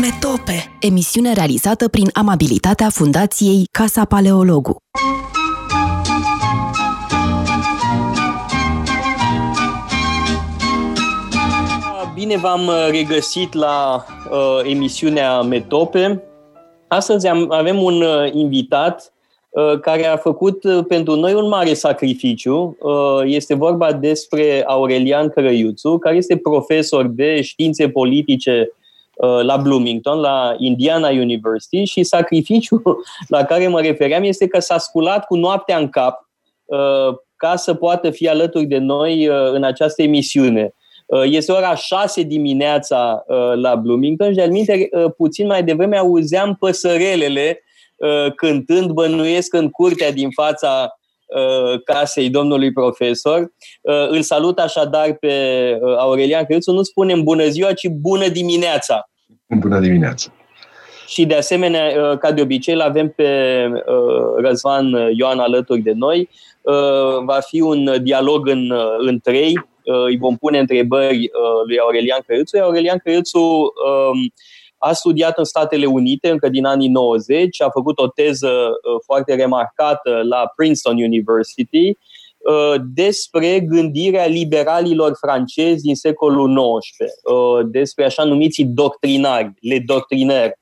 Metope, emisiune realizată prin amabilitatea Fundației Casa Paleologu. Bine v-am uh, regăsit la uh, emisiunea Metope. Astăzi am, avem un uh, invitat uh, care a făcut uh, pentru noi un mare sacrificiu. Uh, este vorba despre Aurelian Crăiuțu, care este profesor de științe politice uh, la Bloomington, la Indiana University și sacrificiul la care mă refeream este că s-a sculat cu noaptea în cap uh, ca să poată fi alături de noi uh, în această emisiune. Uh, este ora 6 dimineața uh, la Bloomington și, de uh, puțin mai devreme auzeam păsărelele cântând, bănuiesc în curtea din fața casei domnului profesor. Îl salut așadar pe Aurelian Crăiuțu. Nu spunem bună ziua, ci bună dimineața. Bună dimineața. Și de asemenea, ca de obicei, îl avem pe Răzvan Ioan alături de noi. Va fi un dialog în, în trei, Uh, îi vom pune întrebări uh, lui Aurelian Căruțu. Aurelian Căruțu um, a studiat în Statele Unite încă din anii 90, a făcut o teză uh, foarte remarcată la Princeton University despre gândirea liberalilor francezi din secolul XIX, despre așa numiții doctrinari, le doctrineri.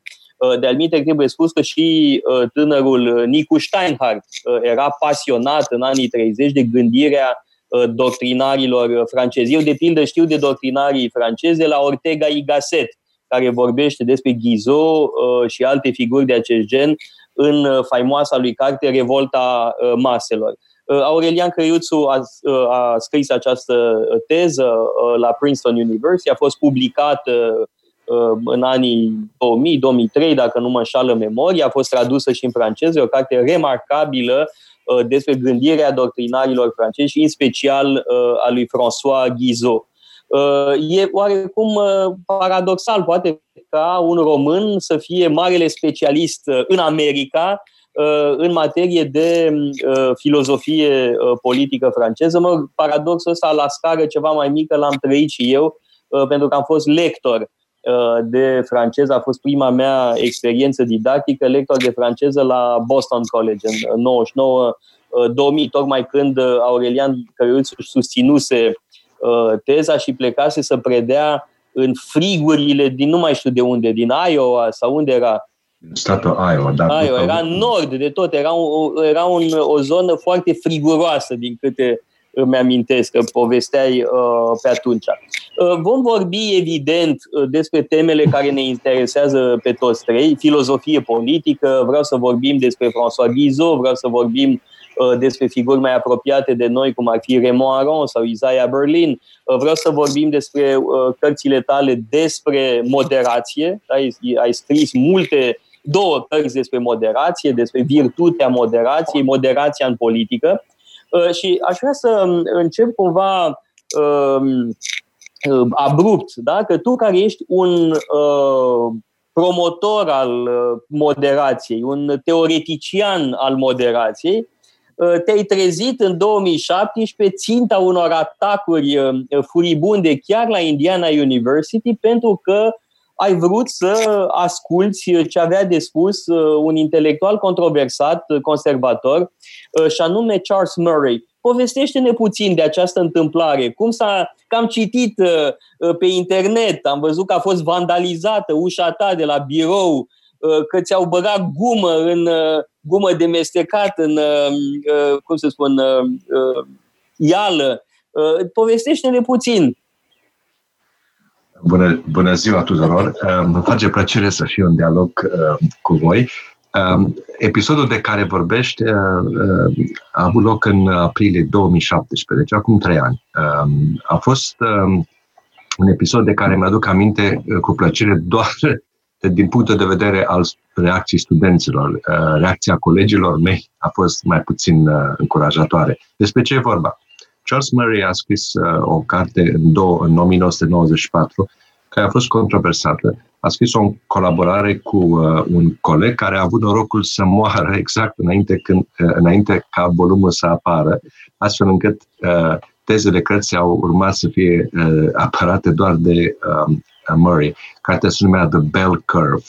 De alminte, trebuie spus că și tânărul Nicu Steinhardt era pasionat în anii 30 de gândirea Uh, doctrinarilor francezi. Eu, de pildă, știu de doctrinarii franceze la Ortega y Gasset, care vorbește despre Guizot uh, și alte figuri de acest gen în uh, faimoasa lui carte Revolta Maselor. Aurelian Crăiuțu a, a scris această teză la Princeton University, a fost publicată în anii 2000-2003, dacă nu mă înșală memoria, a fost tradusă și în franceză, o carte remarcabilă Uh, despre gândirea doctrinarilor francezi și în special uh, a lui François Guizot. Uh, e oarecum paradoxal, poate, ca un român să fie marele specialist în America în materie de filozofie politică franceză. Mă, paradoxul ăsta la scară ceva mai mică l-am trăit și eu, pentru că am fost lector Uh, de franceză. A fost prima mea experiență didactică, lector de franceză la Boston College în 99-2000, uh, tocmai când uh, Aurelian Căruț își susținuse teza și plecase să predea în frigurile din nu mai știu de unde, din Iowa sau unde era. Statul Iowa, da. Iowa, era în nord de tot, era, un, era un, o zonă foarte friguroasă din câte îmi amintesc că povesteai uh, pe atunci. Uh, vom vorbi, evident, uh, despre temele care ne interesează pe toți trei, filozofie politică, vreau să vorbim despre François Guizot, vreau să vorbim uh, despre figuri mai apropiate de noi, cum ar fi Raymond Aron sau Isaiah Berlin. Vreau să vorbim despre cărțile tale despre moderație. Ai, ai scris multe, două cărți despre moderație, despre virtutea moderației, moderația în politică. Și aș vrea să um, încep cumva um, Uh, abrupt, da? că tu care ești un uh, promotor al uh, moderației, un teoretician al moderației, uh, te-ai trezit în 2017 ținta unor atacuri uh, furibunde chiar la Indiana University pentru că ai vrut să asculți ce avea de spus un intelectual controversat, conservator, și anume Charles Murray. Povestește-ne puțin de această întâmplare. Cum s-a, că am citit uh, uh, pe internet, am văzut că a fost vandalizată ușa ta de la birou, uh, că ți-au băgat gumă în uh, gumă de mestecat în, uh, uh, cum să spun, uh, uh, ială. Uh, povestește-ne puțin. Bună, bună ziua tuturor! Uh, îmi face plăcere să fiu în dialog uh, cu voi. Um, episodul de care vorbește uh, a avut loc în aprilie 2017, deci acum trei ani. Um, a fost um, un episod de care mi-aduc aminte uh, cu plăcere doar din punctul de vedere al reacției studenților. Uh, reacția colegilor mei a fost mai puțin încurajatoare. Despre ce e vorba? Charles Murray a scris o carte în, două, în 1994 care a fost controversată a scris o colaborare cu uh, un coleg care a avut norocul să moară exact înainte, când, uh, înainte ca volumul să apară, astfel încât uh, tezele cărții au urmat să fie uh, apărate doar de um, Murray. Cartea se numea The Bell Curve.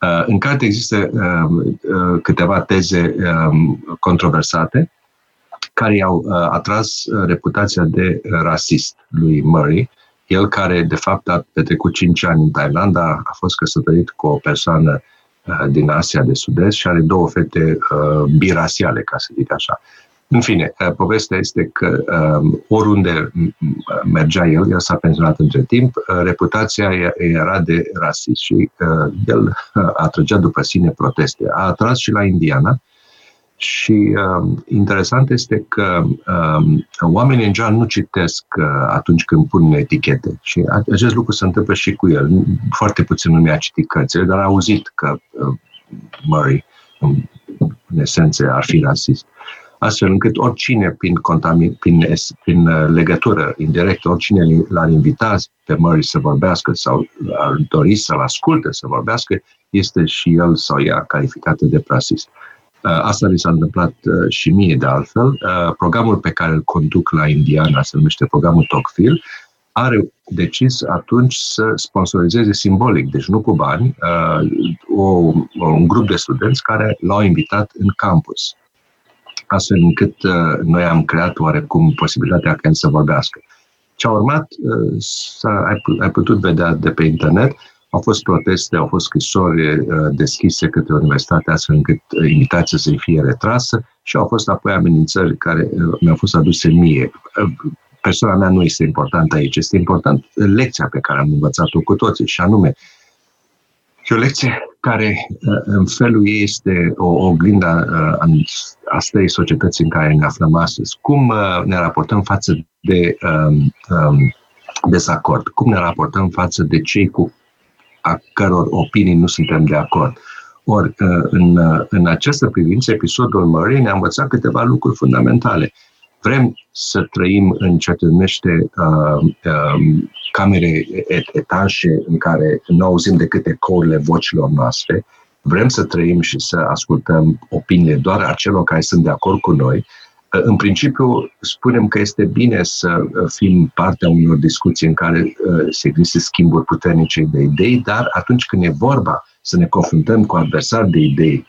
Uh, în carte există um, uh, câteva teze um, controversate care i-au uh, atras uh, reputația de rasist lui Murray. El care, de fapt, a petrecut 5 ani în Thailanda, a fost căsătorit cu o persoană uh, din Asia de Sud-Est și are două fete uh, birasiale, ca să zic așa. În fine, uh, povestea este că um, oriunde mergea el, el s-a pensionat între timp, uh, reputația era de rasist și uh, el atrăgea după sine proteste. A atras și la Indiana și um, interesant este că um, oamenii în general nu citesc uh, atunci când pun etichete și acest lucru se întâmplă și cu el. Foarte puțin nu mi-a citit cărțile, dar a auzit că uh, Murray, în, în esență, ar fi rasist astfel încât oricine prin, contamin, prin, prin uh, legătură indirectă, oricine l-ar invita pe Murray să vorbească sau ar dori să-l asculte să vorbească, este și el sau ea calificată de rasist. Uh, asta mi s-a întâmplat uh, și mie de altfel. Programul pe care îl conduc la Indiana se numește programul Tocqueville, are decis atunci să sponsorizeze simbolic, deci nu cu bani, o, un grup de studenți care l-au invitat în campus astfel încât uh, noi am creat oarecum posibilitatea ca el să vorbească. Ce a urmat, uh, ai, ai putut vedea de pe internet, au fost proteste, au fost scrisori uh, deschise către universitate astfel încât invitația să fie retrasă și au fost apoi amenințări care mi-au fost aduse mie. Persoana mea nu este importantă aici, este important lecția pe care am învățat-o cu toții și anume E o lecție care, uh, în felul ei, este o oglindă uh, a stării societății în care ne aflăm astăzi. Cum uh, ne raportăm față de um, um, dezacord? Cum ne raportăm față de cei cu a căror opinii nu suntem de acord? Ori, în, în această privință, episodul Murray ne-a învățat câteva lucruri fundamentale vrem să trăim în ce se numește uh, uh, camere etanșe în care nu auzim decât ecourile vocilor noastre, vrem să trăim și să ascultăm opiniile doar a celor care sunt de acord cu noi, uh, în principiu, spunem că este bine să uh, fim partea unor discuții în care uh, se există schimburi puternice de idei, dar atunci când e vorba să ne confruntăm cu adversari de idei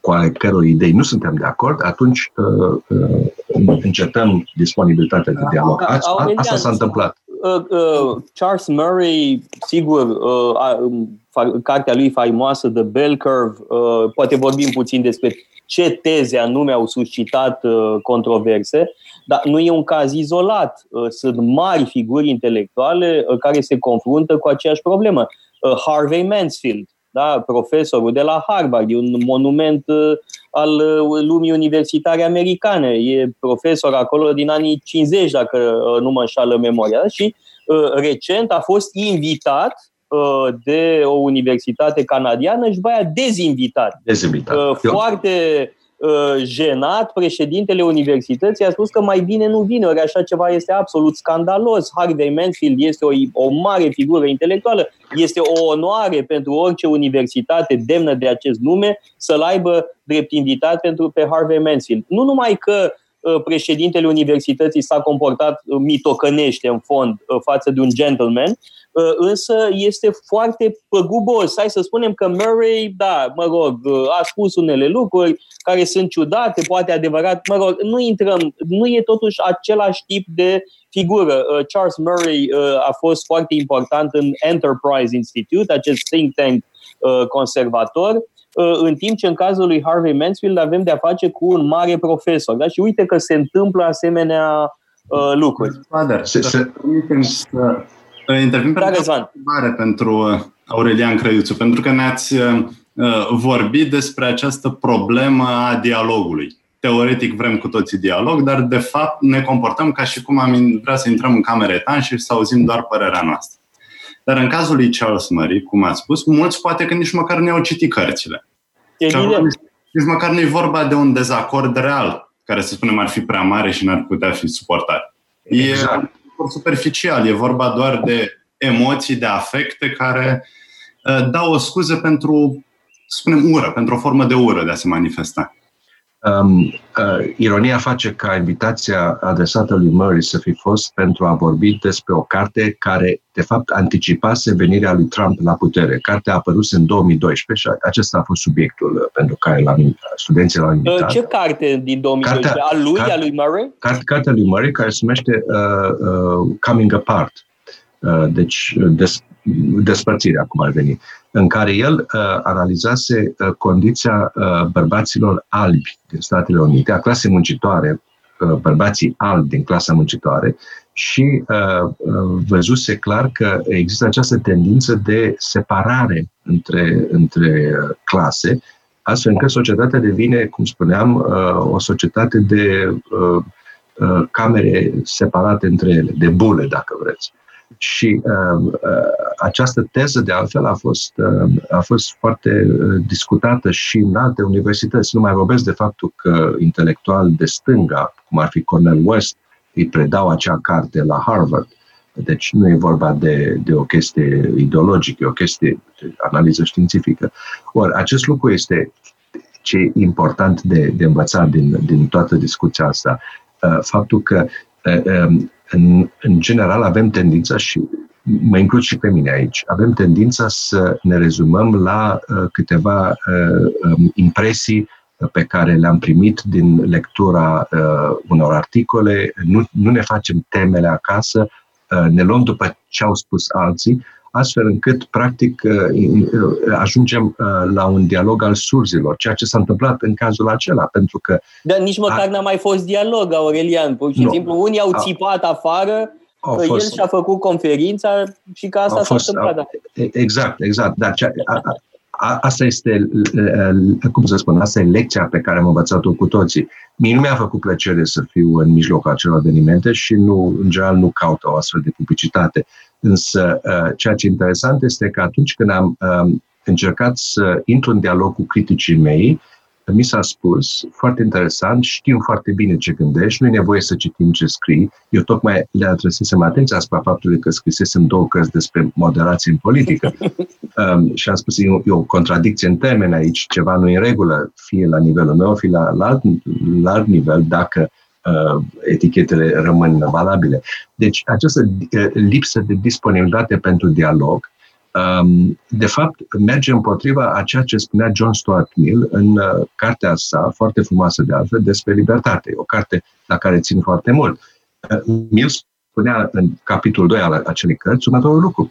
cu ale căror idei nu suntem de acord, atunci uh, uh, încetăm disponibilitatea de dialog. A, asta s-a întâmplat. Uh, uh, Charles Murray, sigur, uh, uh, cartea lui faimoasă, The Bell Curve, uh, poate vorbim puțin despre ce teze anume au suscitat uh, controverse, dar nu e un caz izolat. Uh, sunt mari figuri intelectuale uh, care se confruntă cu aceeași problemă. Uh, Harvey Mansfield, da? profesorul de la Harvard, e un monument uh, al uh, lumii universitare americane, e profesor acolo din anii 50, dacă uh, nu mă înșală memoria, și recent a fost invitat de o universitate canadiană și după aia dezinvitat. Dezinvitat. Foarte Uh, jenat, președintele universității a spus că mai bine nu vine, ori așa ceva este absolut scandalos. Harvey Mansfield este o, o mare figură intelectuală, este o onoare pentru orice universitate demnă de acest nume să-l aibă drept invitat pentru pe Harvey Mansfield. Nu numai că uh, președintele universității s-a comportat uh, mitocănește în fond față de un gentleman, Uh, însă este foarte păgubos. Hai să spunem că Murray, da, mă rog, uh, a spus unele lucruri care sunt ciudate, poate adevărat, mă rog, nu intrăm, nu e totuși același tip de figură. Uh, Charles Murray a fost foarte important în Enterprise Institute, acest think tank conservator, în timp ce în cazul lui Harvey Mansfield avem de-a face cu un mare profesor. Da? Și uite că se întâmplă asemenea lucruri. se, se, Intervin da, pentru întrebare pentru Aurelian Crăiuțu, pentru că ne-ați uh, vorbit despre această problemă a dialogului. Teoretic vrem cu toții dialog, dar de fapt ne comportăm ca și cum am vrea să intrăm în camere etan și să auzim doar părerea noastră. Dar în cazul lui Charles Murray, cum ați spus, mulți poate că nici măcar nu au citit cărțile. E nici, nici măcar nu e vorba de un dezacord real, care să spunem ar fi prea mare și n-ar putea fi suportat. Exact. E superficial, e vorba doar de emoții, de afecte care uh, dau o scuză pentru, spunem, ură, pentru o formă de ură de a se manifesta. Um, uh, ironia face ca invitația adresată lui Murray să fi fost pentru a vorbi despre o carte care, de fapt, anticipase venirea lui Trump la putere. Cartea a apărut în 2012 și acesta a fost subiectul uh, pentru care l-am, studenții l-au invitat. Uh, ce carte din 2012? Cartea, a lui, carte, a lui Murray? Carte, cartea lui Murray, care se numește uh, uh, Coming Apart. Uh, deci, des, despărțirea, cum ar veni, în care el uh, analizase uh, condiția uh, bărbaților albi din Statele Unite, a clasei muncitoare, uh, bărbații albi din clasa muncitoare, și uh, uh, văzuse clar că există această tendință de separare între, între uh, clase, astfel încât societatea devine, cum spuneam, uh, o societate de uh, uh, camere separate între ele, de bule, dacă vreți. Și uh, uh, această teză, de altfel, a fost, uh, a fost foarte uh, discutată și în alte universități. Nu mai vorbesc de faptul că intelectual de stânga, cum ar fi Cornel West, îi predau acea carte la Harvard. Deci nu e vorba de, de o chestie ideologică, e o chestie de analiză științifică. Ori acest lucru este ce e important de, de învățat din, din toată discuția asta. Uh, faptul că uh, um, în, în general avem tendința și mă includ și pe mine aici, avem tendința să ne rezumăm la uh, câteva uh, um, impresii pe care le-am primit din lectura uh, unor articole, nu, nu ne facem temele acasă, uh, ne luăm după ce au spus alții, astfel încât, practic, uh, uh ajungem uh, la un dialog al surzilor, ceea ce s-a întâmplat în cazul acela, pentru că... Dar nici măcar a... n-a mai fost dialog, Aurelian. Pur și nu. simplu, unii au țipat a... afară, că fost, el și-a făcut conferința și că asta s-a fost, întâmplat. Exact, exact. Dar ce, a, a, asta este, cum să spun, asta e lecția pe care am învățat-o cu toții. Mie nu mi-a făcut plăcere să fiu în mijlocul acelor evenimente și nu, în general nu caut o astfel de publicitate. Însă, ceea ce e interesant este că atunci când am încercat să intru în dialog cu criticii mei, mi s-a spus, foarte interesant, știu foarte bine ce gândești, nu e nevoie să citim ce scrii. Eu tocmai le adresesem atenția asupra faptului că scrisesem două cărți despre moderație în politică. um, și am spus, e o, e o contradicție în termeni aici, ceva nu e în regulă, fie la nivelul meu, fie la, la, alt, la alt nivel, dacă uh, etichetele rămân valabile. Deci această uh, lipsă de disponibilitate pentru dialog Um, de fapt, merge împotriva a ceea ce spunea John Stuart Mill în uh, cartea sa, foarte frumoasă de altfel, despre libertate. O carte la care țin foarte mult. Uh, Mill spunea în capitolul 2 al acelei cărți următorul lucru.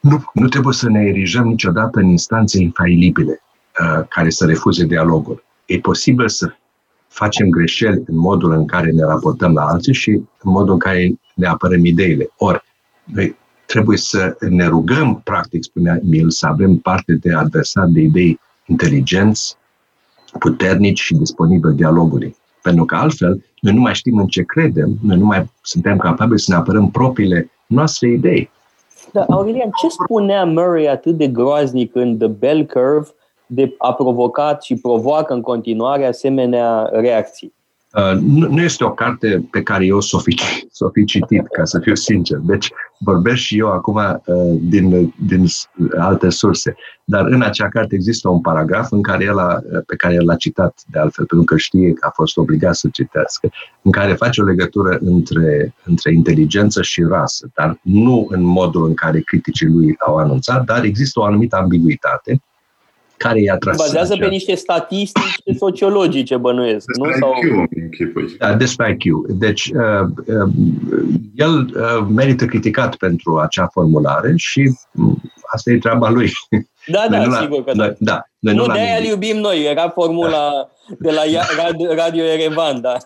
Nu, nu trebuie să ne erijăm niciodată în instanțe infailibile uh, care să refuze dialogul. E posibil să facem greșeli în modul în care ne raportăm la alții și în modul în care ne apărăm ideile. Ori, noi trebuie să ne rugăm, practic, spunea Emil, să avem parte de adversari de idei inteligenți, puternici și disponibili dialogului. Pentru că altfel, noi nu mai știm în ce credem, noi nu mai suntem capabili să ne apărăm propriile noastre idei. Da, Aurelian, ce spunea Murray atât de groaznic în The Bell Curve de a provocat și provoacă în continuare asemenea reacții? Uh, nu este o carte pe care eu s-o fi, s-o fi citit, ca să fiu sincer. Deci vorbesc și eu acum uh, din, din alte surse. Dar în acea carte există un paragraf în care el a, pe care el l-a citat, de altfel, pentru că știe că a fost obligat să citească, în care face o legătură între, între inteligență și rasă, dar nu în modul în care criticii lui au anunțat, dar există o anumită ambiguitate care i-a tras. Bazează pe niște statistici sociologice, bănuiesc, despre nu? Sau... IQ, da, despre IQ. Deci, uh, uh, el uh, merită criticat pentru acea formulare și uh, asta e treaba lui. Da, da, sigur că da. da. Noi nu, nu de-aia îl iubim noi, era formula de la Radio, Radio Erevan, da.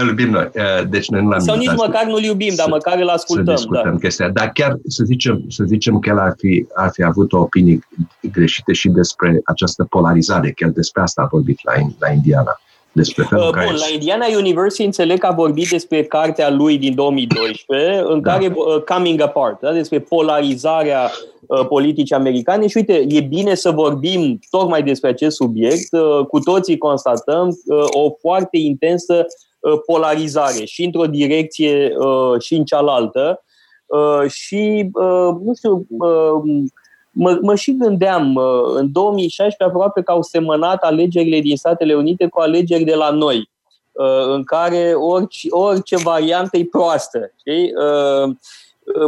Îl iubim noi, deci noi nu l-am Sau nici măcar nu-l iubim, să, dar măcar îl ascultăm. Să discutăm da. chestia. Dar chiar să zicem, să zicem că el ar fi, ar fi avut o opinie greșită și despre această polarizare, chiar despre asta a vorbit la, la Indiana despre felul uh, Bun, la Indiana University înțeleg că a vorbit despre cartea lui din 2012, în da. care uh, Coming Apart, da, despre polarizarea uh, politicii americane și uite, e bine să vorbim tocmai despre acest subiect. Uh, cu toții constatăm uh, o foarte intensă uh, polarizare și într-o direcție uh, și în cealaltă. Uh, și, uh, nu știu, uh, mă, mă și gândeam, în 2016 aproape că au semănat alegerile din Statele Unite cu alegeri de la noi, în care orice, orice variantă e proastă. Știi?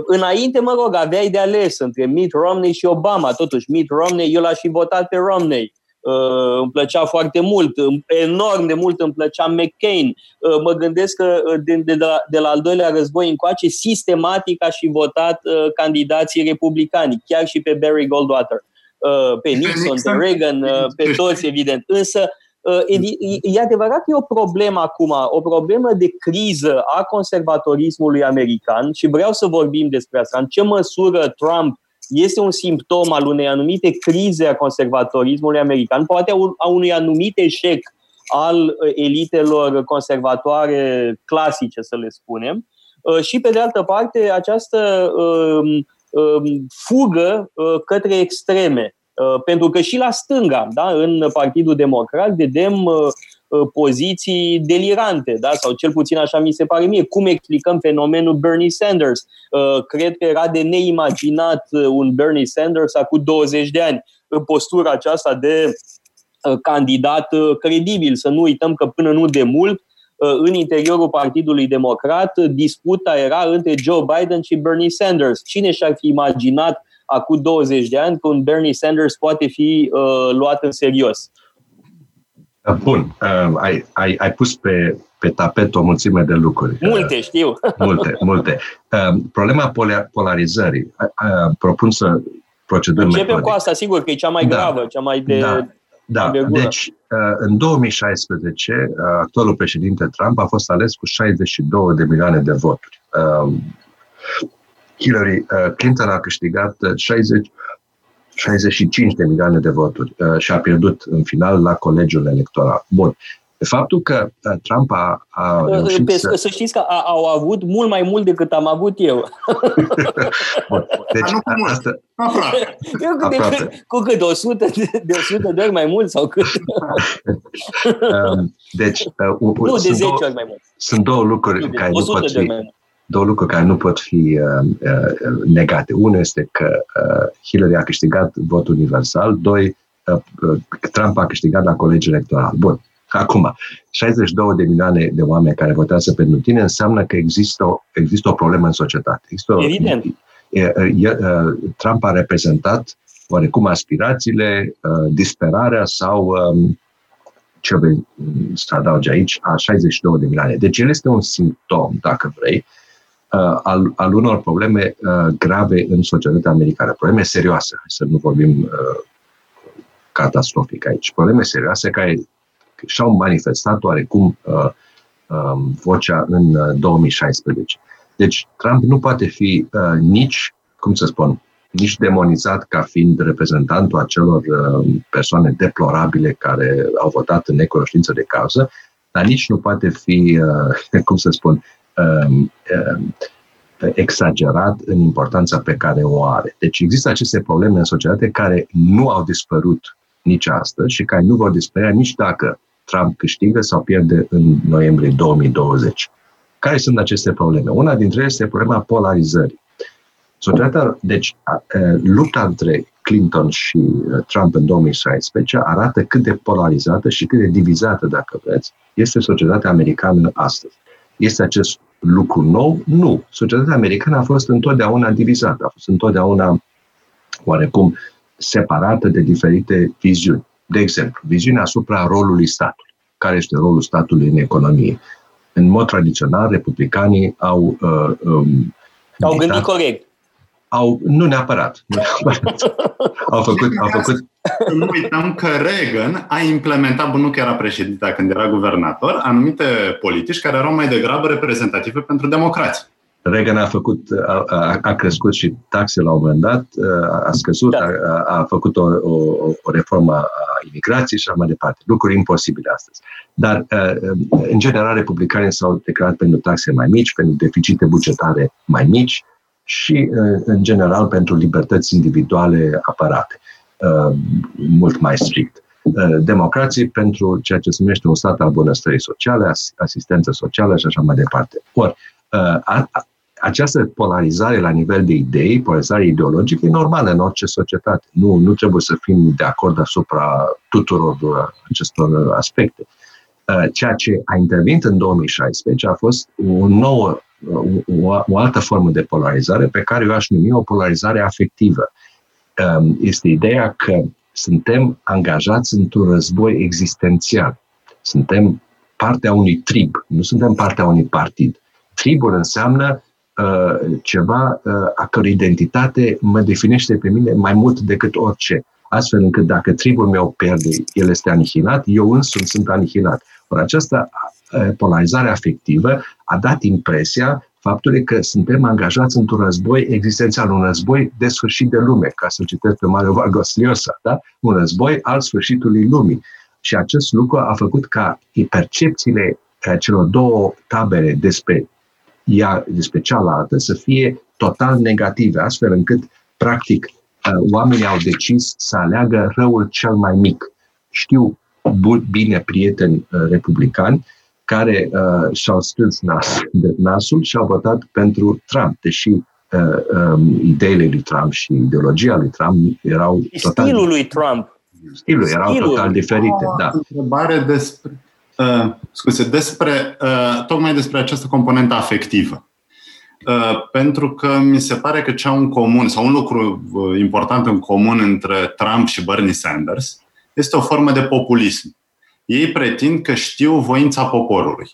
Înainte, mă rog, aveai de ales între Mitt Romney și Obama. Totuși, Mitt Romney, eu l-aș fi votat pe Romney. Uh, îmi plăcea foarte mult, enorm de mult îmi plăcea McCain. Uh, mă gândesc că uh, de, de, la, de la al doilea război încoace, sistematic aș fi votat uh, candidații republicani, chiar și pe Barry Goldwater, uh, pe Nixon, pe Reagan, uh, pe toți, evident. Însă, uh, e, e adevărat că e o problemă acum, o problemă de criză a conservatorismului american și vreau să vorbim despre asta. În ce măsură Trump este un simptom al unei anumite crize a conservatorismului american, poate a unui anumit eșec al uh, elitelor conservatoare clasice, să le spunem, uh, și, pe de altă parte, această um, um, fugă uh, către extreme. Pentru că și la stânga, da, în Partidul Democrat, vedem Uh, poziții delirante, da? sau cel puțin așa mi se pare mie. Cum explicăm fenomenul Bernie Sanders? Uh, cred că era de neimaginat uh, un Bernie Sanders acum 20 de ani în postura aceasta de candidat credibil. Să nu uităm că până nu de mult, în interiorul Partidului Democrat, disputa era între Joe Biden și Bernie Sanders. Cine și-ar fi imaginat acum 20 de ani că un Bernie Sanders poate fi uh, luat în serios? Bun, uh, ai, ai, ai pus pe, pe tapet o mulțime de lucruri. Multe, uh, știu. Multe, multe. Uh, problema polarizării. Uh, propun să procedăm Începem metodic. cu asta, sigur, că e cea mai da. gravă, cea mai de... Da. Da, de deci în 2016 actualul președinte Trump a fost ales cu 62 de milioane de voturi. Hillary Clinton a câștigat 60, 65 de milioane de voturi uh, și a pierdut în final la colegiul electoral. Bun. Faptul că uh, Trump a, a uh, reușit Pe, să... Să știți că a, au avut mult mai mult decât am avut eu. Bun. Deci, nu cu asta... Aproape. Eu cu, Aproape. cu cât? 100 de, de 100 de ori mai mult sau cât? Um, deci, uh, nu, de 10 două, ori mai mult. Sunt două lucruri nu, care nu pot fi două lucruri care nu pot fi uh, uh, negate. Unul este că uh, Hillary a câștigat votul universal, doi, uh, uh Trump a câștigat la colegi electoral. Bun. Acum, 62 de milioane de oameni care votează pentru tine înseamnă că există o, există o problemă în societate. Există o, Evident. E, e, Trump a reprezentat oarecum aspirațiile, disperarea sau um, ce vrei să adaugi aici, a 62 de milioane. Deci el este un simptom, dacă vrei, uh, al, al unor probleme uh, grave în societatea americană, probleme serioase, să nu vorbim uh, catastrofic aici, probleme serioase care și-au manifestat oarecum uh, uh, vocea în uh, 2016. Deci Trump nu poate fi uh, nici, cum să spun, nici demonizat ca fiind reprezentantul acelor uh, persoane deplorabile care au votat în necunoștință de cauză, dar nici nu poate fi, uh, cum să spun, Um, um, exagerat în importanța pe care o are. Deci există aceste probleme în societate care nu au dispărut nici astăzi și care nu vor dispărea nici dacă Trump câștigă sau pierde în noiembrie 2020. Care sunt aceste probleme? Una dintre ele este problema polarizării. Societatea, deci, lupta între Clinton și Trump în 2016 arată cât de polarizată și cât de divizată, dacă vreți, este societatea americană astăzi. Este acest lucru nou? Nu. Societatea americană a fost întotdeauna divizată, a fost întotdeauna oarecum separată de diferite viziuni. De exemplu, viziunea asupra rolului statului. Care este rolul statului în economie? În mod tradițional, republicanii au uh, um, au gândit corect au, nu neapărat, nu neapărat. au făcut, au făcut... Nu uităm că Reagan a implementat, nu că era președinte când era guvernator, anumite politici care erau mai degrabă reprezentative pentru democrație. Reagan a făcut, a, a crescut și taxe la un moment dat, a scăzut, da. a, a făcut o, o, o reformă a imigrației și așa mai departe. Lucruri imposibile astăzi. Dar, în general, republicanii s-au declarat pentru taxe mai mici, pentru deficite bugetare mai mici, și, uh, în general, pentru libertăți individuale apărate, uh, mult mai strict. Uh, democrații pentru ceea ce se numește un stat al bunăstării sociale, asistență socială și așa mai departe. Ori, această polarizare la nivel de idei, polarizare ideologică, e normală în orice societate. Nu, nu trebuie să fim de acord asupra tuturor acestor aspecte. Ceea ce a intervenit în 2016 a fost o nouă, o, o altă formă de polarizare pe care eu aș numi o polarizare afectivă. Este ideea că suntem angajați într-un război existențial. Suntem partea unui trib, nu suntem partea unui partid. Tribul înseamnă uh, ceva uh, a cărui identitate mă definește pe mine mai mult decât orice. Astfel încât dacă tribul meu pierde, el este anihilat, eu însumi sunt anihilat. Ori această uh, polarizare afectivă a dat impresia faptului că suntem angajați într-un război existențial, un război de sfârșit de lume, ca să citesc pe Mario Vargas Llosa, da? un război al sfârșitului lumii. Și acest lucru a făcut ca percepțiile eh, celor două tabere despre ea, despre cealaltă să fie total negative, astfel încât, practic, eh, oamenii au decis să aleagă răul cel mai mic. Știu bine prieteni eh, republicani care uh, și-au strâns nas, de nasul și au votat pentru Trump, deși uh, um, ideile lui Trump și ideologia lui Trump erau total... Stilul lui Trump. Stilul erau Stilul. total diferite, o, da. întrebare despre, uh, scuze, despre, uh, tocmai despre această componentă afectivă. Uh, pentru că mi se pare că ce au în comun, sau un lucru uh, important în comun între Trump și Bernie Sanders, este o formă de populism. Ei pretind că știu voința poporului,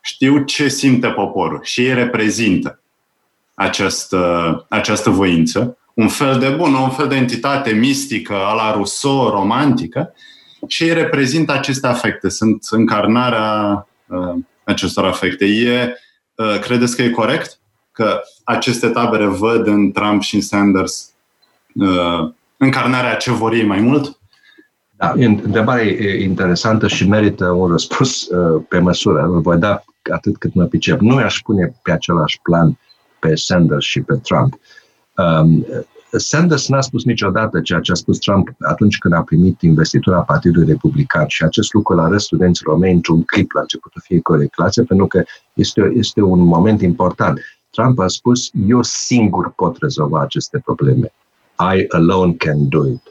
știu ce simte poporul și ei reprezintă această, această voință, un fel de bun, un fel de entitate mistică, a la Rousseau, romantică, și ei reprezintă aceste afecte, sunt încarnarea uh, acestor afecte. E, uh, credeți că e corect? Că aceste tabere văd în Trump și în Sanders uh, încarnarea ce vor ei mai mult? Da, întrebarea e interesantă și merită un răspuns uh, pe măsură. Îl voi da atât cât mă pricep. Nu i-aș pune pe același plan pe Sanders și pe Trump. Um, Sanders n-a spus niciodată ceea ce a spus Trump atunci când a primit investitura Partidului Republican și acest lucru la arăt studenților mei într-un clip la începutul fiecare clase, pentru că este, este un moment important. Trump a spus, eu singur pot rezolva aceste probleme. I alone can do it.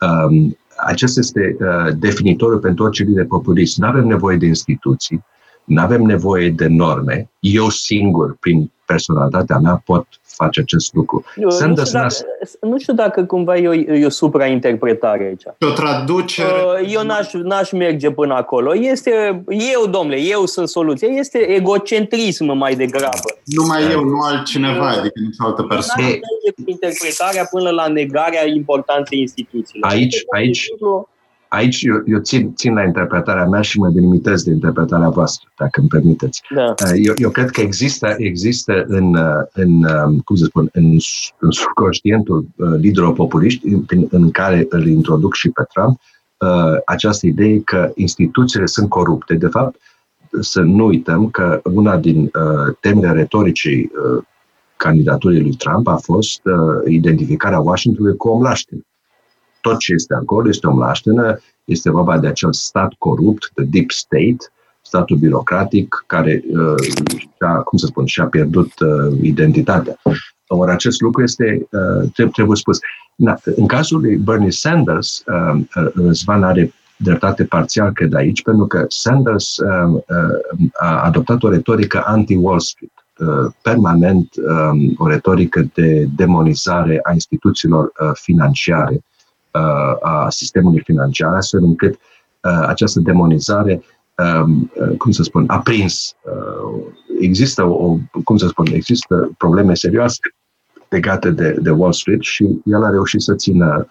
Um, acesta este uh, definitorul pentru orice lider populist. Nu avem nevoie de instituții, nu avem nevoie de norme. Eu singur, prin personalitatea mea, pot face acest lucru. Eu, nu, știu dacă, nu știu dacă cumva e o, e o suprainterpretare aici. O traducere. Uh, eu n-aș, n-aș merge până acolo. Este, eu, domnule, eu sunt soluția. Este egocentrism mai degrabă. Numai eu, nu altcineva, adică nici altă persoană. Nu merge cu interpretarea până la negarea importanței instituțiilor. Aici, aici, aici eu, eu țin, țin la interpretarea mea și mă delimitez de interpretarea voastră, dacă îmi permiteți. Da. Uh, eu, eu cred că există, există în, uh, în, um, cum să spun, în, în subconștientul uh, liderilor populiști, în, în care îl introduc și pe Trump, această idee că instituțiile sunt corupte. De fapt, să nu uităm că una din temele retoricii candidaturii lui Trump a fost identificarea Washingtonului cu om laștină tot ce este acolo este o mlaștenă, este vorba de acel stat corupt, de deep state, statul birocratic care, uh, a, cum să spun, și-a pierdut uh, identitatea. Ori acest lucru este, uh, trebuie, trebuie spus. Na, în cazul lui Bernie Sanders, uh, uh, Răzvan are dreptate parțial, cred aici, pentru că Sanders uh, uh, a adoptat o retorică anti-Wall Street uh, permanent um, o retorică de demonizare a instituțiilor uh, financiare Uh, a sistemului financiar, astfel încât uh, această demonizare, um, uh, cum să spun, a prins. Există, o, cum să spun, există probleme serioase legate de, de Wall Street și el a reușit să țină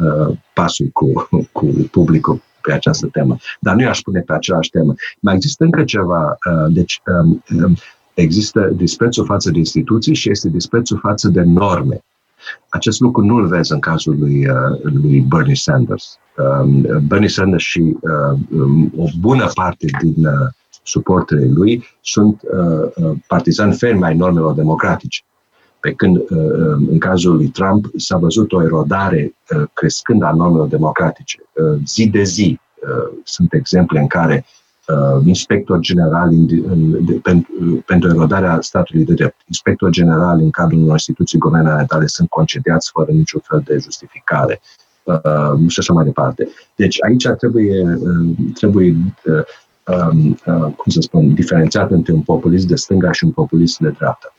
pasul cu, cu publicul pe această temă. Dar nu i-aș pune pe aceeași temă. Mai există încă ceva. Deci, um, um, există disprețul față de instituții și este disprețul față de norme. Acest lucru nu-l vezi în cazul lui, uh, lui Bernie Sanders. Um, Bernie Sanders și uh, um, o bună parte din uh, suporterii lui sunt partizani fermi ai normelor democratice. Pe când, um, în cazul lui Trump, s-a văzut o erodare crescând a normelor democratice. Zi de zi sunt exemple în care uh, inspector general in, în, de, pentru, pentru erodarea statului de drept, inspector general în cadrul unor instituții guvernamentale sunt concediați fără niciun fel de justificare uh, și așa mai departe. Deci aici trebuie, uh, trebuie uh, um, uh, cum să spun, diferențiat între un populist de stânga și un populist de dreapta.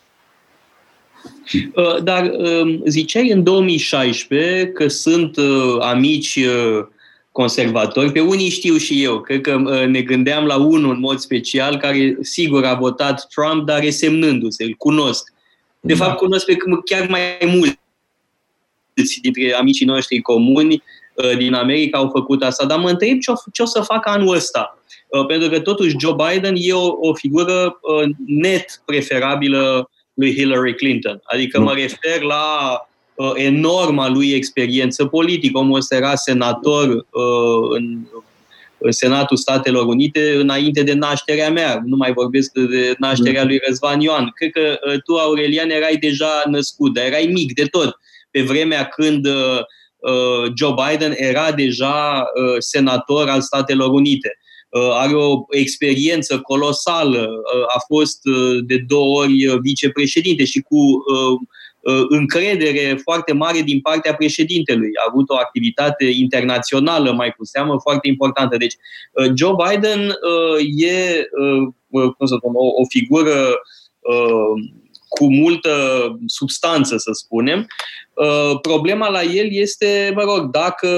Uh, dar um, ziceai în 2016 că sunt uh, amici uh, conservatori, pe unii știu și eu, cred că ne gândeam la unul în mod special care sigur a votat Trump, dar resemnându-se, îl cunosc. De da. fapt, cunosc pe chiar mai mulți dintre amicii noștri comuni din America au făcut asta, dar mă întreb ce o, ce o să facă anul ăsta. Pentru că totuși Joe Biden e o, o figură net preferabilă lui Hillary Clinton. Adică mă refer la uh, enorma lui experiență politică. Omul ăsta era senator uh, în, în Senatul Statelor Unite înainte de nașterea mea. Nu mai vorbesc de nașterea lui Răzvan Ioan. Cred că uh, tu, Aurelian, erai deja născut, dar erai mic de tot. Pe vremea când uh, uh Joe Biden era deja uh, senator al Statelor Unite. Uh, are o experiență colosală, uh, a fost uh, de două ori vicepreședinte și cu încredere foarte mare din partea președintelui. A avut o activitate internațională, mai cu seamă, foarte importantă. Deci, Joe Biden e, cum să spun, o, o figură cu multă substanță, să spunem. Problema la el este, mă rog, dacă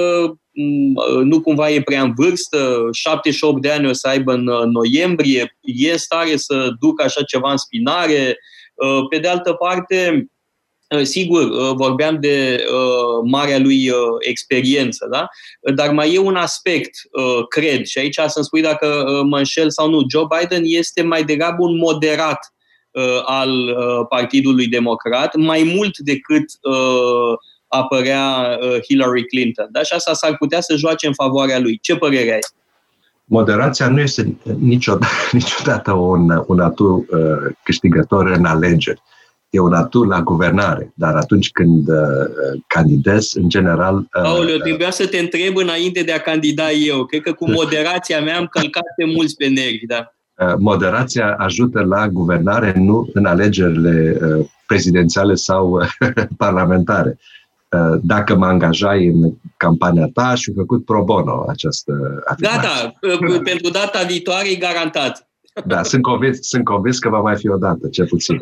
Mm, nu cumva e prea în vârstă, 78 de ani o să aibă în uh, noiembrie, e în stare să ducă așa ceva în spinare. Uh, pe de altă parte, uh, Sigur, vorbeam de marea lui experiență, da? dar mai e un aspect, cred, și aici să-mi spui dacă mă înșel sau nu. Joe Biden este mai degrabă un moderat al Partidului Democrat, mai mult decât apărea uh, Hillary Clinton. Da? Și asta s-ar putea să joace în favoarea lui. Ce părere ai? Moderația nu este niciodată, niciodată un, un atu uh, câștigător în alegeri. E un atu la guvernare, dar atunci când uh, candidez, în general... Uh, Aoleu, trebuia să te întreb înainte de a candida eu. Cred că cu moderația mea am călcat pe mulți pe nervi, da. Uh, moderația ajută la guvernare, nu în alegerile uh, prezidențiale sau uh, parlamentare. Uh, dacă mă angajai în campania ta și făcut pro bono această afirmație. Gata, pentru data viitoare e garantat. Da, sunt convins, sunt convins că va mai fi o dată, cel puțin.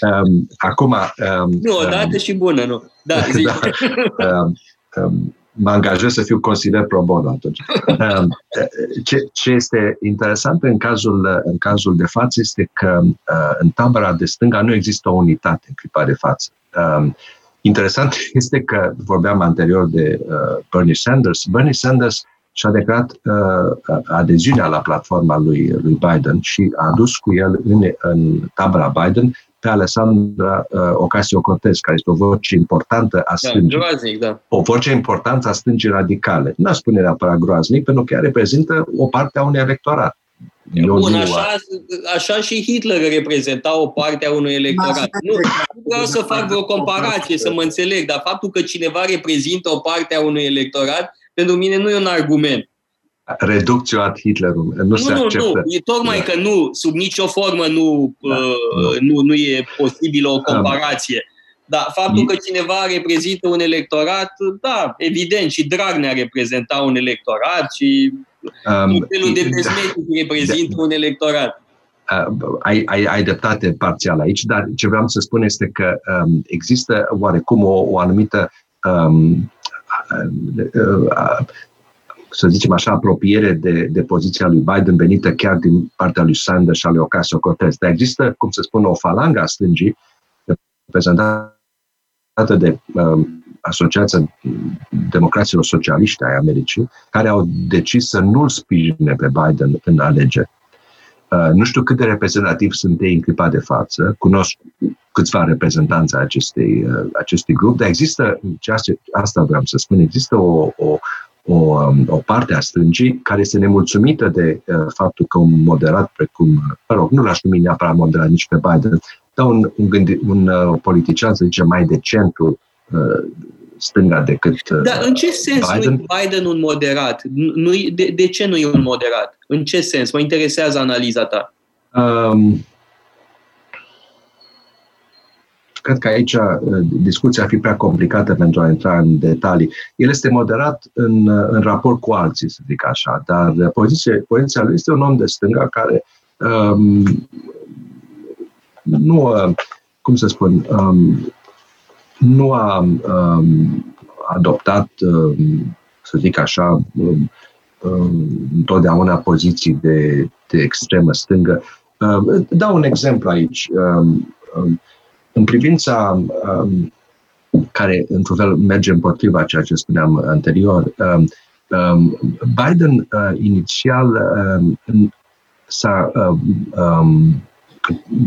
Um, acum... Um, nu, o dată um, și bună, nu. Da, zi. da um, um, mă angajez să fiu consilier pro bono atunci. Um, ce, ce este interesant în cazul, în cazul de față este că uh, în tabăra de stânga nu există o unitate în clipa de față. Um, Interesant este că vorbeam anterior de uh, Bernie Sanders. Bernie Sanders și-a declarat uh, adeziunea la platforma lui, lui Biden și a dus cu el în, în tabăra Biden pe Alessandra uh, Ocasio-Cortez, care este o voce importantă a da, stângii. Da, groaznic, da. O voce importantă a stângii radicale. Nu aș spune neapărat groaznic, pentru că ea reprezintă o parte a unui electorat. Bun, așa, așa și Hitler reprezenta o parte a unui electorat. Nu, nu vreau să fac vreo comparație, să mă înțeleg, dar faptul că cineva reprezintă o parte a unui electorat, pentru mine nu e un argument. Reducțio ad Hitlerul. Nu, nu se acceptă. Nu, e tocmai da. că nu, sub nicio formă nu, da, uh, nu. nu, e posibilă o comparație. Da, faptul că cineva reprezintă un electorat, da, evident, și Dragnea reprezenta un electorat și um, felul de dezmetic reprezintă da, un electorat. Uh, ai, ai, ai dreptate parțial aici, dar ce vreau să spun este că um, există oarecum o, o anumită um, uh, uh, să zicem așa, apropiere de, de poziția lui Biden venită chiar din partea lui Sanders și a lui Ocasio-Cortez. Dar există, cum să spun, o falangă a stângii reprezentată de um, Asociația Democraților Socialiști ai Americii, care au decis să nu-l sprijine pe Biden în alegeri. Uh, nu știu cât de reprezentativ sunt ei în clipa de față, cunosc câțiva reprezentanți acestei, uh, acestui grup, dar există, asta vreau să spun, există o, o, o, um, o parte a stângii care este nemulțumită de uh, faptul că un moderat precum, mă rog, nu l-aș numi neapărat moderat nici pe Biden, dar un, un, gândi, un uh, politician, să zicem, mai de centru, uh, stânga decât Dar în ce sens Biden? nu e Biden un moderat? Nu, de, de ce nu e un moderat? În ce sens? Mă interesează analiza ta. Um, cred că aici discuția ar fi prea complicată pentru a intra în detalii. El este moderat în, în raport cu alții, să zic așa, dar poziția, poziția lui este un om de stânga care um, nu, cum să spun, um, nu a um, adoptat, um, să zic așa, um, um, întotdeauna poziții de, de extremă stângă. Um, dau un exemplu aici. Um, um, în privința um, care, într-un fel, merge împotriva ceea ce spuneam anterior, um, um, Biden uh, inițial um, s-a um, um,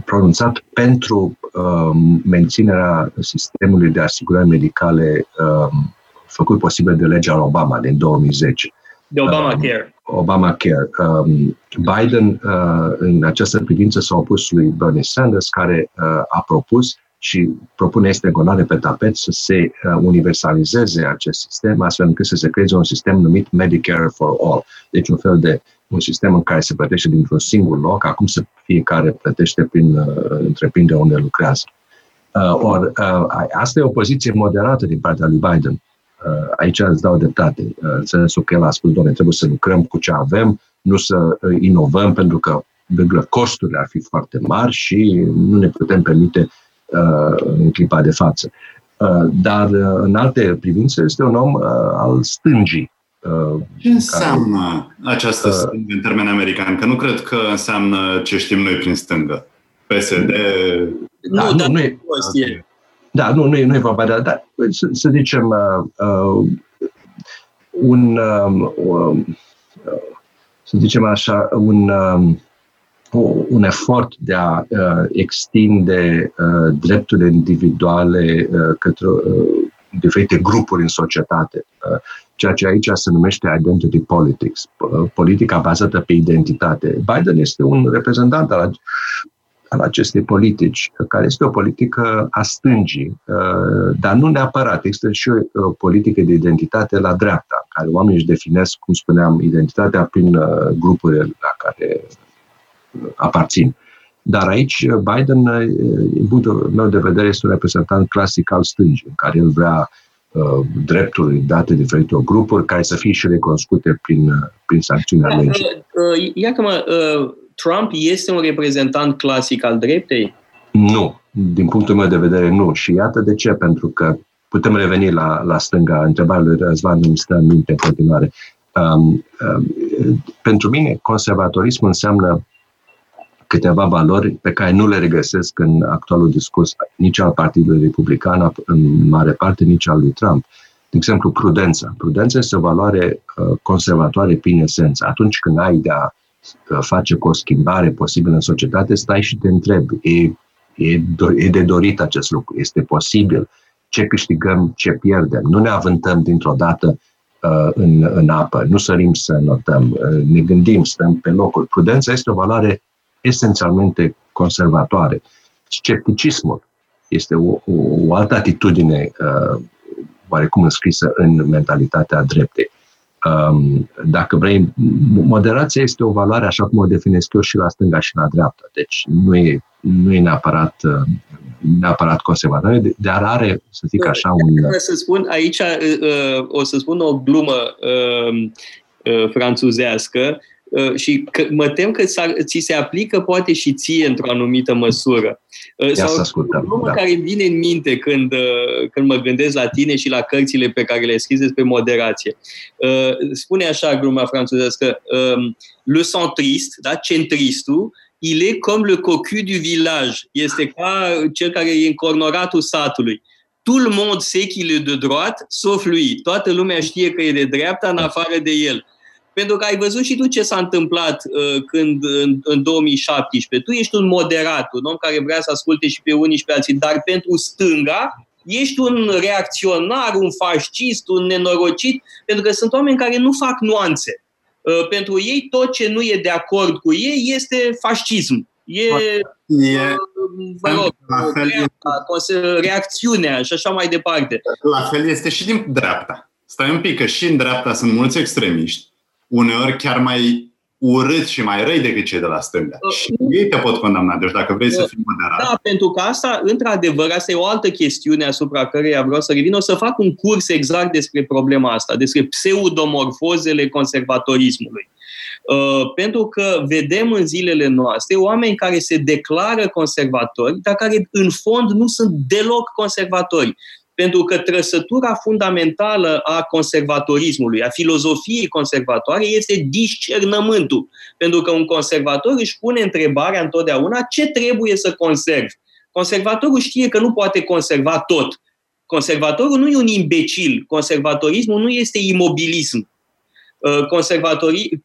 pronunțat pentru um, menținerea sistemului de asigurări medicale um, făcut posibil de legea Obama din 2010. De Obamacare. Um, Obamacare. Um, Biden, uh, în această privință, s-a opus lui Bernie Sanders, care uh, a propus și propune este în pe tapet să se uh, universalizeze acest sistem, astfel încât să se creeze un sistem numit Medicare for All. Deci un fel de un sistem în care se plătește dintr-un singur loc, acum să fiecare plătește prin uh, întreprindere unde lucrează. Uh, or, uh, asta e o poziție moderată din partea lui Biden. Uh, aici îți dau dreptate. Uh, în sensul că el a spus, doamne, trebuie să lucrăm cu ce avem, nu să uh, inovăm, pentru că costurile ar fi foarte mari și nu ne putem permite uh, în clipa de față. Uh, dar uh, în alte privințe este un om uh, al stângii, Uh, ce înseamnă care, această uh, stângă în termeni americani? Că nu cred că înseamnă ce știm noi prin stângă. PSD... Da, nu, nu, nu e, da, nu, nu e, nu e vorba de... Dar, să, să zicem, uh, uh, un... Uh, uh, să zicem așa, un... Uh, un efort de a uh, extinde uh, drepturile individuale uh, către uh, diferite grupuri în societate. Uh, ceea ce aici se numește identity politics, politica bazată pe identitate. Biden este un reprezentant al, al acestei politici, care este o politică a stângii, uh, dar nu neapărat. Există și o politică de identitate la dreapta, care oamenii își definesc, cum spuneam, identitatea prin uh, grupurile la care aparțin. Dar aici Biden, din punctul meu de vedere, este un reprezentant clasic al stângii, în care el vrea Uh, drepturi date diferite grupuri care să fie și recunoscute prin, uh, prin sancțiunea da, legii. Uh, ia că mă, Trump este un reprezentant clasic al dreptei? Nu, din punctul meu de vedere nu. Și iată de ce, pentru că putem reveni la, la stânga, întrebarea lui Răzvan nu stă în minte în continuare. Um, um, pentru mine, conservatorismul înseamnă câteva valori pe care nu le regăsesc în actualul discurs nici al Partidului Republican, în mare parte nici al lui Trump. De exemplu, prudența. Prudența este o valoare uh, conservatoare prin esență. Atunci când ai de a uh, face cu o schimbare posibilă în societate, stai și te întrebi, e, e, e de dorit acest lucru, este posibil, ce câștigăm, ce pierdem. Nu ne avântăm dintr-o dată uh, în, în apă, nu sărim să notăm, uh, ne gândim, stăm pe locul. Prudența este o valoare esențialmente conservatoare. Scepticismul este o, o, o altă atitudine uh, oarecum înscrisă în mentalitatea dreptei. Um, dacă vrei, moderația este o valoare așa cum o definesc eu și la stânga și la dreapta. Deci nu e, nu e neapărat, uh, neapărat conservatoare, dar are, să zic așa, un... Să spun aici, uh, uh, o să spun o glumă uh, uh, franțuzească, Uh, și că, mă tem că ți se aplică poate și ție într-o anumită măsură. Uh, Ia Sau să ascultăm. O da. care îmi vine în minte când, uh, când mă gândesc la tine și la cărțile pe care le scris despre moderație. Spune așa gluma franțuzească, um, le centrist, da, centristul, il est comme le cocu du village. Este ca cel care e încornoratul satului. Tout le monde sait qu'il est de droite, sauf lui. Toată lumea știe că e de dreapta, în afară de el. Pentru că ai văzut și tu ce s-a întâmplat uh, când în, în 2017. Tu ești un moderat, un om care vrea să asculte și pe unii și pe alții, dar pentru stânga ești un reacționar, un fascist, un nenorocit, pentru că sunt oameni care nu fac nuanțe. Uh, pentru ei tot ce nu e de acord cu ei este fascism E, e vă rog, la fel dreapta, reacțiunea și așa mai departe. La fel este și din dreapta. Stai un pic, că și în dreapta sunt mulți extremiști, uneori chiar mai urât și mai răi decât cei de la stânga. Uh, și ei te pot condamna. Deci dacă vrei uh, să fii moderat. Da, pentru că asta, într-adevăr, asta e o altă chestiune asupra căreia vreau să revin. O să fac un curs exact despre problema asta, despre pseudomorfozele conservatorismului. Uh, pentru că vedem în zilele noastre oameni care se declară conservatori, dar care în fond nu sunt deloc conservatori. Pentru că trăsătura fundamentală a conservatorismului, a filozofiei conservatoare, este discernământul. Pentru că un conservator își pune întrebarea întotdeauna ce trebuie să conserv. Conservatorul știe că nu poate conserva tot. Conservatorul nu e un imbecil. Conservatorismul nu este imobilism. Uh,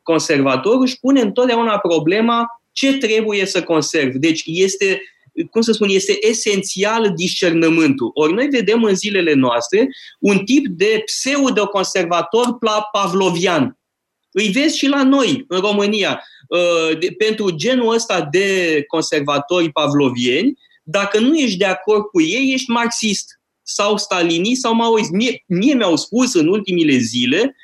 conservatorul își pune întotdeauna problema ce trebuie să conserv. Deci este cum să spun, este esențial discernământul. Ori noi vedem în zilele noastre un tip de pseudo-conservator pavlovian. Îi vezi și la noi, în România. Uh, pentru genul ăsta de conservatori pavlovieni, dacă nu ești de acord cu ei, ești marxist sau stalinist sau maoist. Mie, mie mi-au spus în ultimile zile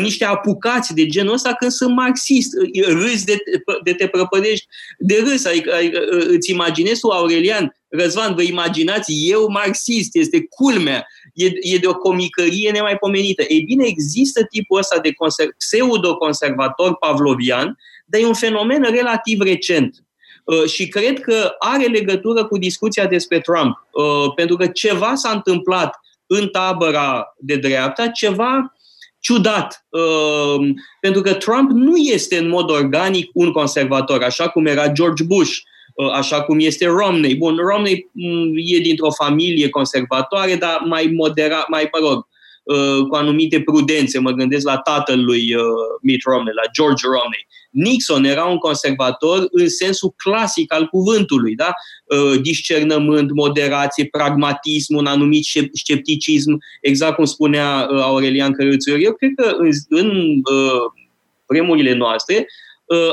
niște apucați de genul ăsta când sunt marxist. Râzi de, de te prăpădești de râs. Adică, adică îți imaginezi tu, Aurelian, Răzvan, vă imaginați, eu marxist, este culmea, e, e de o comicărie nemaipomenită. Ei bine, există tipul ăsta de conser- pseudo-conservator pavlovian, dar e un fenomen relativ recent. Uh, și cred că are legătură cu discuția despre Trump, uh, pentru că ceva s-a întâmplat în tabăra de dreapta, ceva ciudat, uh, pentru că Trump nu este în mod organic un conservator, așa cum era George Bush, uh, așa cum este Romney. Bun, Romney mm, e dintr-o familie conservatoare, dar mai moderat, mai, mă rog, uh, cu anumite prudențe. Mă gândesc la tatăl lui Mitt Romney, la George Romney. Nixon era un conservator în sensul clasic al cuvântului, da? Uh, discernământ, moderație, pragmatism, un anumit scepticism, exact cum spunea uh, Aurelian Cărățăr. Eu cred că în, în uh, vremurile noastre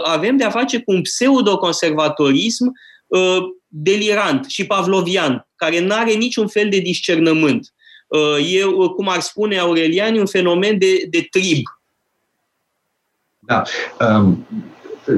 avem de-a face cu un pseudo-conservatorism delirant și pavlovian, care nu are niciun fel de discernământ. E, cum ar spune Aurelian, un fenomen de, de trib, da. Um,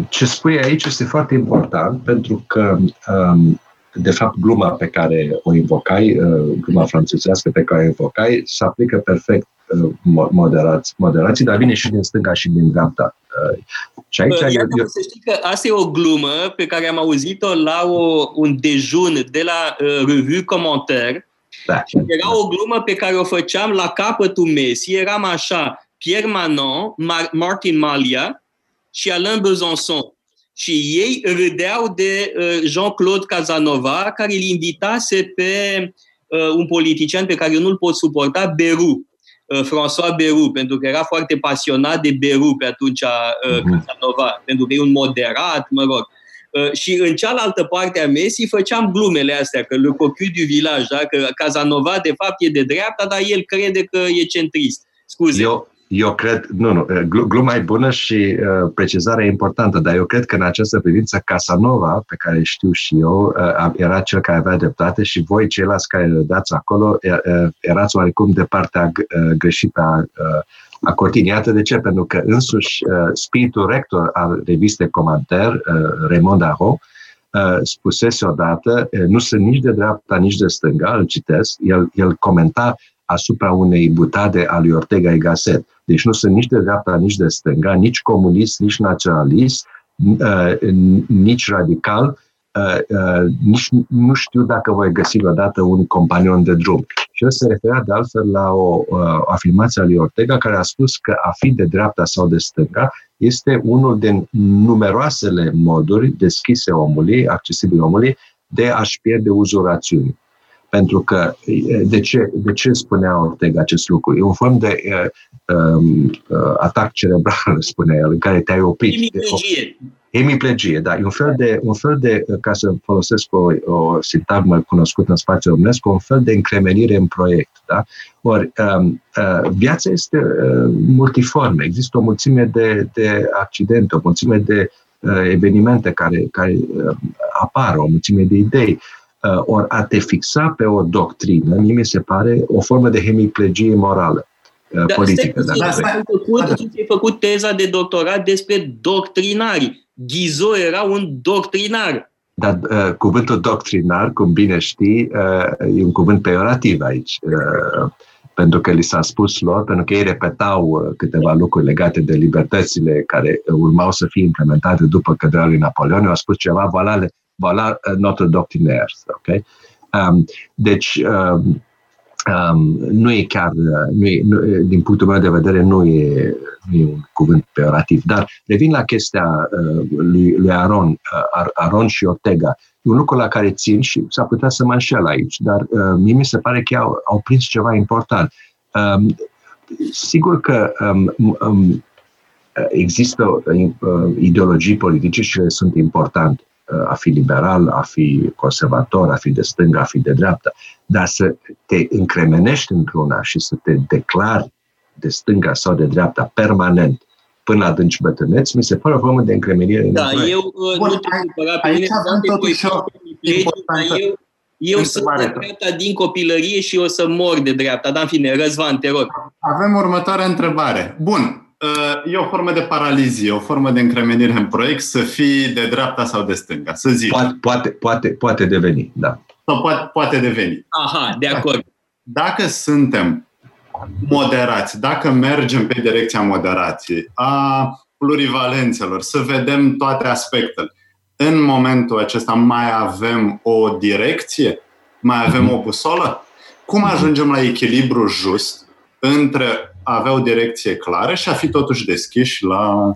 ce spui aici este foarte important pentru că, um, de fapt, gluma pe care o invocai, uh, gluma franțuzească pe care o invocai, se aplică perfect uh, moderați, moderații, dar vine și din stânga și din dreapta. Uh, și aici Iată, eu, eu... Să știi că asta e o glumă pe care am auzit-o la o, un dejun de la uh, Revue Commentaire. Da. Și era o glumă pe care o făceam la capătul mesii, eram așa, Pierre Manon, Mar- Martin Malia și Alain Besançon. Și ei râdeau de uh, Jean-Claude Casanova, care îl invitase pe uh, un politician pe care eu nu-l pot suporta, Beru, uh, François Beru, pentru că era foarte pasionat de Beru pe atunci uh, mhm. Casanova, pentru că e un moderat, mă rog. Uh, și în cealaltă parte a mesii făceam glumele astea, că le cocu du village, da? că Casanova de fapt e de dreapta, dar el crede că e centrist. Scuze. Eu, eu cred, nu, nu, gluma e bună și uh, precizarea e importantă, dar eu cred că în această privință Casanova, pe care știu și eu, uh, era cel care avea dreptate și voi, ceilalți care dați acolo, uh, erați oarecum de partea uh, greșită a, uh, a cortinii. Iată de ce, pentru că însuși uh, spiritul rector al revistei Comanter, uh, Raymond Aron, uh, spusese odată, uh, nu sunt nici de dreapta, nici de stânga, îl citesc, el, el comenta asupra unei butade a lui Ortega y Gasset. Deci nu sunt nici de dreapta, nici de stânga, nici comunist, nici naționalist, uh, nici radical, uh, uh, nici nu știu dacă voi găsi odată un companion de drum. Și el se referea de altfel la o, o afirmație a lui Ortega care a spus că a fi de dreapta sau de stânga este unul din numeroasele moduri deschise omului, accesibile omului, de a-și pierde uzul rațiunii. Pentru că, de ce, de ce spunea Ortega acest lucru? E un fel de uh, um, uh, atac cerebral, spune el, în care te-ai oprit. Hemiplegie. Hemiplegie, da. E un fel de, un fel de ca să folosesc o, o sintagmă cunoscută în spațiul românesc, un fel de încremenire în proiect. Da? Ori, um, uh, viața este uh, multiformă. Există o mulțime de, de accidente, o mulțime de uh, evenimente care, care uh, apară o mulțime de idei. Ori a te fixa pe o doctrină, mie mi se pare o formă de hemiplegie morală da, politică. Stai, da, stai, ai făcut, da. ai făcut teza de doctorat despre doctrinari. Ghizo era un doctrinar. Dar uh, cuvântul doctrinar, cum bine știi, uh, e un cuvânt peorativ aici. Uh, pentru că li s-a spus lor, pentru că ei repetau uh, câteva lucruri legate de libertățile care urmau să fie implementate după căderea lui Napoleon, au spus ceva, voilà, voilà uh, notre doctrinaire. Okay? Um, deci, um, um, nu e chiar, nu e, nu, din punctul meu de vedere, nu e, nu e un cuvânt peorativ. Dar revin la chestia uh, lui, lui Aron, uh, Aron și Ortega. E un lucru la care țin și s-ar putea să mă înșel aici, dar uh, mie mi se pare că au, au prins ceva important. Um, sigur că um, um, există uh, ideologii politice și sunt importante a fi liberal, a fi conservator, a fi de stânga, a fi de dreapta, dar să te încremenești într-una și să te declari de stânga sau de dreapta permanent până la adânci bătrâneți, mi se pare o formă de încremenire. Da, eu uh, Bun, nu te supăra pe mine, dar eu, eu sunt de dreapta din copilărie și o să mor de dreapta. Dar în fine, Răzvan, te rog. Avem următoarea întrebare. Bun, Uh, e o formă de paralizie, o formă de încremenire în proiect, să fii de dreapta sau de stânga, să zici. Poate, poate, poate, poate deveni, da. Sau poate, poate deveni. Aha, de acord. Dacă suntem moderați, dacă mergem pe direcția moderației, a plurivalențelor, să vedem toate aspectele, în momentul acesta mai avem o direcție? Mai avem o busolă? Cum ajungem la echilibru just între a avea o direcție clară și a fi totuși deschiși la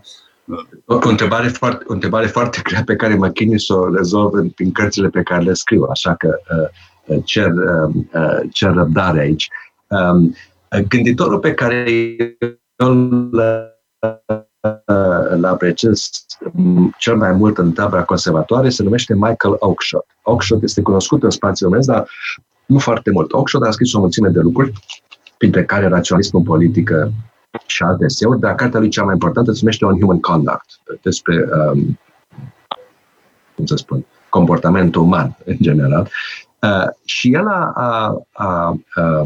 o, o, întrebare foarte, o întrebare foarte grea pe care mă chinui să o rezolv în, prin cărțile pe care le scriu, așa că uh, uh cer, uh, uh, cer răbdare aici. Um, gânditorul pe care eu îl apreciez cel mai mult în tabra conservatoare se numește Michael Oakeshott. Oakeshott este cunoscut în spațiul românesc, dar nu foarte mult. Oakeshott a scris o mulțime de lucruri printre care raționalismul politică și alte eseuri, dar cartea lui cea mai importantă se numește On Human Conduct, despre, um, cum să spun, comportamentul uman în general. Uh, și el a, a, a, a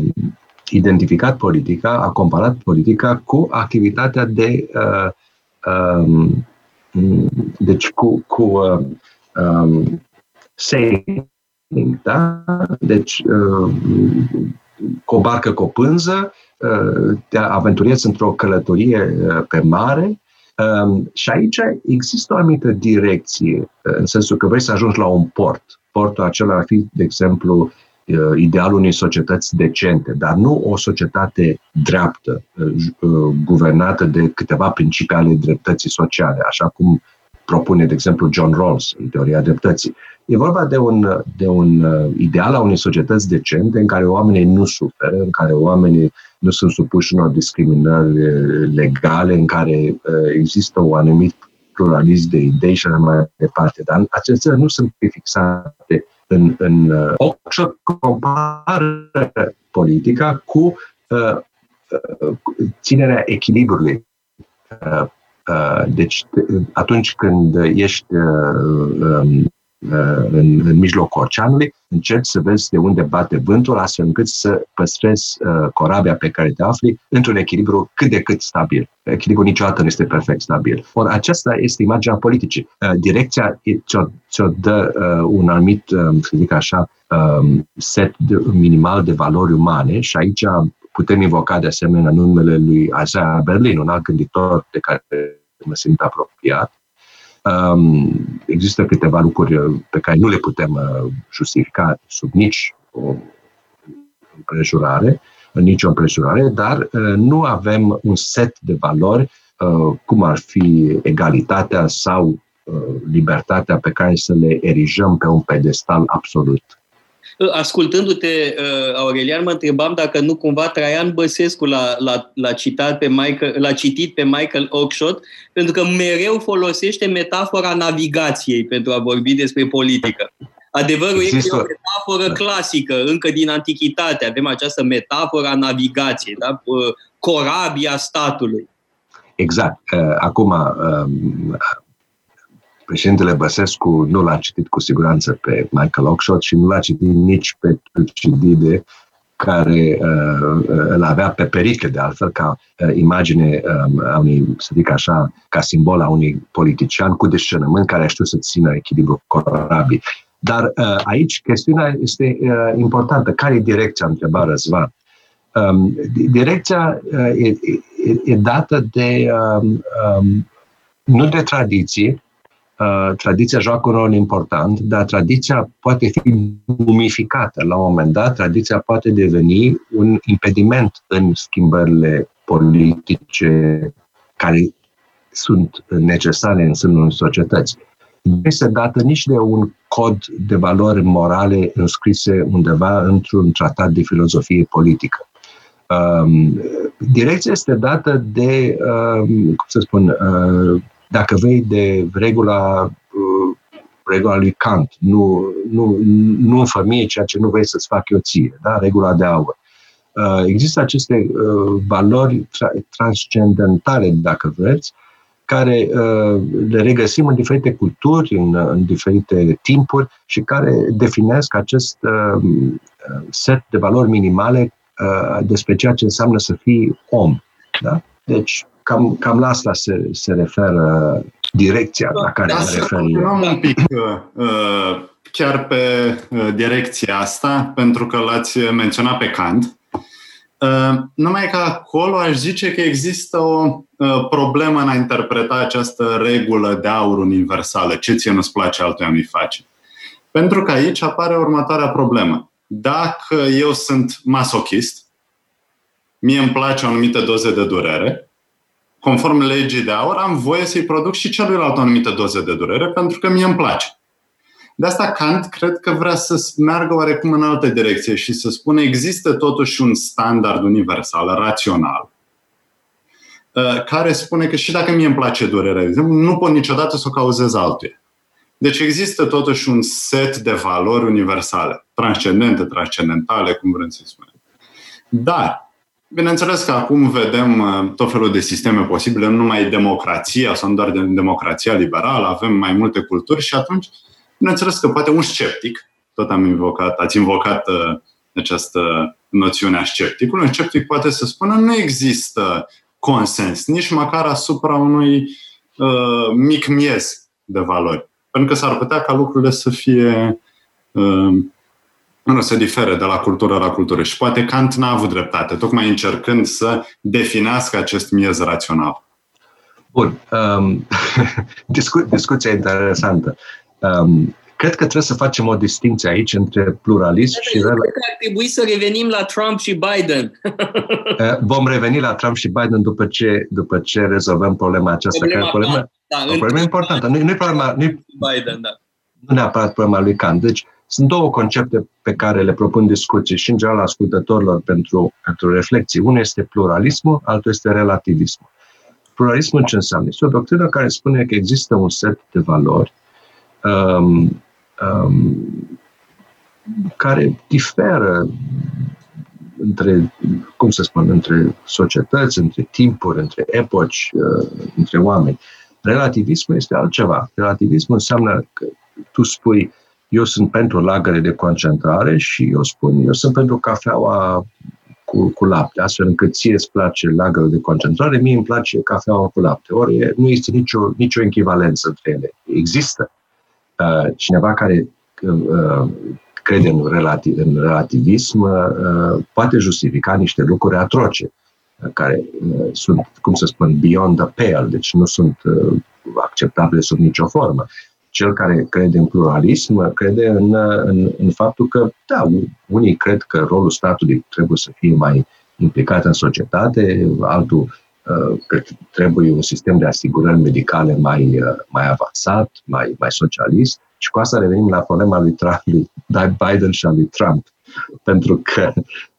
identificat politica, a comparat politica cu activitatea de uh, um, deci cu, cu uh, um, sailing, da? Deci uh, cu o barcă cu o pânză, uh, te aventuriezi într-o călătorie uh, pe mare um, și aici există o anumită direcție, uh, în sensul că vrei să ajungi la un port. Portul acela ar fi, de exemplu, idealul unei societăți decente, dar nu o societate dreaptă, guvernată de câteva principii ale dreptății sociale, așa cum propune, de exemplu, John Rawls în teoria dreptății. E vorba de un, de un uh, ideal a unei societăți decente în care oamenii nu suferă, în care oamenii nu sunt supuși unor discriminări uh, legale, în care uh, există un anumit pluralism de idei și așa mai departe. Dar acestea nu sunt fixate în, în Oxford compară politica cu uh, ținerea echilibrului uh, Uh, deci, atunci când ești uh, um, uh, în, în mijlocul oceanului, încerci să vezi de unde bate vântul, astfel încât să păstrezi corabia pe care te afli într-un echilibru cât de cât stabil. Echilibrul niciodată nu este perfect stabil. Or, aceasta este imaginea politicii. Direcția ți-o, ți-o dă un anumit, um, să zic așa, um, set minimal de valori umane și aici Putem invoca de asemenea numele lui Isaiah Berlin, un alt gânditor de care mă simt apropiat. Um, există câteva lucruri pe care nu le putem uh, justifica sub nici o împrejurare, în nicio împrejurare, dar uh, nu avem un set de valori uh, cum ar fi egalitatea sau libertatea pe care să le erijăm pe un pedestal absolut ascultându-te, uh, Aurelian, mă întrebam dacă nu cumva Traian Băsescu l-a, l-a, l-a, citat pe Michael, l-a citit pe Michael Oakeshott, pentru că mereu folosește metafora navigației pentru a vorbi despre politică. Adevărul Există... este o metaforă clasică, încă din antichitate. Avem această metaforă a navigației, da? Uh, corabia statului. Exact. Uh, acum, um, președintele Băsescu nu l-a citit cu siguranță pe Michael Oxford și nu l-a citit nici pe Tucidide, care uh, îl avea pe pericle, de altfel, ca uh, imagine um, a unui, să zic așa, ca simbol a unui politician cu discernământ care a știut să țină echilibru corabil. Dar uh, aici chestiunea este uh, importantă. Care e direcția, întreba Răzvan. Um, direcția uh, e, e, e dată de, um, um, nu de tradiție, Uh, tradiția joacă un rol important, dar tradiția poate fi mumificată. La un moment dat, tradiția poate deveni un impediment în schimbările politice care sunt necesare în sânul societății. Nu este dată nici de un cod de valori morale înscrise undeva într-un tratat de filozofie politică. Um, direcția este dată de, um, cum să spun, uh, dacă vrei, de regula, uh, regula lui Kant. Nu, nu, nu în familie ceea ce nu vrei să-ți fac eu ție, da? regula de aur. Uh, există aceste uh, valori tra- transcendentale, dacă vreți, care uh, le regăsim în diferite culturi, în, în diferite timpuri și care definesc acest uh, set de valori minimale uh, despre ceea ce înseamnă să fii om. Da? Deci, cam, cam la asta se, se referă direcția la care da, mă refer eu. Am un pic uh, uh, chiar pe uh, direcția asta, pentru că l-ați menționat pe Kant. Uh, numai că acolo aș zice că există o uh, problemă în a interpreta această regulă de aur universală. Ce ție nu-ți place, altuia nu-i face. Pentru că aici apare următoarea problemă. Dacă eu sunt masochist, mie îmi place o anumită doză de durere, conform legii de aur, am voie să-i produc și celuilalt o anumită doză de durere, pentru că mie îmi place. De asta Kant cred că vrea să meargă oarecum în altă direcție și să spună există totuși un standard universal, rațional, uh, care spune că și dacă mie îmi place durerea, nu pot niciodată să o cauzez altuia. Deci există totuși un set de valori universale, transcendente, transcendentale, cum vrem să spunem. Dar Bineînțeles că acum vedem uh, tot felul de sisteme posibile, nu numai democrația sau nu doar de democrația liberală, avem mai multe culturi și atunci, bineînțeles că poate un sceptic, tot am invocat, ați invocat uh, această noțiune a scepticului, un sceptic poate să spună nu există consens, nici măcar asupra unui uh, mic miez de valori. Pentru că s-ar putea ca lucrurile să fie uh, nu se difere de la cultură la cultură. Și poate Kant n-a avut dreptate, tocmai încercând să definească acest miez rațional. Bun. Um, discu- discuția interesantă. Um, cred că trebuie să facem o distinție aici între pluralism și... Cred că ar trebui să revenim la Trump și Biden. Uh, vom reveni la Trump și Biden după ce, după ce rezolvăm problema aceasta. Problema, care problema, da, o problemă importantă. Nu, nu e problema... Nu, Biden, da. Nu neapărat problema lui Kant. Deci, sunt două concepte pe care le propun discuții și în general ascultătorilor pentru, pentru reflexii. Unul este pluralismul, altul este relativismul. Pluralismul ce înseamnă? Este o doctrină care spune că există un set de valori um, um, care diferă între, cum să spun, între societăți, între timpuri, între epoci, uh, între oameni. Relativismul este altceva. Relativismul înseamnă că tu spui eu sunt pentru lagăre de concentrare și eu spun, eu sunt pentru cafeaua cu, cu lapte, astfel încât ție îți place lagărul de concentrare, mie îmi place cafeaua cu lapte. Ori nu este nicio, nicio echivalență între ele. Există uh, cineva care uh, crede în, relativ, în relativism, uh, poate justifica niște lucruri atroce, uh, care uh, sunt, cum să spun, beyond the pale, deci nu sunt uh, acceptabile sub nicio formă cel care crede în pluralism crede în, în, în faptul că, da, unii cred că rolul statului trebuie să fie mai implicat în societate, altul uh, că trebuie un sistem de asigurări medicale mai, uh, mai avansat, mai, mai socialist. Și cu asta revenim la problema lui, Trump, lui Biden și a lui Trump. Pentru că,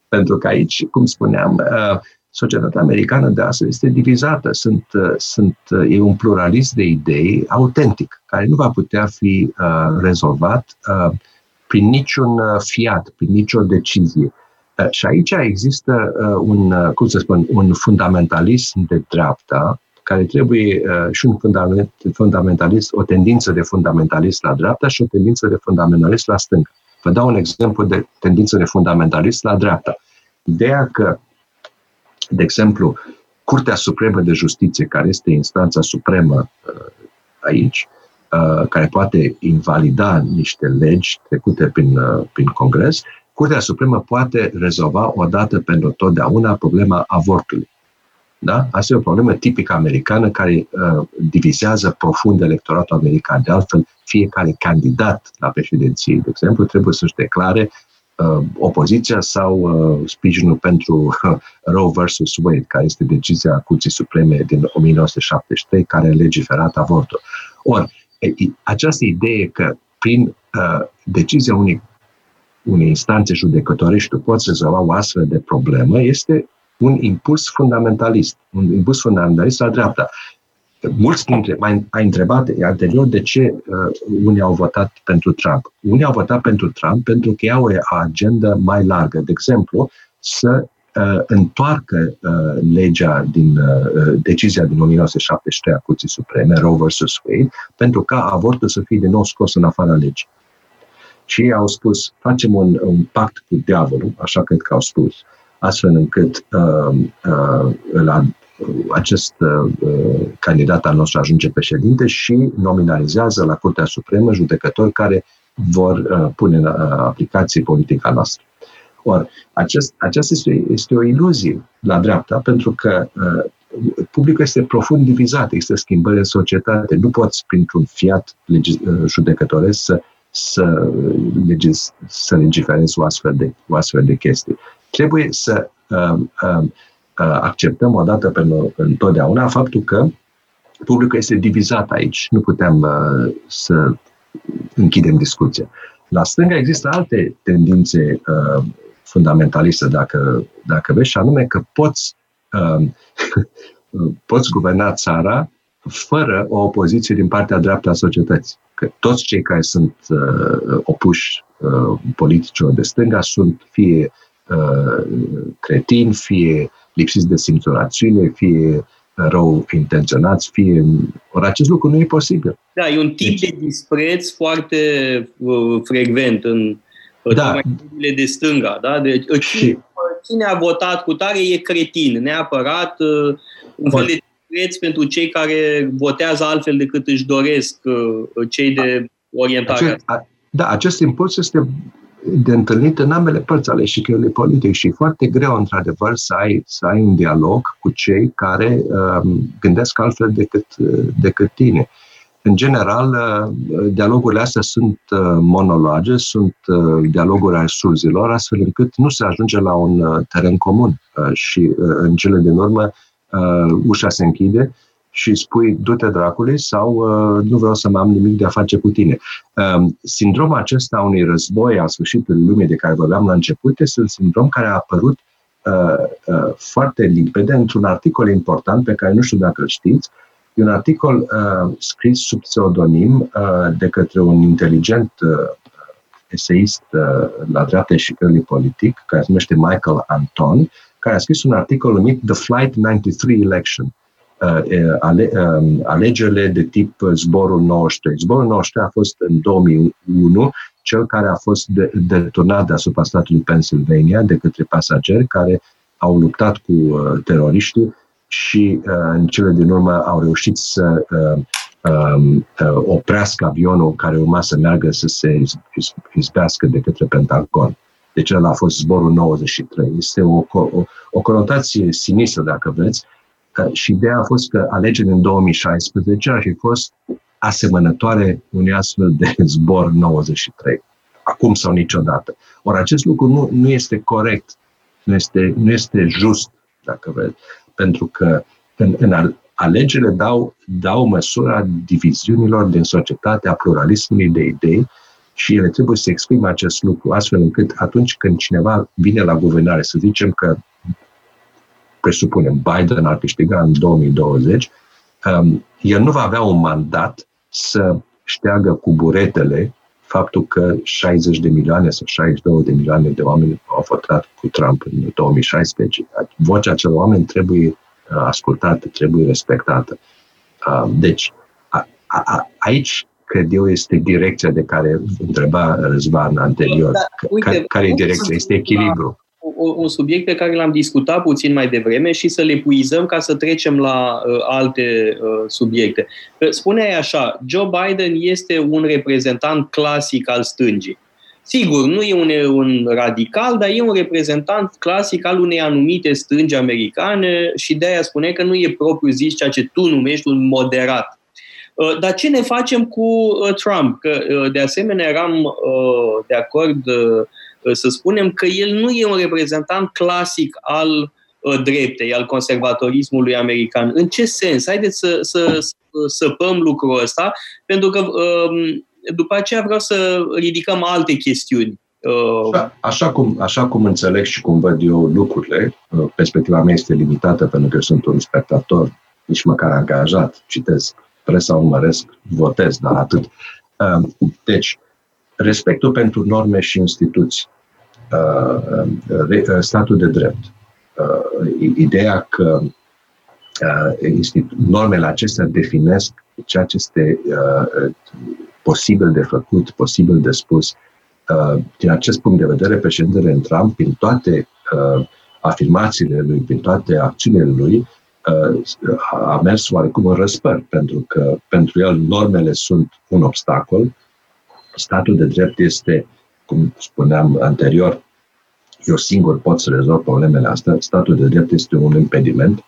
pentru că aici, cum spuneam, uh, societatea americană de astăzi este divizată. Sunt, uh, sunt, uh, e un pluralist de idei autentic, care nu va putea fi uh, rezolvat uh, prin niciun uh, fiat, prin nicio decizie. Uh, și aici există uh, un, uh, cum să spun, un fundamentalism de dreapta care trebuie uh, și un fundament, fundamentalist, o tendință de fundamentalist la dreapta și o tendință de fundamentalist la stânga. Vă dau un exemplu de tendință de fundamentalist la dreapta. Ideea că, de exemplu, Curtea Supremă de Justiție, care este instanța supremă uh, aici, uh, care poate invalida niște legi trecute prin, uh, prin Congres, Curtea Supremă poate rezolva odată pentru totdeauna problema avortului. Da? Asta e o problemă tipică americană care uh, divizează profund electoratul american. De altfel, fiecare candidat la președinție, de exemplu, trebuie să-și declare uh, opoziția sau uh, sprijinul pentru uh, Roe versus Wade, care este decizia Curții Supreme din 1973, care a legiferat avortul. Ori, această idee că prin uh, decizia unei, unei instanțe judecătorești tu poți rezolva o astfel de problemă este un impuls fundamentalist, un impuls fundamentalist la dreapta. Mulți dintre, mai ai întrebat anterior de ce uh, unii au votat pentru Trump. Unii au votat pentru Trump pentru că au o agendă mai largă. De exemplu, să uh, întoarcă uh, legea din uh, decizia din 1973 a Curții Supreme, Roe vs. Wade, pentru ca avortul să fie din nou scos în afara legii. Și ei au spus, facem un, un pact cu diavolul, așa cred că au spus, astfel încât uh, uh, la acest uh, candidat al nostru ajunge președinte și nominalizează la Curtea Supremă judecători care vor uh, pune în uh, aplicație politica noastră. Or, acest, aceasta este, este o iluzie la dreapta, pentru că uh, publicul este profund divizat, există schimbări în societate. Nu poți, printr-un fiat legi, uh, judecătoresc, să, să, legis, să legiferezi o astfel, de, o astfel de chestii. Trebuie să uh, uh, uh, acceptăm odată pentru întotdeauna faptul că publicul este divizat aici. Nu putem uh, să închidem discuția. La stânga există alte tendințe uh, fundamentaliste, dacă, dacă vezi, și anume că poți, uh, poți guverna țara fără o opoziție din partea dreaptă a societății. Că toți cei care sunt uh, opuși uh, politicilor de stânga sunt fie uh, cretini, fie lipsiți de simțul rațiune, fie rău intenționați, fie... Ori acest lucru nu e posibil. Da, e un tip deci, de dispreț foarte uh, frecvent în da. de stânga. Da? Deci, și... cine a votat cu tare e cretin, neapărat uh, un fel de dispreț pentru cei care votează altfel decât își doresc uh, cei de orientare. Acest, a, da, acest impuls este de întâlnit în ambele părți ale șichului politic și e foarte greu, într-adevăr, să ai, să ai un dialog cu cei care um, gândesc altfel decât, decât tine. În general, uh, dialogurile astea sunt uh, monologe, sunt uh, dialoguri ale surzilor, astfel încât nu se ajunge la un uh, teren comun uh, și uh, în cele din urmă uh, ușa se închide și spui du-te dracului sau uh, nu vreau să mai am nimic de a face cu tine. Uh, sindromul acesta unui război a sfârșitului lumii de care vorbeam la început este un sindrom care a apărut uh, uh, foarte limpede într-un articol important pe care nu știu dacă îl știți. E un articol uh, scris sub pseudonim uh, de către un inteligent uh, eseist uh, la dreapta și politic, care se numește Michael Anton, care a scris un articol numit The Flight 93 Election Uh, uh, ale, um, alegerile de tip zborul 93. Zborul 93 a fost în 2001 cel care a fost deturnat deasupra statului Pennsylvania de către pasageri care au luptat cu uh, teroriștii și în cele din urmă au reușit să um, oprească avionul care urma să meargă să se izbească de către Pentagon. Deci ăla a fost zborul 93. Este o, o, o conotație sinistră, dacă vreți, și ideea a fost că alegerile în 2016 ar fi fost asemănătoare unui astfel de zbor 93. Acum sau niciodată. Ori acest lucru nu, nu este corect, nu este, nu este just, dacă vreți, pentru că în, în alegerile dau, dau măsura diviziunilor din societatea pluralismului de idei și ele trebuie să exprime acest lucru astfel încât atunci când cineva vine la guvernare, să zicem că presupunem, Biden ar câștiga în 2020, um, el nu va avea un mandat să șteagă cu buretele faptul că 60 de milioane sau 62 de milioane de oameni au votat cu Trump în 2016. Vocea acelor oameni trebuie ascultată, trebuie respectată. Deci, a, a, aici cred eu, este direcția de care întreba Răzvan anterior. Da, uite, care, care e direcția? Este echilibru. Un subiect pe care l-am discutat puțin mai devreme și să le puizăm ca să trecem la uh, alte uh, subiecte. Spune așa, Joe Biden este un reprezentant clasic al stângii. Sigur, nu e un, un radical, dar e un reprezentant clasic al unei anumite stângi americane și de aia spune că nu e propriu zis ceea ce tu numești un moderat. Uh, dar ce ne facem cu uh, Trump? Că, uh, de asemenea, eram de acord să spunem că el nu e un reprezentant clasic al dreptei, al conservatorismului american. În ce sens? Haideți să, să, să săpăm lucrul ăsta, pentru că um, după aceea vreau să ridicăm alte chestiuni. Așa, așa, cum, așa cum înțeleg și cum văd eu lucrurile, perspectiva mea este limitată pentru că sunt un spectator, nici măcar angajat, citesc presa urmăresc, votez, dar atât. Uh, deci, respectul pentru norme și instituții, uh, uh, statul de drept, ideea că normele acestea definesc ceea ce este posibil de făcut, posibil de spus. Din acest punct de vedere, președintele Trump, prin toate afirmațiile lui, prin toate acțiunile lui, a mers oarecum în răspăr, pentru că pentru el normele sunt un obstacol, statul de drept este, cum spuneam anterior, eu singur pot să rezolv problemele astea, statul de drept este un impediment.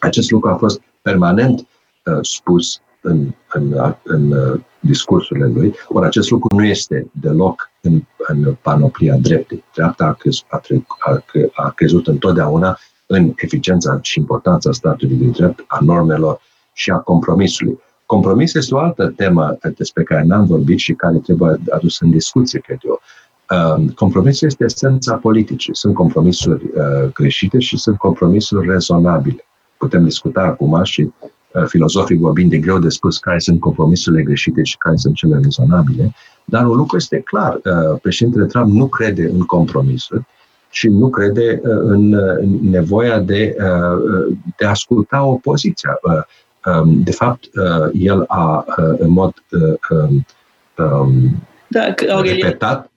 Acest lucru a fost permanent uh, spus în, în, în uh, discursurile lui, ori acest lucru nu este deloc în, în panoplia dreptei. Dreapta a, crez, a, a, a crezut întotdeauna în eficiența și importanța statului de drept, a normelor și a compromisului. Compromis este o altă temă despre care n-am vorbit și care trebuie adus în discuție, cred eu. Um, compromisul este esența politicii. Sunt compromisuri uh, greșite și sunt compromisuri rezonabile. Putem discuta acum și uh, filozofii vorbind de greu de spus care sunt compromisurile greșite și care sunt cele rezonabile, dar un lucru este clar. Uh, președintele Trump nu crede în compromisuri și nu crede uh, în nevoia de, uh, de a asculta opoziția. Uh, um, de fapt, el a, în mod um, um, da, repetat,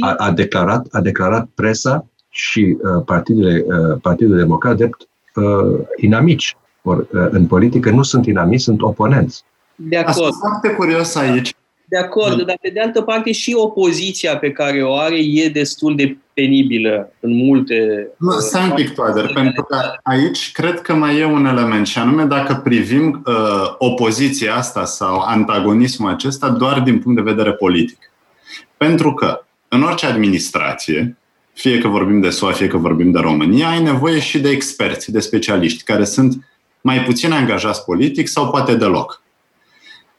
a, a, declarat, a declarat presa și partidele, Partidul Democrat drept inamici. Or, în politică nu sunt inamici, sunt oponenți. De acord. Sunt foarte curios aici. De acord, dar pe de altă parte și opoziția pe care o are e destul de penibilă în multe... Nu, stai un pic, Toader, pentru că aici cred că mai e un element și anume dacă privim uh, opoziția asta sau antagonismul acesta doar din punct de vedere politic. Pentru că în orice administrație, fie că vorbim de SUA, fie că vorbim de România, ai nevoie și de experți, de specialiști, care sunt mai puțin angajați politic sau poate deloc.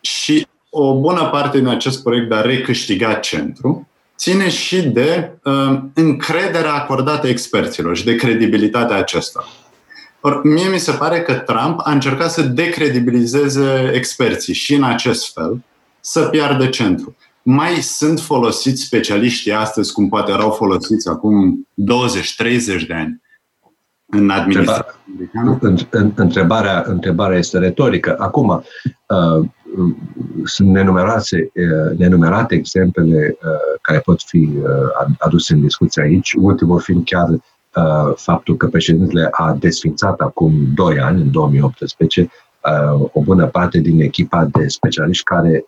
Și o bună parte din acest proiect de a recâștiga centru ține și de uh, încrederea acordată experților și de credibilitatea acestora. Or, mie mi se pare că Trump a încercat să decredibilizeze experții și în acest fel să piardă centru. Mai sunt folosiți specialiștii astăzi cum poate erau folosiți acum 20-30 de ani în administrație. Întrebarea, întrebarea este retorică. Acum, uh, sunt nenumerate, nenumerate exemplele care pot fi aduse în discuție aici. Ultimul fiind chiar faptul că președintele a desfințat acum 2 ani, în 2018, o bună parte din echipa de specialiști care,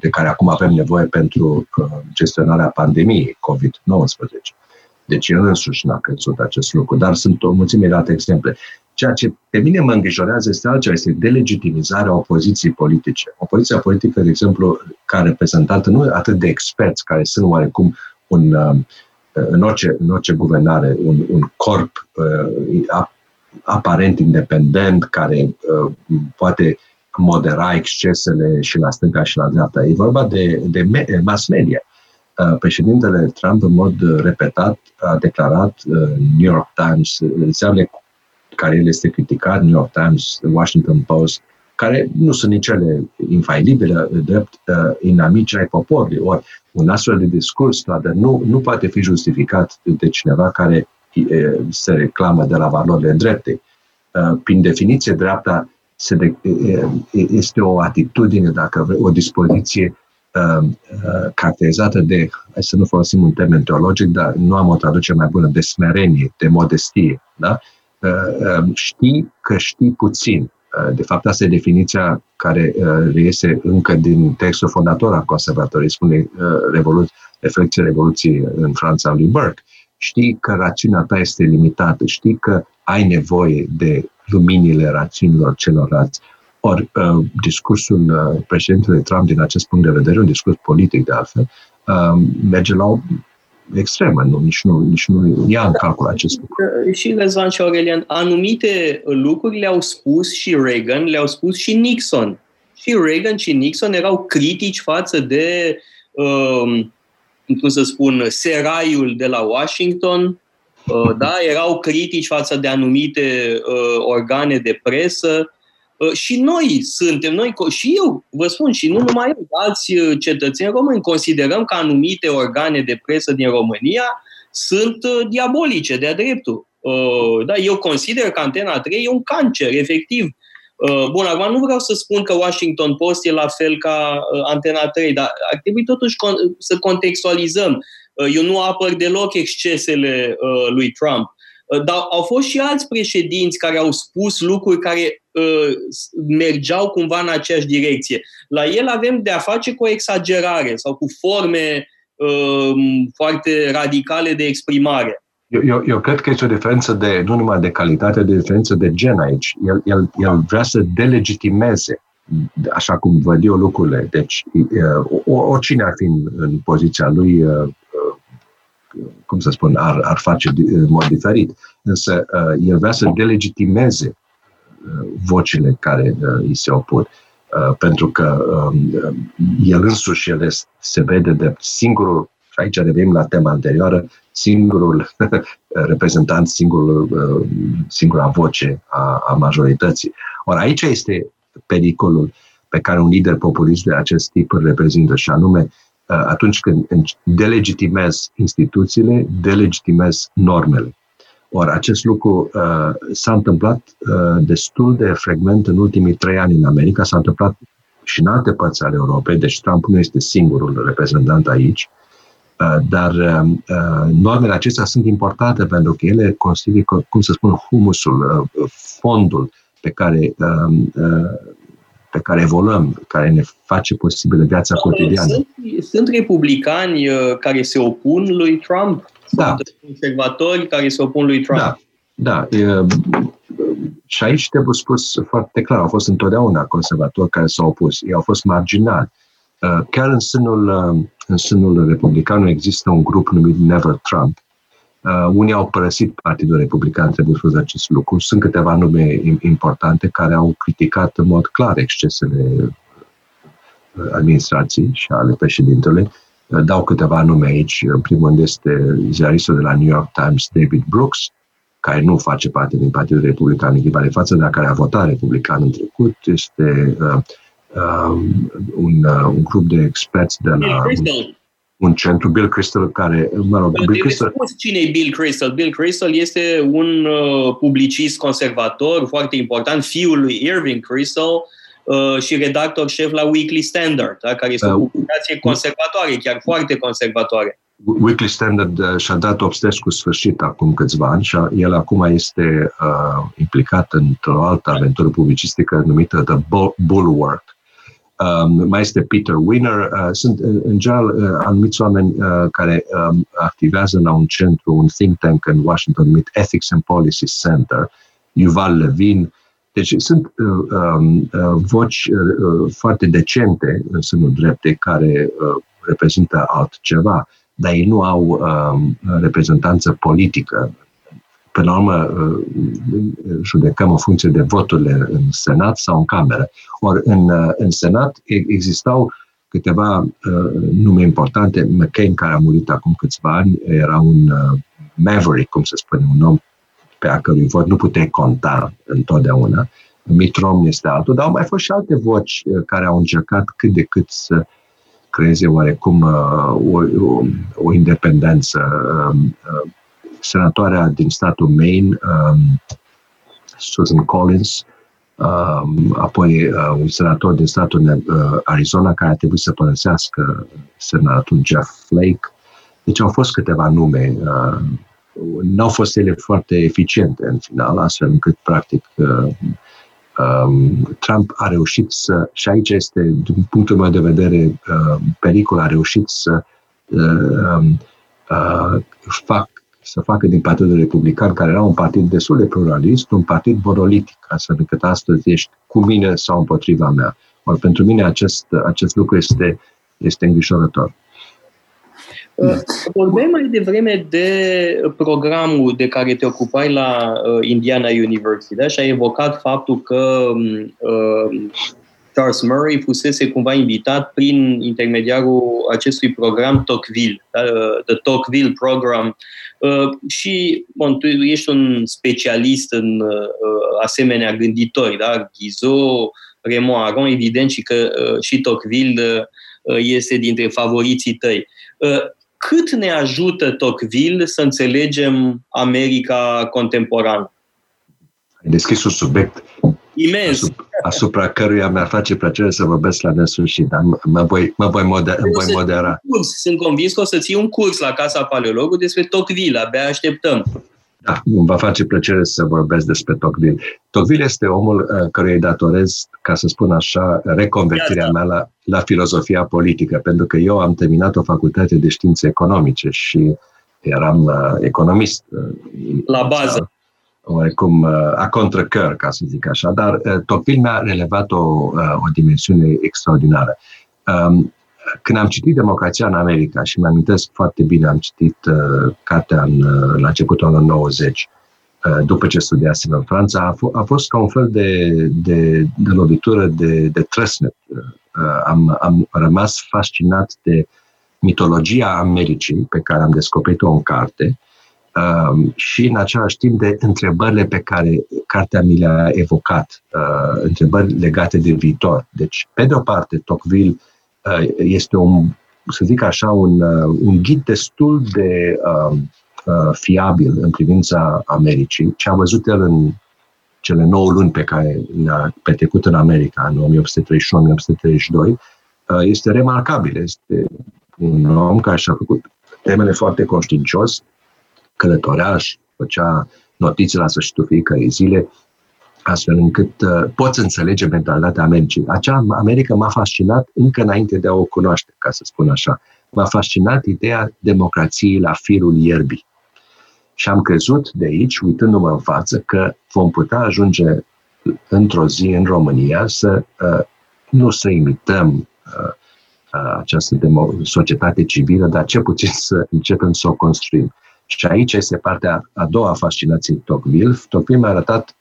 de care acum avem nevoie pentru gestionarea pandemiei COVID-19. Deci el însuși n-a crezut acest lucru, dar sunt o mulțime de alte exemple. Ceea ce pe mine mă îngrijorează este altceva, este delegitimizarea opoziției politice. Opoziția politică, de exemplu, care reprezentată nu atât de experți, care sunt oarecum un, uh, în, orice, în orice guvernare, un, un corp uh, aparent independent, care uh, poate modera excesele și la stânga și la dreapta. E vorba de, de mass media. Uh, președintele Trump, în mod repetat, a declarat uh, New York Times, înseamnă care el este criticat, New York Times, Washington Post, care nu sunt nici ele infailibile, drept uh, inamici ai poporului. Ori un astfel de discurs dar nu, nu poate fi justificat de cineva care uh, se reclamă de la valorile drepte. Prin definiție, dreapta este o atitudine, dacă vrei, o dispoziție caracterizată de, hai să nu folosim un termen teologic, dar nu am o traducere mai bună, de smerenie, de modestie. Da? Știi că știi puțin. De fapt, asta e definiția care reiese încă din textul fondator al conservatorismului, Revoluție, reflecție Revoluției în Franța lui Burke. Știi că rațiunea ta este limitată, știi că ai nevoie de luminile rațiunilor celorlalți. Ori uh, discursul uh, președintelui Trump din acest punct de vedere, un discurs politic de altfel, uh, merge la o extremă, nu, nici, nu, nici nu ia în calcul acest lucru. Și Răzvan și Aurelian, anumite lucruri le-au spus și Reagan, le-au spus și Nixon. Și Reagan și Nixon erau critici față de, uh, cum să spun, seraiul de la Washington, uh, da? erau critici față de anumite uh, organe de presă, Uh, și noi suntem, noi, și eu, vă spun, și nu numai eu, alți uh, cetățeni români, considerăm că anumite organe de presă din România sunt uh, diabolice, de-a dreptul. Da, eu consider că Antena 3 e un cancer, efectiv. Bun, acum nu vreau să spun că Washington Post e la fel ca Antena 3, dar ar trebui totuși să contextualizăm. Eu nu apăr deloc excesele lui Trump. Dar au fost și alți președinți care au spus lucruri care Uh, mergeau cumva în aceeași direcție. La el avem de a face cu o exagerare sau cu forme uh, foarte radicale de exprimare. Eu, eu, eu cred că este o diferență de, nu numai de calitate, de diferență de gen aici. El, el, el vrea să delegitimeze, așa cum văd eu lucrurile. Deci, uh, oricine ar fi în, în poziția lui, cum să spun, ar, ar face în mod diferit. Însă, el vrea să delegitimeze vocile care uh, îi se opun. Uh, pentru că um, el însuși el se vede de singurul, și aici revenim la tema anterioară, singurul reprezentant, singurul, uh, singura voce a, a majorității. Ori aici este pericolul pe care un lider populist de acest tip îl reprezintă, și anume atunci când delegitimez instituțiile, delegitimez normele. Ori acest lucru uh, s-a întâmplat uh, destul de frecvent în ultimii trei ani în America, s-a întâmplat și în alte părți ale Europei, deci Trump nu este singurul reprezentant aici, uh, dar uh, uh normele acestea sunt importante pentru că ele constituie, cum să spun, humusul, uh, fondul pe care uh, uh, pe care evoluăm, care ne face posibilă viața cotidiană. Sunt, sunt republicani uh, care se opun lui Trump? da. conservatori care se opun lui Trump. Da, da. E, și aici trebuie spus foarte clar, au fost întotdeauna conservatori care s-au opus. Ei au fost marginali. Chiar în sânul, în sânul republican există un grup numit Never Trump. Unii au părăsit Partidul Republican, trebuie spus acest lucru. Sunt câteva nume importante care au criticat în mod clar excesele administrației și ale președintelui Dau câteva nume aici. În primul rând este ziaristul de la New York Times, David Brooks, care nu face parte din Partidul Republican în de față, dar care a votat republican în trecut. Este uh, uh, un, uh, un grup de experți de la un centru, Bill Crystal, care, mă rog, Bill Crystal... Cine e Bill Crystal? Bill Crystal este un uh, publicist conservator foarte important, fiul lui Irving Crystal, uh, Uh, și redactor șef la Weekly Standard, da? care este o uh, publicație conservatoare, chiar foarte conservatoare. Weekly Standard uh, și-a dat cu sfârșit acum câțiva ani și el acum este uh, implicat într-o altă aventură publicistică numită The Bulwark. Um, mai este Peter Winner. Uh, sunt, în general, uh, anumiți oameni uh, care um, activează la un centru, un think tank în Washington numit Ethics and Policy Center. Yuval Levin, deci sunt uh, um, uh, voci uh, foarte decente în sânul dreptei care uh, reprezintă altceva, dar ei nu au uh, reprezentanță politică. Până la urmă, uh, judecăm în funcție de voturile în Senat sau în Cameră. Ori în, uh, în Senat existau câteva uh, nume importante. McCain, care a murit acum câțiva ani, era un uh, maverick, cum se spune, un om pe a cărui vot nu puteai conta întotdeauna. Mitrom este altul, dar au mai fost și alte voci uh, care au încercat cât de cât să creeze oarecum uh, o, o, o independență. Um, uh, senatoarea din statul Maine, um, Susan Collins, um, apoi uh, un senator din statul uh, Arizona care a trebuit să părăsească senatul Jeff Flake. Deci au fost câteva nume. Uh, n-au fost ele foarte eficiente în final, astfel încât, practic, uh, um, Trump a reușit să, și aici este, din punctul meu de vedere, uh, pericol, a reușit să uh, um, uh, fac să facă din Partidul Republican, care era un partid destul de pluralist, un partid monolitic, astfel încât astăzi ești cu mine sau împotriva mea. Or, pentru mine acest, acest lucru este, este îngrijorător. Uh, vorbeai mai devreme de programul de care te ocupai la uh, Indiana University da? și ai evocat faptul că um, uh, Charles Murray fusese cumva invitat prin intermediarul acestui program Tocqueville, da? The Tocqueville Program. Și bon, tu ești un specialist în asemenea gânditori, da? Guizot, Raymond Aron, evident și că și Tocqueville este dintre favoriții tăi cât ne ajută Tocqueville să înțelegem America contemporană? Ai deschis un subiect imens asupra, asupra căruia mi-ar face plăcere să vorbesc la nesfârșit, dar mă voi, mă voi, moder, mă voi modera. Sunt convins că o să ții un curs la Casa Paleologului despre Tocqueville, abia așteptăm. Da, îmi va face plăcere să vorbesc despre Tocqueville. Tocqueville este omul uh, căruia îi datorez, ca să spun așa, reconvertirea mea la, la filozofia politică, pentru că eu am terminat o facultate de științe economice și eram uh, economist. Uh, la bază. Oarecum uh, a contracăr, ca să zic așa, dar uh, Tocqueville mi-a relevat o, uh, o dimensiune extraordinară. Um, când am citit Democrația în America și mi-amintesc foarte bine, am citit uh, cartea în, uh, la începutul anului 90, uh, după ce studiasem în Franța, a, f- a fost ca un fel de, de, de lovitură de, de trăsnet. Uh, am, am rămas fascinat de mitologia Americii pe care am descoperit-o în carte uh, și în același timp de întrebările pe care cartea mi le-a evocat, uh, întrebări legate de viitor. Deci, pe de o parte, Tocqueville Uh, este un, să zic așa, un, uh, un ghid destul de uh, fiabil în privința Americii. Ce a văzut el în cele 9 luni pe care le-a petrecut în America, în 1831-1832, este remarcabil. Este un om care și-a făcut temele foarte conștiincios, călătoreaș și făcea notițe la sfârșitul fiecărei zile, astfel încât uh, poți înțelege mentalitatea Americii. Acea America m-a fascinat încă înainte de a o cunoaște, ca să spun așa. M-a fascinat ideea democrației la firul ierbii. Și am crezut de aici, uitându-mă în față, că vom putea ajunge într-o zi în România să uh, nu să imităm uh, uh, această demo- societate civilă, dar ce puțin să începem să o construim. Și aici este partea a doua fascinației Tocqueville. Tocqueville mi-a arătat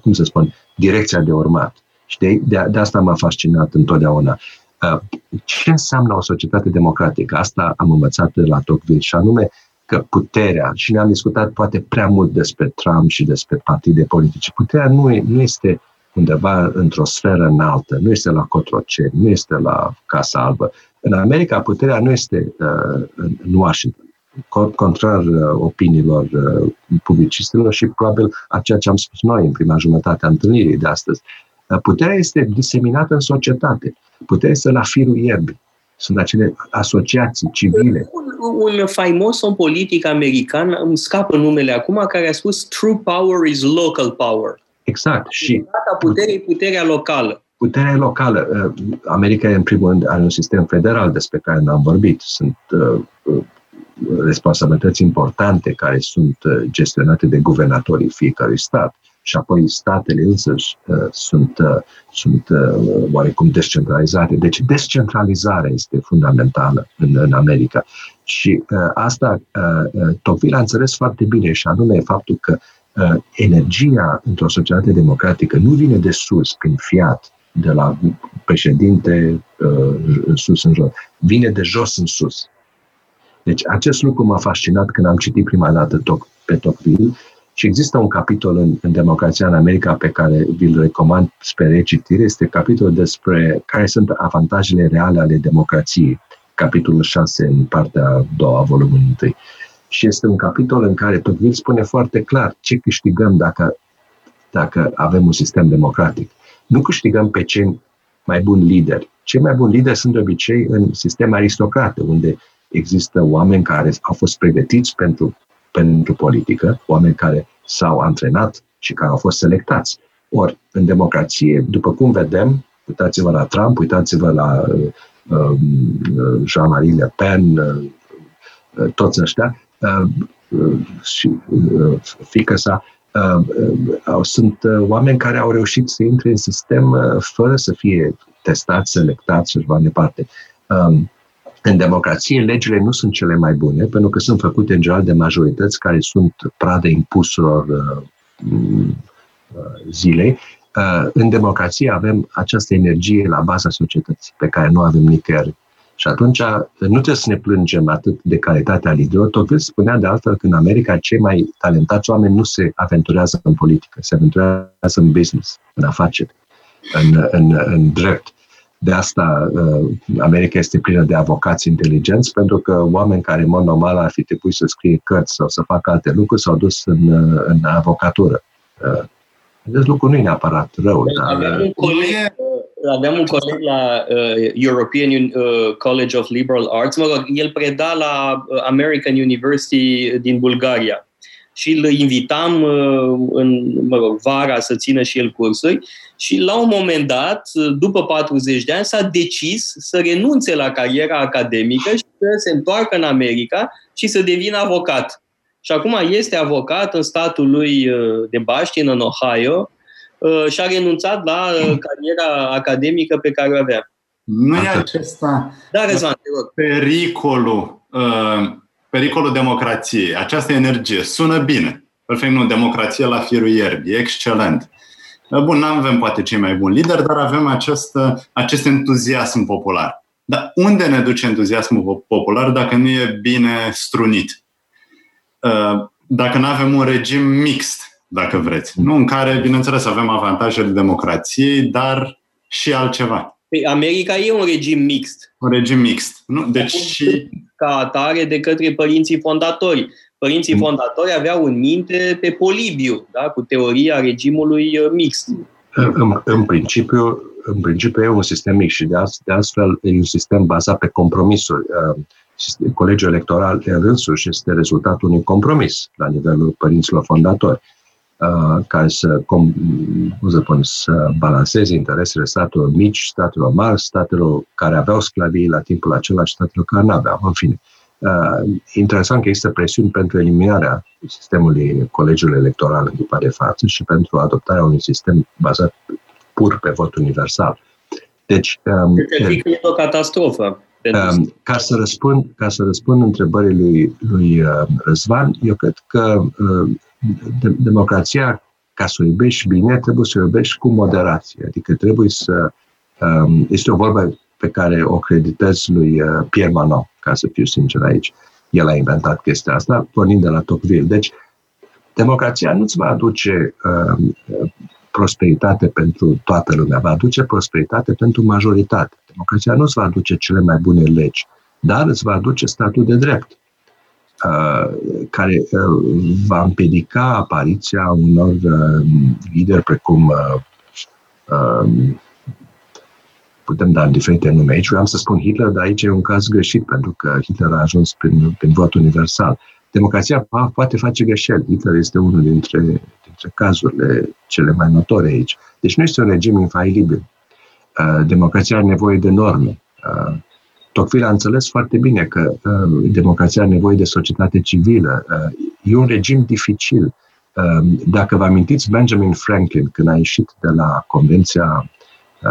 cum să spun, direcția de urmat. Și de, de, de asta m-a fascinat întotdeauna. Uh, ce înseamnă o societate democratică? Asta am învățat de la Tocqueville și anume că puterea, și ne-am discutat poate prea mult despre Trump și despre partide politice, puterea nu, e, nu este undeva într-o sferă înaltă, nu este la Cotroceni, nu este la Casa Albă. În America, puterea nu este uh, în Washington contrar uh, opiniilor uh, publicistilor și probabil a ceea ce am spus noi în prima jumătate a întâlnirii de astăzi. Uh, puterea este diseminată în societate. Puterea este la firul ierbii. Sunt acele asociații civile. Un, un faimos om politic american, îmi scapă numele acum, care a spus True power is local power. Exact. Și puterea puterea locală. Puterea locală. America, în primul rând, are un sistem federal despre care n-am vorbit. Sunt responsabilități importante care sunt uh, gestionate de guvernatorii fiecărui stat și apoi statele însăși uh, sunt, uh, sunt uh, oarecum descentralizate. Deci descentralizarea este fundamentală în, în America. Și uh, asta uh, uh Tocqueville a înțeles foarte bine și anume faptul că uh, energia într-o societate democratică nu vine de sus, prin fiat, de la președinte uh, în sus în jos, vine de jos în sus. Deci acest lucru m-a fascinat când am citit prima dată pe Tocqueville și există un capitol în, în Democrația în America pe care vi-l recomand spre recitire, este capitolul despre care sunt avantajele reale ale democrației, capitolul 6 în partea a doua, volumul 1. Și este un capitol în care Tocqueville spune foarte clar ce câștigăm dacă dacă avem un sistem democratic. Nu câștigăm pe cei mai buni lideri. Cei mai buni lideri sunt de obicei în sisteme aristocrate, unde există oameni care au fost pregătiți pentru, pentru politică, oameni care s-au antrenat și care au fost selectați. Ori, în democrație, după cum vedem, uitați-vă la Trump, uitați-vă la uh, uh, Jean-Marie Le Pen, uh, uh, toți ăștia, uh, uh, și uh, fică sa, uh, uh, sunt uh, oameni care au reușit să intre în sistem uh, fără să fie testați, selectați și așa mai departe. Um, în democrație, legile nu sunt cele mai bune, pentru că sunt făcute în general de majorități care sunt prade impusurilor uh, zilei. Uh, în democrație avem această energie la baza societății, pe care nu avem nicăieri. Și atunci nu trebuie să ne plângem atât de calitatea liderilor. Tot spunea de altfel că în America cei mai talentați oameni nu se aventurează în politică, se aventurează în business, în afaceri, în, în, în drept. De asta uh, America este plină de avocați inteligenți, pentru că oameni care, în mod normal, ar fi trebuit să scrie cărți sau să facă alte lucruri, s-au dus în, uh, în avocatură. Uh, acest lucru nu e neapărat rău. Dar... Aveam un coleg, aveam un coleg la uh, European uh, College of Liberal Arts, mă rog, el preda la American University din Bulgaria și îl invitam uh, în mă rog, vara să țină și el cursuri și la un moment dat, după 40 de ani, s-a decis să renunțe la cariera academică și să se întoarcă în America și să devină avocat. Și acum este avocat în statul lui uh, de Baștin, în Ohio, uh, și a renunțat la cariera academică pe care o avea. Nu e acesta da, Rezvan, te rog. pericolul pericolul democrației, această energie, sună bine. Perfect, nu, democrație la firul ierbii, excelent. Bun, nu avem poate cei mai buni lideri, dar avem acest, acest entuziasm popular. Dar unde ne duce entuziasmul popular dacă nu e bine strunit? Uh, dacă nu avem un regim mixt, dacă vreți, nu în care, bineînțeles, avem avantajele democrației, dar și altceva. Păi America e un regim mixt. Un regim mixt. Nu? Deci și ca atare de către părinții fondatori. Părinții mm. fondatori aveau în minte pe Polibiu, da? cu teoria regimului uh, mixt. În, în, principiu, în principiu e un sistem mixt și de, de astfel e un sistem bazat pe compromisuri. Uh, colegiul electoral în însuși este rezultatul unui compromis la nivelul părinților fondatori uh, care să, cum, cum să, spun, să balanceze interesele statelor mici, statelor mari, statelor care aveau sclavii la timpul acela și statelor care nu aveau. În fine, uh, interesant că există presiuni pentru eliminarea sistemului colegiului electoral în clipa de față și pentru adoptarea unui sistem bazat pur pe vot universal. Deci, um, deci e o catastrofă. Um, ca să răspund, ca să răspund întrebării lui, lui uh, Răzvan, eu cred că uh, de- democrația, ca să o iubești bine, trebuie să o iubești cu moderație. Adică trebuie să... Um, este o vorbă pe care o creditez lui uh, Pierre Manon, ca să fiu sincer aici. El a inventat chestia asta, pornind de la Tocqueville. Deci, democrația nu-ți va aduce uh, prosperitate pentru toată lumea, va aduce prosperitate pentru majoritate. Democrația nu îți va aduce cele mai bune legi, dar îți va aduce statul de drept. Uh, care uh, va împiedica apariția unor uh, lideri precum putem da diferite nume aici. Vreau să spun Hitler, dar aici e un caz greșit, pentru că Hitler a ajuns prin, prin vot universal. Democrația poate face greșeli. Hitler este unul dintre, dintre cazurile cele mai notorii aici. Deci nu este un regim infailibil. Democrația are nevoie de norme. Tocqueville a înțeles foarte bine că uh, democrația are nevoie de societate civilă. Uh, e un regim dificil. Uh, dacă vă amintiți, Benjamin Franklin, când a ieșit de la Convenția uh,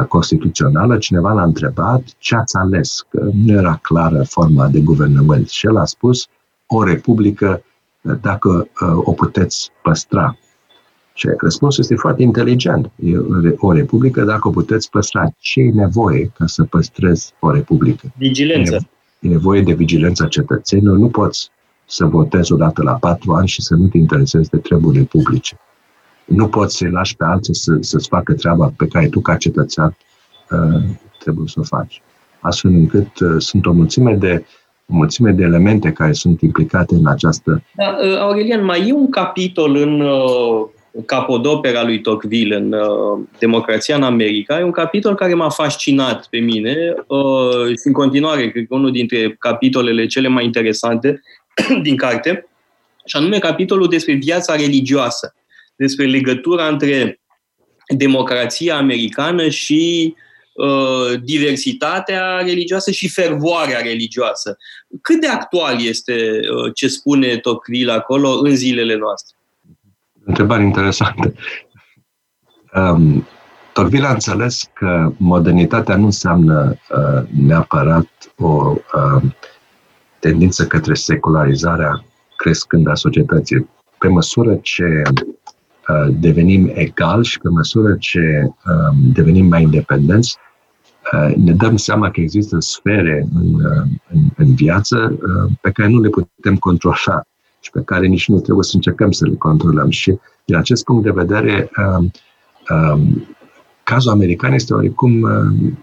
Constituțională, cineva l-a întrebat ce ați ales, că nu era clară forma de guvernământ. Și el a spus o republică uh, dacă uh, o puteți păstra. Și răspunsul este foarte inteligent. E o republică dacă o puteți păstra. Ce e nevoie ca să păstrezi o republică? Vigilență. E nevoie de vigilența cetățenilor. Nu poți să votezi odată la patru ani și să nu te interesezi de treburile publice. Nu poți să-i lași pe alții să, să-ți facă treaba pe care tu, ca cetățean, uh, trebuie să o faci. Astfel încât uh, sunt o mulțime de o mulțime de elemente care sunt implicate în această... Da, uh, Aurelian, mai e un capitol în capodopera lui Tocqueville în uh, Democrația în America, e un capitol care m-a fascinat pe mine uh, și în continuare, cred că unul dintre capitolele cele mai interesante din carte, și anume capitolul despre viața religioasă, despre legătura între democrația americană și uh, diversitatea religioasă și fervoarea religioasă. Cât de actual este uh, ce spune Tocqueville acolo în zilele noastre? Întrebare interesantă. Um, Tocqueville a înțeles că modernitatea nu înseamnă uh, neapărat o uh, tendință către secularizarea crescând a societății. Pe măsură ce uh, devenim egali și pe măsură ce uh, devenim mai independenți, uh, ne dăm seama că există sfere în, uh, în, în viață uh, pe care nu le putem controla și pe care nici nu trebuie să încercăm să le controlăm. Și din acest punct de vedere, um, um, cazul american este oricum um,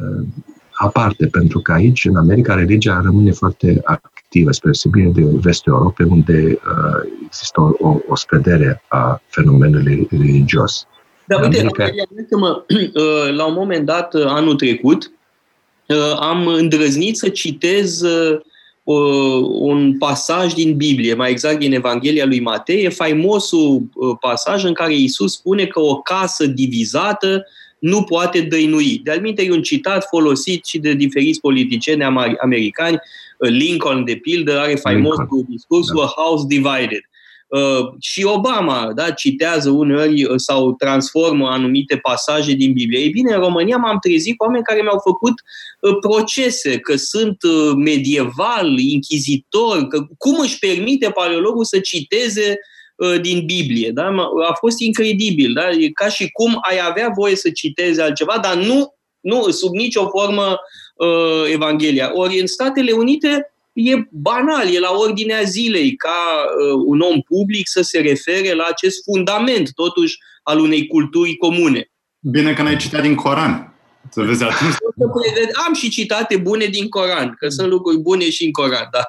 uh, aparte, pentru că aici, în America, religia rămâne foarte activă, spre deosebire de vestul Europei, unde uh, există o, o scădere a fenomenului religios. Dar uite, America... mă, uh, la un moment dat, uh, anul trecut, am îndrăznit să citez un pasaj din Biblie, mai exact din Evanghelia lui Matei, e faimosul pasaj în care Isus spune că o casă divizată nu poate dăinui. De-al e un citat folosit și de diferiți politicieni americani. Lincoln, de pildă, are faimosul discurs da. A House Divided. Uh, și Obama da, citează uneori uh, sau transformă anumite pasaje din Biblie. Ei bine, în România m-am trezit cu oameni care mi-au făcut uh, procese, că sunt uh, medieval, inchizitor, că cum își permite paleologul să citeze uh, din Biblie. Da? A fost incredibil. Da? E ca și cum ai avea voie să citeze altceva, dar nu, nu sub nicio formă uh, Evanghelia. Ori în Statele Unite e banal, e la ordinea zilei ca uh, un om public să se refere la acest fundament, totuși, al unei culturi comune. Bine că n-ai citat din Coran. Să vezi atunci. Am și citate bune din Coran, că sunt lucruri bune și în Coran, da.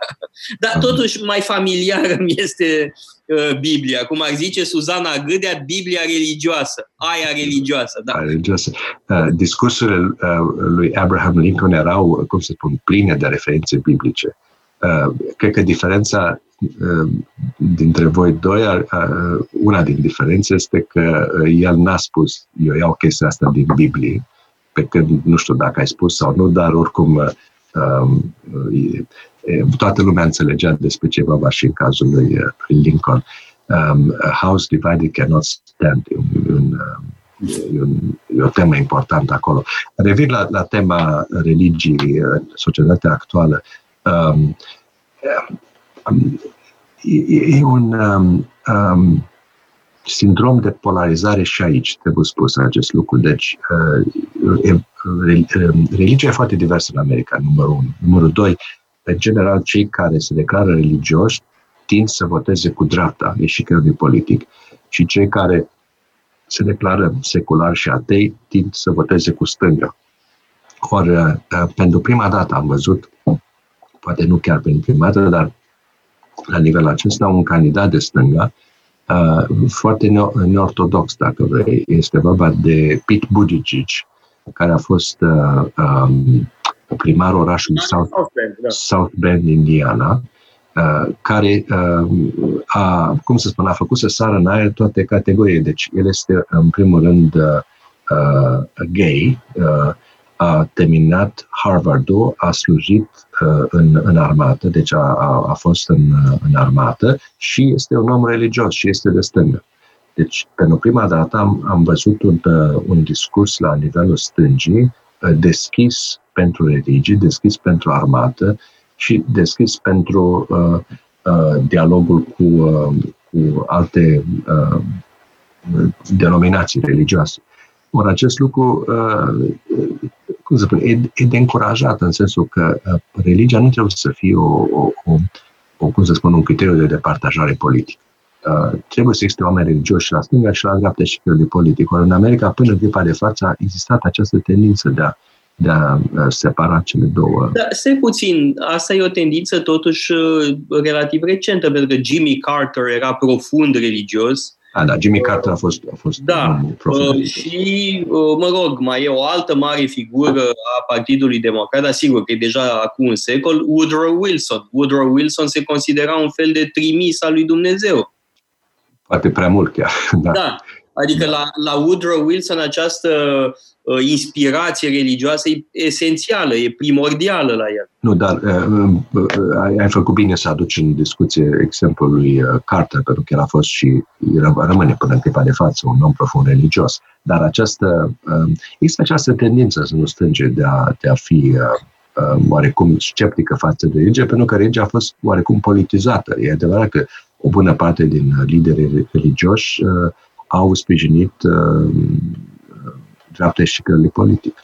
Dar totuși mai familiară mi este uh, Biblia. Cum ar zice Suzana Gâdea, Biblia religioasă, aia religioasă. Da. Aia religioasă. Uh, discursurile uh, lui Abraham Lincoln erau, cum să spun, pline de referințe biblice. Uh, cred că diferența uh, dintre voi doi, uh, una din diferențe este că el n-a spus, eu iau chestia asta din Biblie, pe când nu știu dacă ai spus sau nu, dar oricum um, toată lumea înțelegea despre ce vorba și în cazul lui Lincoln. Um, a house divided cannot stand. E, un, e, un, e o temă importantă acolo. Revin la, la tema religiei în societatea actuală. Um, um, e, e un um, um, sindrom de polarizare și aici, trebuie spus acest lucru. Deci, uh, religia e foarte diversă în America, numărul unu. Numărul doi, în general, cei care se declară religioși tind să voteze cu dreapta, e și creierul politic, și cei care se declară secular și atei tind să voteze cu stânga. Ori, uh, pentru prima dată am văzut, poate nu chiar pentru prima dată, dar la nivel acesta, un candidat de stânga uh, foarte neortodox, dacă vrei. Este vorba de Pete Buttigieg, care a fost uh, um, primarul orașului South, Bend, da. South Bend, Indiana, uh, care uh, a, cum să spun, a făcut să sară în aer toate categoriile. Deci el este, în primul rând, uh, uh gay, uh, a terminat Harvard-ul, a slujit uh, în, în armată, deci a, a, a fost în, în armată și este un om religios și este de stângă. Deci, pentru prima dată am, am văzut un, uh, un discurs la nivelul stângii uh, deschis pentru religie, deschis pentru armată și deschis pentru uh, uh, dialogul cu, uh, cu alte uh, denominații religioase. Ori acest lucru, uh, cum să spun, e, e de încurajat în sensul că uh, religia nu trebuie să fie o, o, o, o cum să spun, un criteriu de departajare politică. Uh, trebuie să existe oameni religioși la stânga și la dreapta și de politic. Ori în America, până în clipa de față, a existat această tendință de a, de a separa cele două. Da, stai puțin, asta e o tendință totuși relativ recentă, pentru că Jimmy Carter era profund religios, A, da, Jimmy Carter a fost, a fost da. Uh, și, uh, mă rog, mai e o altă mare figură a Partidului Democrat, dar sigur că e deja acum un secol, Woodrow Wilson. Woodrow Wilson se considera un fel de trimis al lui Dumnezeu. Poate prea mult chiar. Da. da. Adică la, la Woodrow Wilson această uh, inspirație religioasă e esențială, e primordială la el. Nu, dar uh, uh, ai, ai făcut bine să aduci în discuție exemplul lui uh, Carter, pentru că el a fost și el rămâne până în clipa de față un om profund religios. Dar această, uh, există această tendință să nu stânge de a, de a fi uh, uh, oarecum sceptică față de religie, pentru că religia a fost oarecum politizată. E adevărat că o bună parte din liderii religioși uh, au sprijinit uh, dreapta eșicării politic.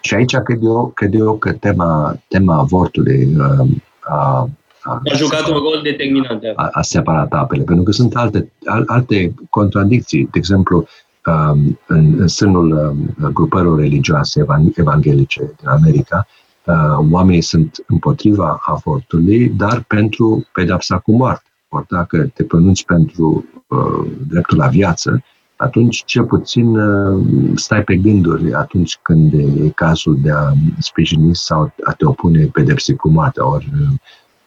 Și aici cred eu, cred eu că tema, tema avortului uh, a, a, a jucat un rol determinant. A, a separat apele, pentru că sunt alte, alte contradicții. De exemplu, um, în, în sânul um, grupărilor religioase evanghelice din America, uh, oamenii sunt împotriva avortului, dar pentru pedapsa cu moarte. Ori dacă te pronunți pentru uh, dreptul la viață, atunci cel puțin uh, stai pe gânduri atunci când e cazul de a sprijini sau a te opune pedepsei cu moartea. Ori uh,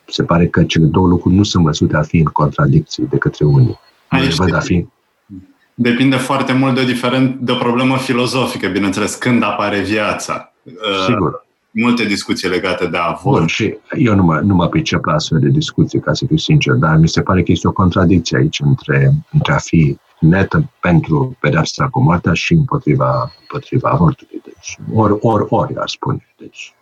se pare că cele două lucruri nu sunt văzute a fi în contradicție de către unii. Aici văd a fi Depinde foarte mult de o, diferent, de o problemă filozofică, bineînțeles, când apare viața. Sigur multe discuții legate de avort. Bun, și eu nu mă, nu mă pricep la astfel de discuții, ca să fiu sincer, dar mi se pare că este o contradicție aici între, între a fi netă pentru pedeapsa cu moartea și împotriva, împotriva avortului. Deci, ori, ori, ori, aș spune. Deci,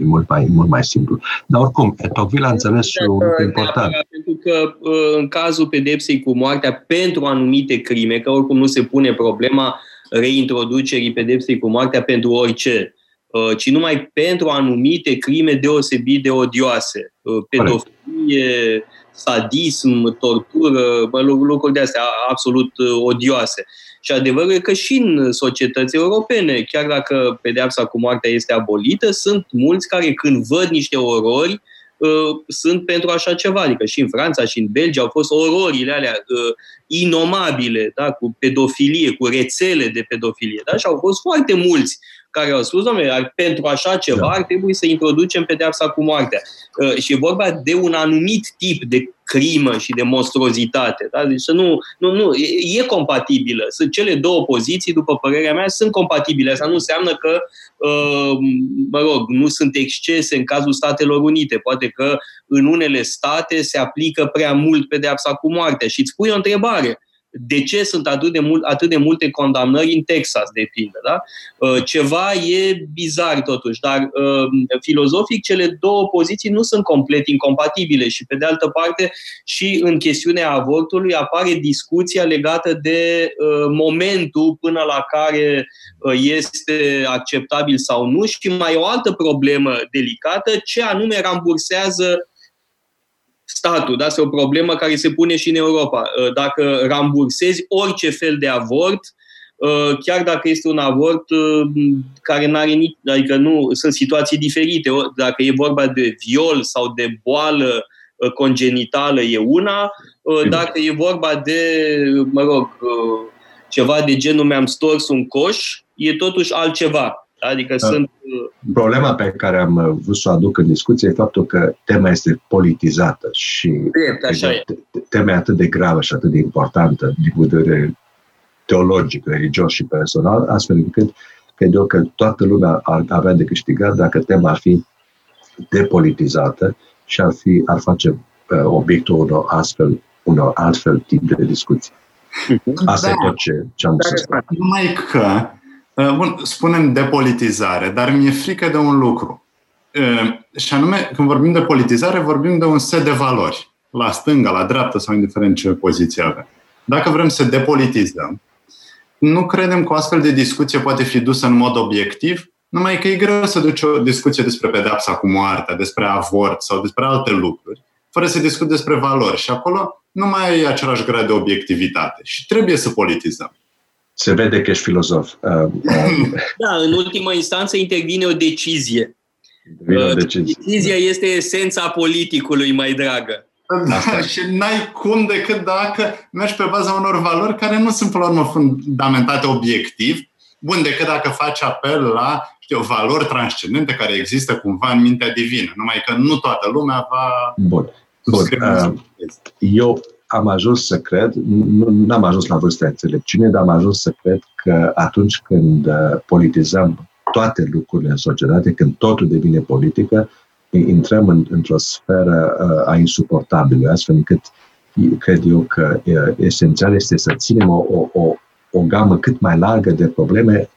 E mult mai, mult mai simplu. Dar oricum, Tocqueville a înțeles și un lucru important. Pentru că uh, în cazul pedepsei cu moartea, pentru anumite crime, că oricum nu se pune problema reintroducerii pedepsei cu moartea pentru orice, Uh, ci numai pentru anumite crime deosebit de odioase. Uh, pedofilie, sadism, tortură, lucruri de astea absolut uh, odioase. Și adevărul e că și în societăți europene, chiar dacă pedeapsa cu moartea este abolită, sunt mulți care când văd niște orori, sunt pentru așa ceva. Adică și în Franța și în Belgia au fost ororile alea inomabile, da? cu pedofilie, cu rețele de pedofilie. Da? Și au fost foarte mulți care au spus, domnule, pentru așa ceva da. ar trebui să introducem pedeapsa cu moartea. Uh, și e vorba de un anumit tip de crimă și de monstruozitate. Da? Deci nu, nu, nu, e, e compatibilă. Sunt cele două poziții, după părerea mea, sunt compatibile. Asta nu înseamnă că, uh, mă rog, nu sunt excese în cazul Statelor Unite. Poate că în unele state se aplică prea mult pedeapsa cu moartea. Și îți pui o întrebare de ce sunt atât de, mult, atât de multe condamnări în Texas, de pildă. Da? Uh, ceva e bizar totuși, dar uh, filozofic cele două poziții nu sunt complet incompatibile și pe de altă parte și în chestiunea avortului apare discuția legată de uh, momentul până la care este acceptabil sau nu și mai e o altă problemă delicată, ce anume rambursează statul. Da? Este o problemă care se pune și în Europa. Uh, dacă rambursezi orice fel de avort, uh, chiar dacă este un avort uh, care nu are nici, adică nu, sunt situații diferite. Dacă e vorba de viol sau de boală congenitală e una, dacă e vorba de, mă rog, ceva de genul mi-am stors un coș, e totuși altceva. Adică da. sunt... Uh, Problema pe care am uh, vrut să o aduc în discuție e faptul că tema este politizată și Drept, așa e. tema e atât de gravă și atât de importantă din vedere teologic, religios și personal, astfel încât cred eu că toată lumea ar avea de câștigat dacă tema ar fi depolitizată și ar, fi, ar face uh, obiectul unor astfel, unor altfel tip de discuții. Mhm. Asta da. e tot ce, ce am da, să spun. Numai că Uh, bun, spunem depolitizare, dar mi-e frică de un lucru. Uh, și anume, când vorbim de politizare, vorbim de un set de valori. La stânga, la dreapta sau indiferent ce poziție avem. Dacă vrem să depolitizăm, nu credem că o astfel de discuție poate fi dusă în mod obiectiv, numai că e greu să duci o discuție despre pedepsa cu moartea, despre avort sau despre alte lucruri, fără să discuți despre valori. Și acolo nu mai ai același grad de obiectivitate. Și trebuie să politizăm se vede că ești filozof. Uh, uh, da, în ultimă instanță intervine o decizie. o decizie. Decizia este esența politicului, mai dragă. Da, și n-ai cum decât dacă mergi pe baza unor valori care nu sunt, până la urmă, fundamentate obiectiv, bun, decât dacă faci apel la știu, valori transcendente care există cumva în mintea divină. Numai că nu toată lumea va... Bun. Bun. Uh, eu am ajuns să cred, nu am ajuns la vârsta înțelepciunii, dar am ajuns să cred că atunci când uh, politizăm toate lucrurile în societate, când totul devine politică, intrăm în, într-o sferă uh, a insuportabilă, astfel încât cred eu că uh, esențial este să ținem o, o, o, o gamă cât mai largă de probleme,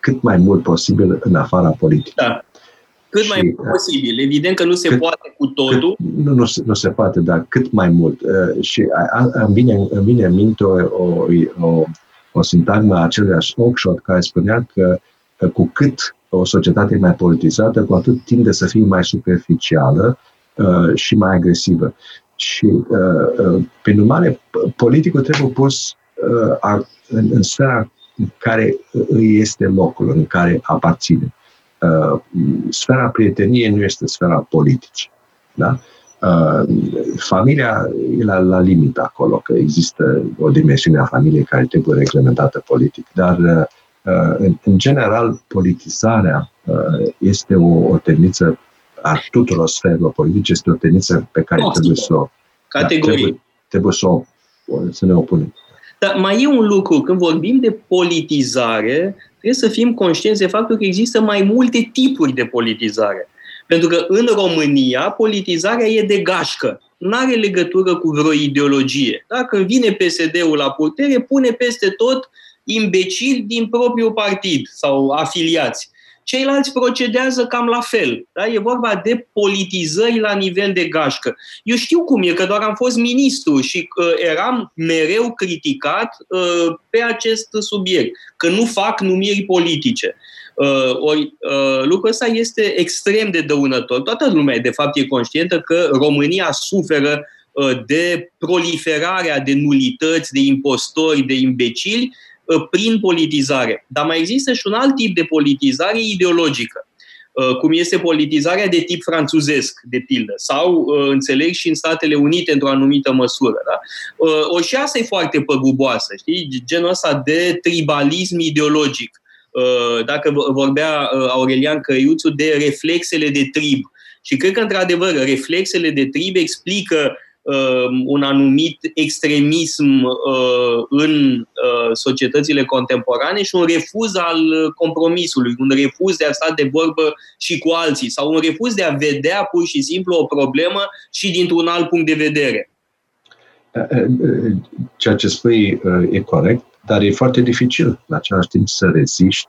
cât mai mult posibil în afara politicii. Da. Cât și, mai mult posibil. Evident că nu se cât, poate cu totul. Cât, nu, nu, nu se poate, dar cât mai mult. Uh, și a, a, îmi, vine, îmi vine în minte o, o, o, o sintagmă a aceluiași Oakeshott care spunea că cu cât o societate mai politizată, cu atât tinde să fie mai superficială uh, și mai agresivă. Și, uh, uh, prin urmare, politicul trebuie pus uh, în, în sfera în care îi este locul, în care aparține. Uh, sfera prieteniei nu este sfera politicii. Da? Uh, familia e la, la limită acolo, că există o dimensiune a familiei care trebuie reglementată politic, dar uh, Uh, în, în general, politizarea uh, este o, o tendință a tuturor sferelor politice, este o tendință pe care trebuie să o, Categorii. Da, trebuie, trebuie să, o, să ne opunem. Dar mai e un lucru, când vorbim de politizare, trebuie să fim conștienți de faptul că există mai multe tipuri de politizare. Pentru că în România politizarea e de gașcă. Nu are legătură cu vreo ideologie. Da? Când vine PSD-ul la putere, pune peste tot imbecili din propriul partid sau afiliați. Ceilalți procedează cam la fel. Da? E vorba de politizări la nivel de gașcă. Eu știu cum e, că doar am fost ministru și uh, eram mereu criticat uh, pe acest subiect, că nu fac numiri politice. Uh, ori uh, lucrul ăsta este extrem de dăunător. Toată lumea, de fapt, e conștientă că România suferă uh, de proliferarea de nulități, de impostori, de imbecili, Uh, prin politizare. Dar mai există și un alt tip de politizare ideologică, uh, cum este politizarea de tip franțuzesc, de pildă, sau uh, înțeleg și în Statele Unite într-o anumită măsură. Da? O și asta e foarte păguboasă, știi? genul ăsta de tribalism ideologic. Dacă vorbea Aurelian Căiuțu de reflexele de trib. Și cred că, într-adevăr, reflexele de trib explică uh, un anumit extremism uh, în uh, societățile contemporane și un refuz al compromisului, un refuz de a sta de vorbă și cu alții sau un refuz de a vedea pur și simplu o problemă și dintr-un alt punct de vedere. Ceea ce spui e corect, dar e foarte dificil în același timp să reziști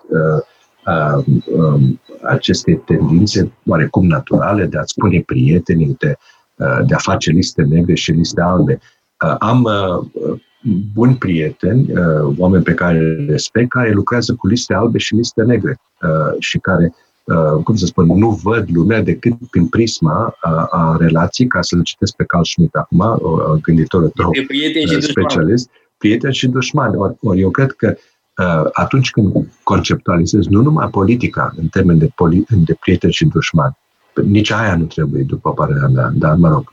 aceste tendințe oarecum naturale de a-ți spune prietenii, de Uh, de a face liste negre și liste albe. Uh, am uh, buni prieteni, oameni pe care le respect, care lucrează cu liste albe și liste negre și care, cum să spun, nu văd lumea decât prin prisma a, a relației, ca să-l citesc pe Carl Schmitt acum, gânditorul tău specialist, prieteni și dușmani. Ori, or, eu cred că atunci când conceptualizezi nu numai politica în termen de, poli- de prieteni și dușmani, nici aia nu trebuie, după părerea mea, dar, mă rog,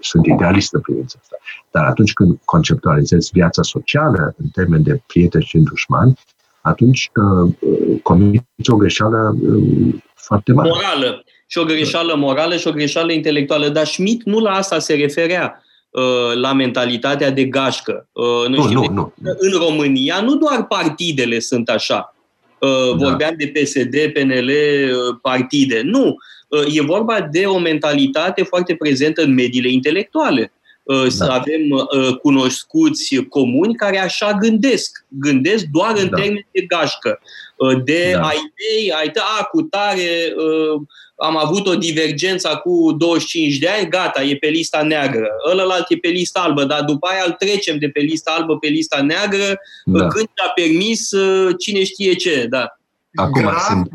sunt idealistă în privința asta. Dar atunci când conceptualizezi viața socială în termen de prieteni și dușmani, atunci uh, comiți o greșeală uh, foarte mare. Morală. Și o greșeală morală și o greșeală intelectuală. Dar Schmidt nu la asta se referea uh, la mentalitatea de gașcă. Uh, nu, nu, știu, nu, nu. În România nu doar partidele sunt așa. Uh, da. Vorbeam de PSD, PNL, uh, partide. Nu. Uh, e vorba de o mentalitate foarte prezentă în mediile intelectuale. Uh, să da. avem uh, cunoscuți comuni care așa gândesc. Gândesc doar în da. termeni de gașcă. De da. ai mei, ai a, cu tare, am avut o divergență cu 25 de ani, gata, e pe lista neagră. Ălălalt e pe lista albă, dar după aia îl trecem de pe lista albă pe lista neagră, da. când a permis cine știe ce. Da. Acum, sunt,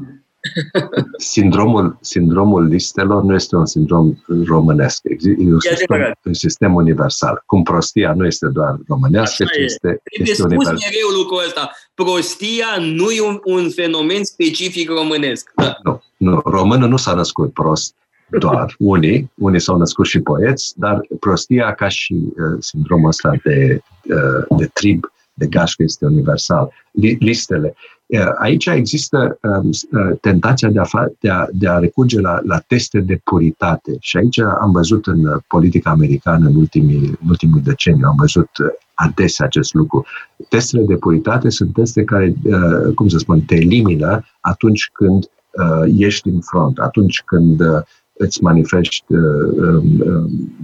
sindromul, sindromul listelor nu este un sindrom românesc. E un sistem, un sistem universal. Cum prostia nu este doar românească, ci este, Trebuie este universal. mereu lucrul ăsta. Prostia nu e un, un fenomen specific românesc. Da. Nu, nu. Românul nu s-a născut prost. doar unii, unii s-au născut și poeți, dar prostia ca și uh, sindromul ăsta de, uh, de trib, de gașcă este universal. Listele. Uh, aici există um, uh, tentația de a, fa- de a, de a recurge la, la teste de puritate și aici am văzut în uh, politica americană în, ultimii, în ultimul deceniu, am văzut uh, adesea acest lucru. Testele de puritate sunt teste care, uh, cum să spun, te elimină atunci când uh, ești în front, atunci când uh, îți manifesti um,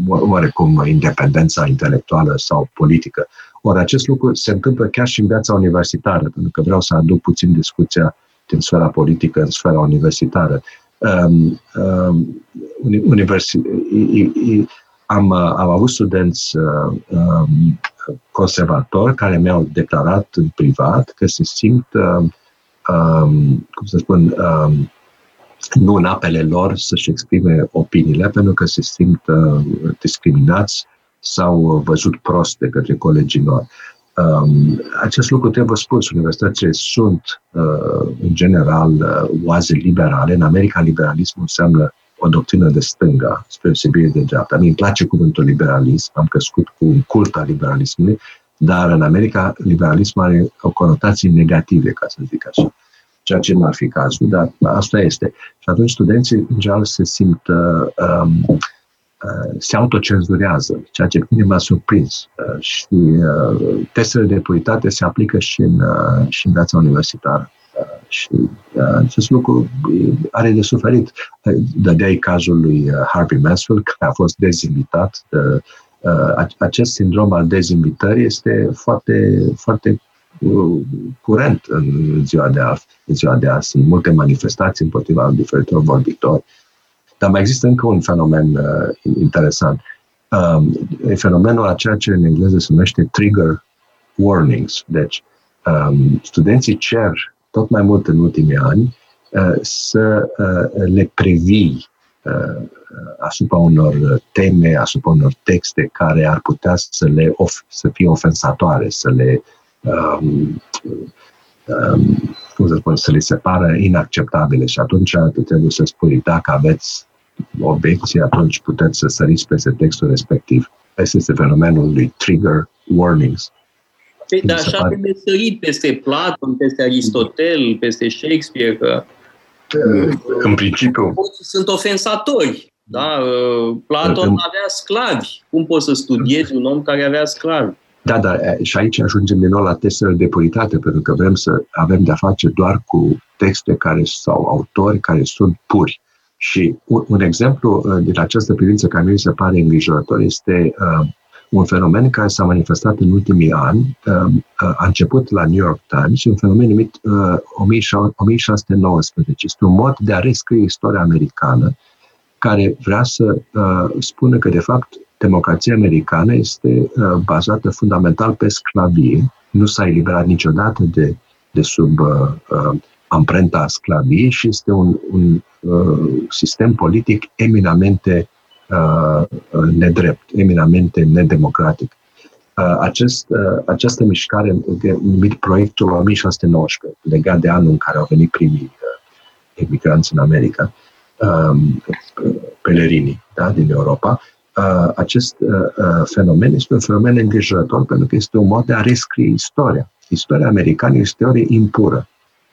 um, oarecum independența intelectuală sau politică. Ori acest lucru se întâmplă chiar și în viața universitară, pentru că vreau să aduc puțin discuția din sfera politică în sfera universitară. Um, um, universi- am, am avut studenți uh, um, conservatori care mi-au declarat în privat că se simt, um, um, cum să spun, um, nu în apele lor să-și exprime opiniile pentru că se simt uh, discriminați sau văzut prost de către colegii lor. Um, acest lucru trebuie spus. Universitățile sunt, uh, în general, uh, oaze liberale. În America, liberalismul înseamnă o doctrină de stânga, spre deosebire de dreapta. Mie îmi place cuvântul liberalism, am crescut cu un cult al liberalismului, dar în America liberalismul are o conotație negative, ca să zic așa ceea ce nu ar fi cazul, dar asta este. Și atunci studenții, în general, se simt, uh, um, uh, se autocenzurează, ceea ce bine m-a surprins. Uh, și uh, testele de puritate se aplică și în, uh, și în viața universitară. Uh, și uh, acest lucru are de suferit. Uh, dădeai cazul lui uh, Harvey Mansfield, care a fost dezinvitat. Uh, uh, acest sindrom al dezinvitării este foarte, foarte curent în ziua de azi. În ziua de azi sunt multe manifestații împotriva diferitor vorbitori. Dar mai există încă un fenomen uh, interesant. Um, e fenomenul a ceea ce în engleză se numește trigger warnings. Deci, um, studenții cer tot mai mult în ultimii ani uh, să uh, le previi uh, asupra unor teme, asupra unor texte care ar putea să, le of- să fie ofensatoare, să le um, um, cum să spun, să li se pară inacceptabile și atunci trebuie să spui dacă aveți obiecții, atunci puteți să săriți peste textul respectiv. Asta este fenomenul lui trigger warnings. Păi, dar așa pare... trebuie sărit peste Platon, peste Aristotel, peste Shakespeare, că în principiu. Sunt ofensatori. Da? Platon în... avea sclavi. Cum poți să studiezi un om care avea sclavi? Da, dar și aici ajungem din nou la testele de puritate, pentru că vrem să avem de-a face doar cu texte care sau autori care sunt puri. Și un, un exemplu uh, din această privință care mi se pare îngrijorător este uh, un fenomen care s-a manifestat în ultimii ani, uh, uh, a început la New York Times, un fenomen numit uh, 1619. Este un mod de a rescrie istoria americană care vrea să uh, spună că, de fapt, democrația americană este uh, bazată fundamental pe sclavie. Nu s-a eliberat niciodată de, de sub uh, uh, amprenta sclaviei și este un, un uh, sistem politic eminamente uh, nedrept, eminamente nedemocratic. Uh, acest, uh, această mișcare numit proiectul 1619, legat de anul în care au venit primii uh, emigranți în America, um, pelerinii da, din Europa, uh, acest uh, uh, fenomen este un fenomen îngrijorător pentru că este un mod de a rescrie istoria. Istoria americană este o istorie impură.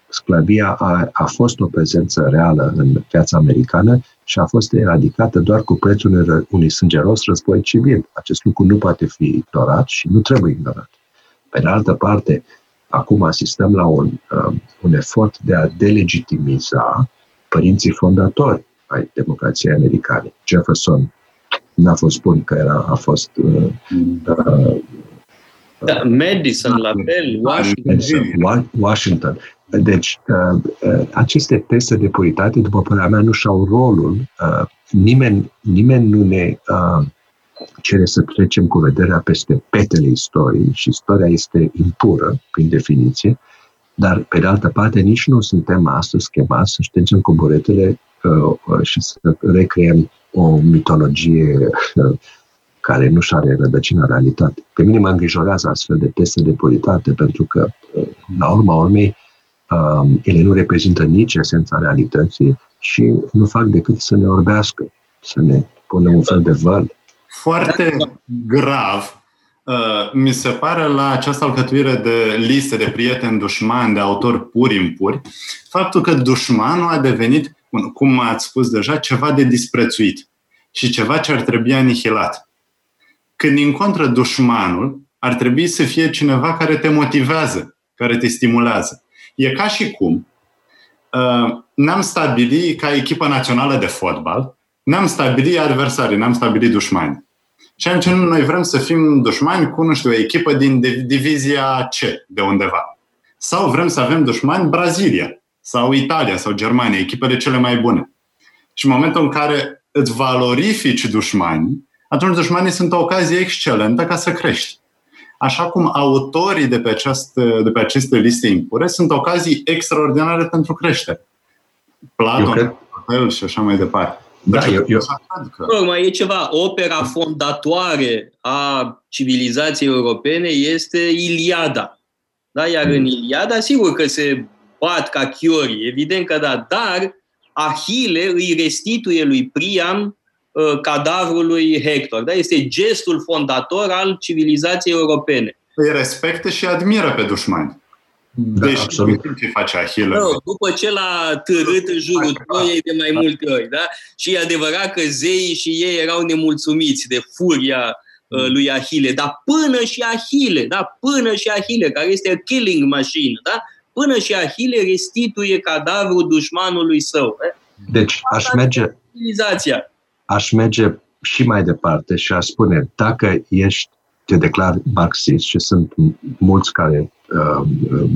Sclavia a, a fost o prezență reală în viața americană și a fost eradicată doar cu prețul unui, unui sângeros război civil. Acest lucru nu poate fi ignorat și nu trebuie ignorat. Pe de altă parte, acum asistăm la un, uh, un efort de a delegitimiza părinții fondatori ai democrației americane. Jefferson, n-a fost bun că era, a fost uh, uh, da, Madison, la fel, Washington. Washington. Deci, uh, uh, aceste teste de puritate, după părerea mea, nu și-au rolul. Uh, nimeni, nimeni nu ne uh, cere să trecem cu vederea peste petele istoriei și istoria este impură, prin definiție, dar, pe de altă parte, nici nu suntem astăzi chemați să ștergem cu buretele uh, și să recreăm o mitologie uh, care nu și are rădăcină în realitate. Pe mine mă îngrijorează astfel de teste de puritate, pentru că, uh, la urma urmei, um, ele nu reprezintă nici esența realității și nu fac decât să ne orbească. să ne punem un fel de văl. Foarte grav Uh, mi se pare la această alcătuire de liste de prieteni dușmani, de autori puri impuri, faptul că dușmanul a devenit, cum ați spus deja, ceva de disprețuit și ceva ce ar trebui anihilat. Când, din contră, dușmanul ar trebui să fie cineva care te motivează, care te stimulează. E ca și cum uh, ne-am stabilit ca echipă națională de fotbal, ne-am stabilit adversarii, ne-am stabilit dușmani. Și atunci noi vrem să fim dușmani cu, nu știu, o echipă din divizia C de undeva. Sau vrem să avem dușmani Brazilia sau Italia sau Germania, echipele cele mai bune. Și în momentul în care îți valorifici dușmanii, atunci dușmanii sunt o ocazie excelentă ca să crești. Așa cum autorii de pe, această, de pe aceste liste impure sunt ocazii extraordinare pentru creștere. Platon, cred... și așa mai departe. Da, eu, eu... Mai e ceva. Opera fondatoare a civilizației europene este Iliada. Da? Iar mm. în Iliada, sigur că se bat ca chiori, evident că da, dar Ahile îi restituie lui Priam uh, cadavrul lui Hector. Da? Este gestul fondator al civilizației europene. Îi respectă și admiră pe dușmani. Da, deci, absolut. ce face Ahile. No, după ce l-a târât în jurul Troiei de mai multe ori. Da? Și e adevărat că zeii și ei erau nemulțumiți de furia uh, lui Ahile. Dar până și Ahile, da? până și Ahile, care este a killing machine, da? Până și Ahile restituie cadavrul dușmanului său. Da? Deci aș merge, aș merge și mai departe și aș spune, dacă ești te declar marxist și sunt mulți care uh, uh,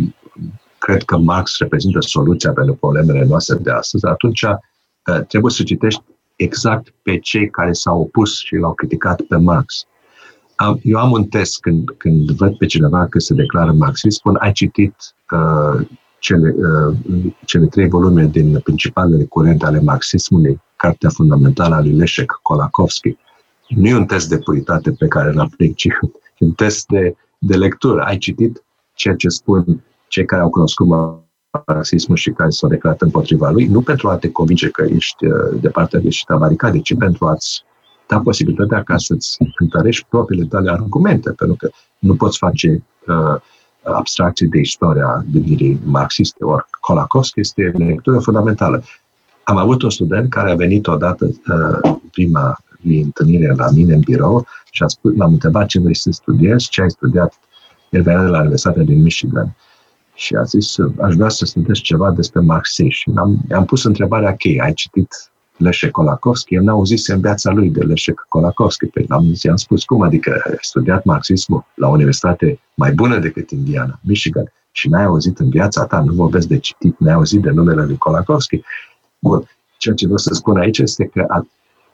cred că Marx reprezintă soluția pentru problemele noastre de astăzi, atunci uh, trebuie să citești exact pe cei care s-au opus și l-au criticat pe Marx. Am, eu am un test când, când văd pe cineva că se declară marxist, spun, ai citit uh, cele, uh, cele trei volume din principalele curente ale marxismului, Cartea Fundamentală a lui Leszek Kolakowski nu e un test de puritate pe care îl aplic, ci un test de, de lectură. Ai citit ceea ce spun cei care au cunoscut marxismul și care s-au declarat împotriva lui, nu pentru a te convinge că ești uh, de partea greșită a baricadei, ci pentru a-ți da posibilitatea ca să-ți întărești propriile tale argumente, pentru că nu poți face uh, abstracții de istoria gândirii marxiste. Ori Kolakowski este lectură fundamentală. Am avut un student care a venit odată, uh, prima întâlnire la mine în birou și a spus, l-am întrebat ce vrei să studiezi, ce ai studiat. El venea de la Universitatea din Michigan. Și a zis, aș vrea să studiez ceva despre marxism. Și am, am pus întrebarea cheie, ai citit Leșe Kolakowski? El n-a auzit în viața lui de Leșe Kolakowski. Pe am, i-am spus, cum adică ai studiat marxismul la o universitate mai bună decât Indiana, Michigan, și n-ai auzit în viața ta, nu vorbesc de citit, n-ai auzit de numele lui Kolakowski? Bun, ceea ce vreau să spun aici este că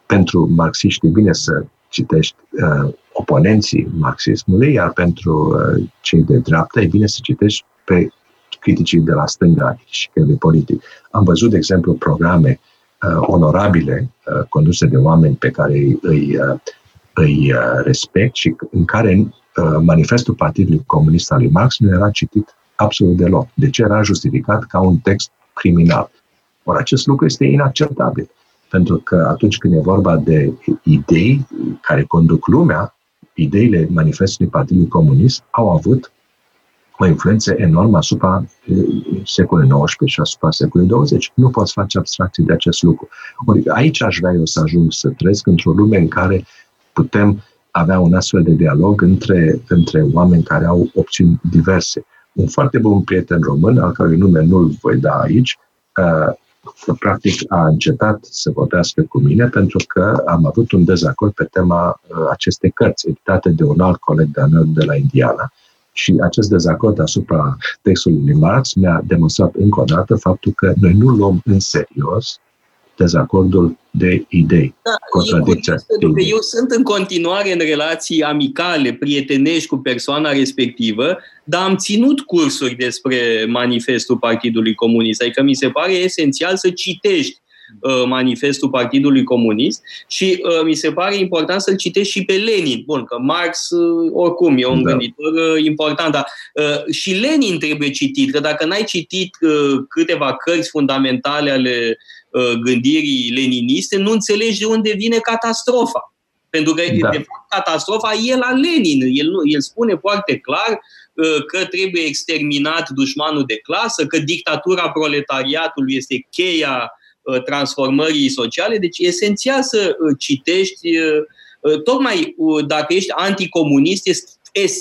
pentru marxiști e bine să citești uh, oponenții marxismului, iar pentru uh, cei de dreapta e bine să citești pe criticii de la stânga și pe de politic. Am văzut, de exemplu, programe uh, onorabile uh, conduse de oameni pe care îi, îi, uh, îi uh, respect și în care uh, manifestul Partidului Comunist al lui Marx nu era citit absolut deloc. De ce era justificat ca un text criminal? Ori acest lucru este inacceptabil. Pentru că atunci când e vorba de idei care conduc lumea, ideile manifestului Partidului Comunist au avut o influență enormă asupra secolului XIX și asupra secolului 20. Nu poți face abstracții de acest lucru. Ori aici aș vrea eu să ajung să trăiesc într-o lume în care putem avea un astfel de dialog între, între oameni care au opțiuni diverse. Un foarte bun prieten român, al cărui nume nu-l voi da aici, practic a încetat să vorbească cu mine pentru că am avut un dezacord pe tema uh, acestei cărți, editate de un alt coleg de de la Indiana. Și acest dezacord asupra textului lui Marx mi-a demonstrat încă o dată faptul că noi nu luăm în serios dezacordul de idei, da, contradicția. Pentru că eu sunt în continuare în relații amicale, prietenești cu persoana respectivă, dar am ținut cursuri despre manifestul Partidului Comunist. Adică mi se pare esențial să citești uh, manifestul Partidului Comunist și uh, mi se pare important să-l citești și pe Lenin. Bun, că Marx uh, oricum e un da. gânditor uh, important, dar uh, și Lenin trebuie citit, că dacă n-ai citit uh, câteva cărți fundamentale ale uh, gândirii leniniste, nu înțelegi de unde vine catastrofa. Pentru că, da. de fapt, catastrofa e la Lenin. El, el spune foarte clar uh, că trebuie exterminat dușmanul de clasă, că dictatura proletariatului este cheia uh, transformării sociale. Deci e esențial să uh, citești, tocmai dacă ești anticomunist, este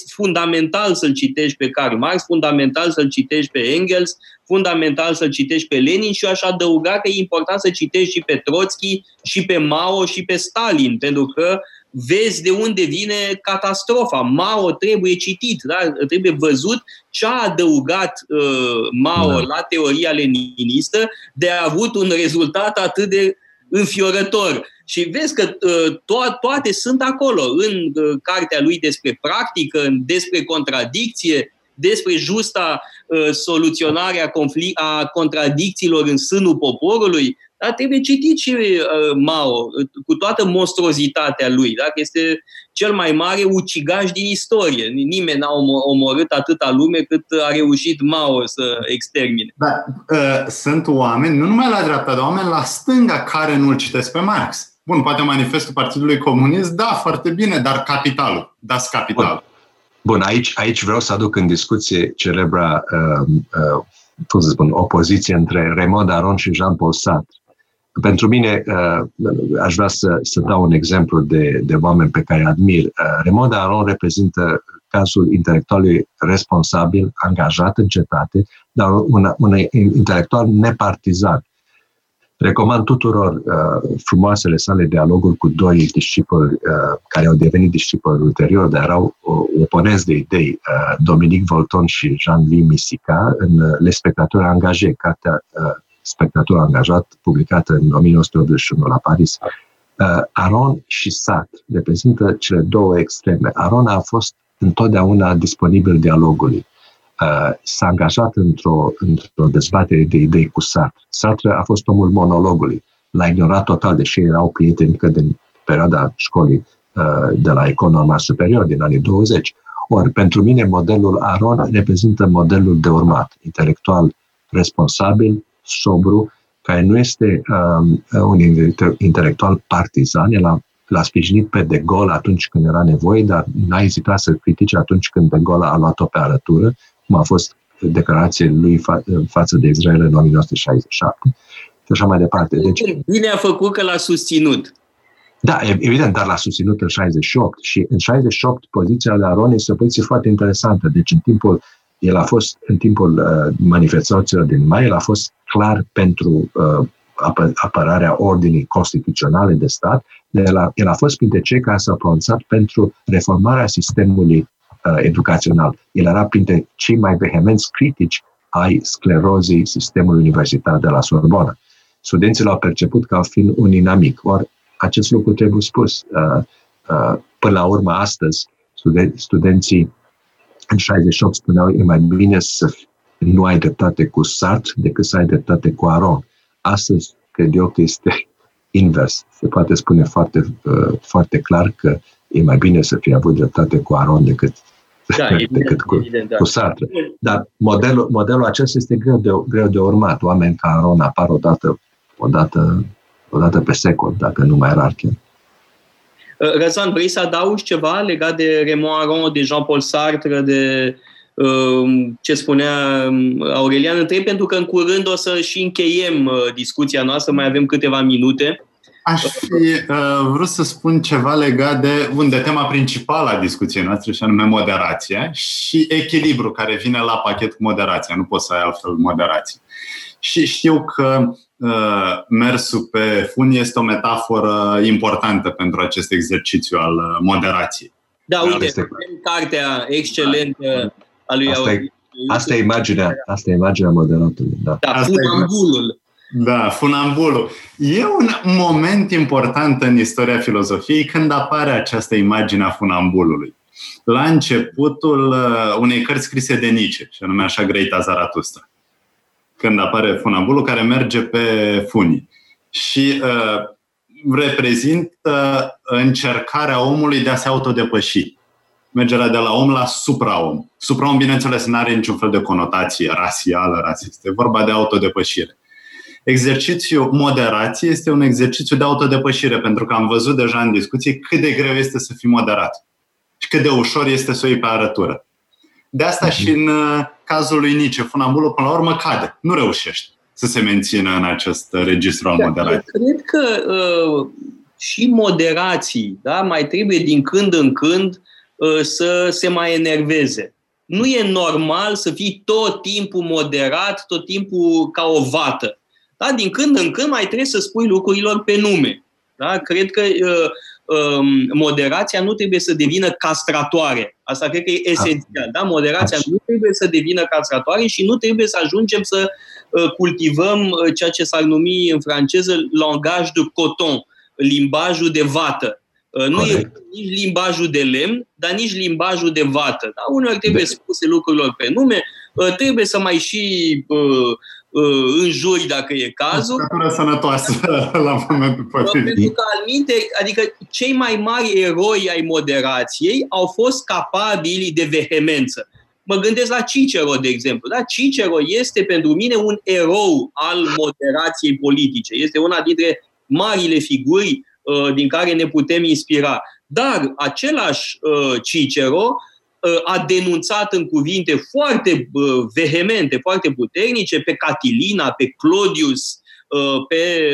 fundamental să-l citești pe Karl Marx, fundamental să-l citești pe Engels, fundamental să-l citești pe Lenin și eu aș adăuga că e important să citești și pe Trotsky, și pe Mao, și pe Stalin, pentru că vezi de unde vine catastrofa. Mao trebuie citit, da? trebuie văzut ce a adăugat uh, Mao da. la teoria leninistă de a avut un rezultat atât de înfiorător. Și vezi că uh, to- toate sunt acolo, în uh, cartea lui despre practică, despre contradicție, despre justa uh, soluționare a, conflict, a contradicțiilor în sânul poporului, dar trebuie citit și uh, Mao, uh, cu toată monstruozitatea lui. Da? Este cel mai mare ucigaș din istorie. Nimeni n-a omorât atâta lume cât a reușit Mao să extermine. Da, uh, sunt oameni, nu numai la dreapta, dar oameni la stânga care nu-l citesc pe Marx. Bun, poate manifestul Partidului Comunist, da, foarte bine, dar capitalul, das capitalul. Bun, aici, aici vreau să aduc în discuție celebra, uh, uh, cum să spun, opoziție între Raymond Aron și Jean-Paul Sartre. Pentru mine, uh, aș vrea să, să dau un exemplu de, de oameni pe care admir. Uh, Raymond Aron reprezintă cazul intelectualului responsabil, angajat în cetate, dar un, un intelectual nepartizan. Recomand tuturor uh, frumoasele sale dialoguri cu doi discipoli uh, care au devenit discipoli ulterior, dar erau uh, oponenți de idei, uh, Dominic Volton și Jean-Louis Misica, în uh, Le Spectatori Angajé, cartea uh, Spectator Angajat, publicată în 1981 la Paris. Uh, Aron și Sat reprezintă cele două extreme. Aron a fost întotdeauna disponibil dialogului. Uh, s-a angajat într-o, într-o dezbatere de idei cu Sartre. Sartre a fost omul monologului. L-a ignorat total, deși erau prieteni încă din perioada școlii uh, de la economia superior din anii 20. Ori, pentru mine, modelul Aron reprezintă modelul de urmat, intelectual responsabil, sobru, care nu este um, un intelectual partizan, el a, l-a sprijinit pe De Gaulle atunci când era nevoie, dar n-a ezitat să critique atunci când De Gaulle a luat-o pe arătură, cum a fost declarația lui fa- față de Israel în 1967 și așa mai departe. Deci, Bine a făcut că l-a susținut. Da, evident, dar l-a susținut în 68 și în 68 poziția lui Aron este o poziție foarte interesantă. Deci în timpul, el a fost, în timpul uh, manifestațiilor din mai, el a fost clar pentru uh, apă, apărarea ordinii constituționale de stat, el a, el a fost printre cei care s-au pronunțat pentru reformarea sistemului uh, educațional. El era printre cei mai vehemenți critici ai sclerozei sistemului universitar de la Sorbona. Studenții l-au perceput ca fiind un inamic. Ori acest lucru trebuie spus. Uh, uh, până la urmă, astăzi, studen- studenții în 68 spuneau e mai bine să nu ai dreptate cu Sartre decât să ai dreptate cu Aron. Astăzi, cred eu că este invers. Se poate spune foarte, uh, foarte clar că e mai bine să fie avut dreptate cu Aron decât, da, evident, decât cu, evident, da. cu Sartre. Dar modelul, modelul acesta este greu de, greu de urmat. Oameni ca Aron apar odată, odată, odată pe secol, dacă nu mai rar chiar. Uh, Răzvan, vrei să adaugi ceva legat de Raymond Aron, de Jean-Paul Sartre, de uh, ce spunea um, Aurelian întreb, pentru că în curând o să și încheiem uh, discuția noastră, mai avem câteva minute. Aș fi uh, vrut să spun ceva legat de, bun, de tema principală a discuției noastre, și anume moderația și echilibru care vine la pachet cu moderația. Nu poți să ai altfel moderație. Și știu că uh, mersul pe funi este o metaforă importantă pentru acest exercițiu al uh, moderației. Da, uite, este... cartea excelentă a lui asta E, asta e imaginea, asta e imaginea moderatului. Da, da funambulul. Da, funambulul. E un moment important în istoria filozofiei când apare această imagine a funambulului. La începutul uh, unei cărți scrise de Nietzsche, și anume așa Greita Zaratustra când apare funambulul care merge pe funii. și uh, reprezintă încercarea omului de a se autodepăși. Mergerea de la om la supraom. Supraom, bineînțeles, nu are niciun fel de conotație rasială, rasistă. E vorba de autodepășire. Exercițiul moderație este un exercițiu de autodepășire, pentru că am văzut deja în discuții cât de greu este să fii moderat și cât de ușor este să o iei pe arătură. De asta mm-hmm. și în uh, cazul lui Nice, funambulul până la urmă cade, nu reușește să se mențină în acest registru al da, moderației. Cred că uh, și moderații da, mai trebuie din când în când uh, să se mai enerveze. Nu e normal să fii tot timpul moderat, tot timpul ca o vată. Da? Din când în când mai trebuie să spui lucrurilor pe nume. Da? Cred că uh, um, moderația nu trebuie să devină castratoare. Asta cred că e esențial. Da? Moderația nu trebuie să devină castratoare și nu trebuie să ajungem să uh, cultivăm uh, ceea ce s-ar numi în franceză langaj de coton, limbajul de vată. Uh, nu Corect. e nici limbajul de lemn, dar nici limbajul de vată. Da? Uneori trebuie de... spuse lucrurilor pe nume, uh, trebuie să mai și uh, uh, înjuri dacă e cazul. Statură sănătoasă la momentul potrivit. Pentru că, alminte, adică cei mai mari eroi ai moderației au fost capabili de vehemență. Mă gândesc la Cicero, de exemplu. Da? Cicero este pentru mine un erou al moderației politice. Este una dintre marile figuri uh, din care ne putem inspira. Dar același uh, Cicero Uh, a denunțat în cuvinte foarte uh, vehemente, foarte puternice pe Catilina, pe Clodius, uh, pe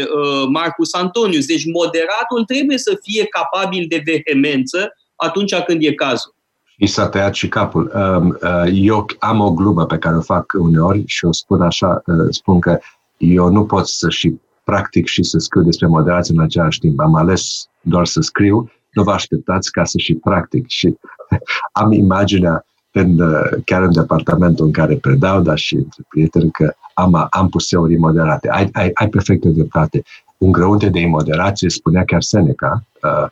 Marcus Antonius. Deci moderatul trebuie să fie capabil de vehemență atunci când e cazul. Și s-a tăiat și capul. Um, eu am o glumă pe care o fac uneori și o spun așa, spun că eu nu pot să și practic și să scriu despre moderație în același timp. Am ales doar să scriu nu vă așteptați ca să și practic. Și am imaginea în, chiar în departamentul în care predau, dar și între prieteni, că am, am pus teorii moderate. Ai, ai, ai perfectă dreptate. Un grăunte de imoderație, spunea chiar Seneca, uh,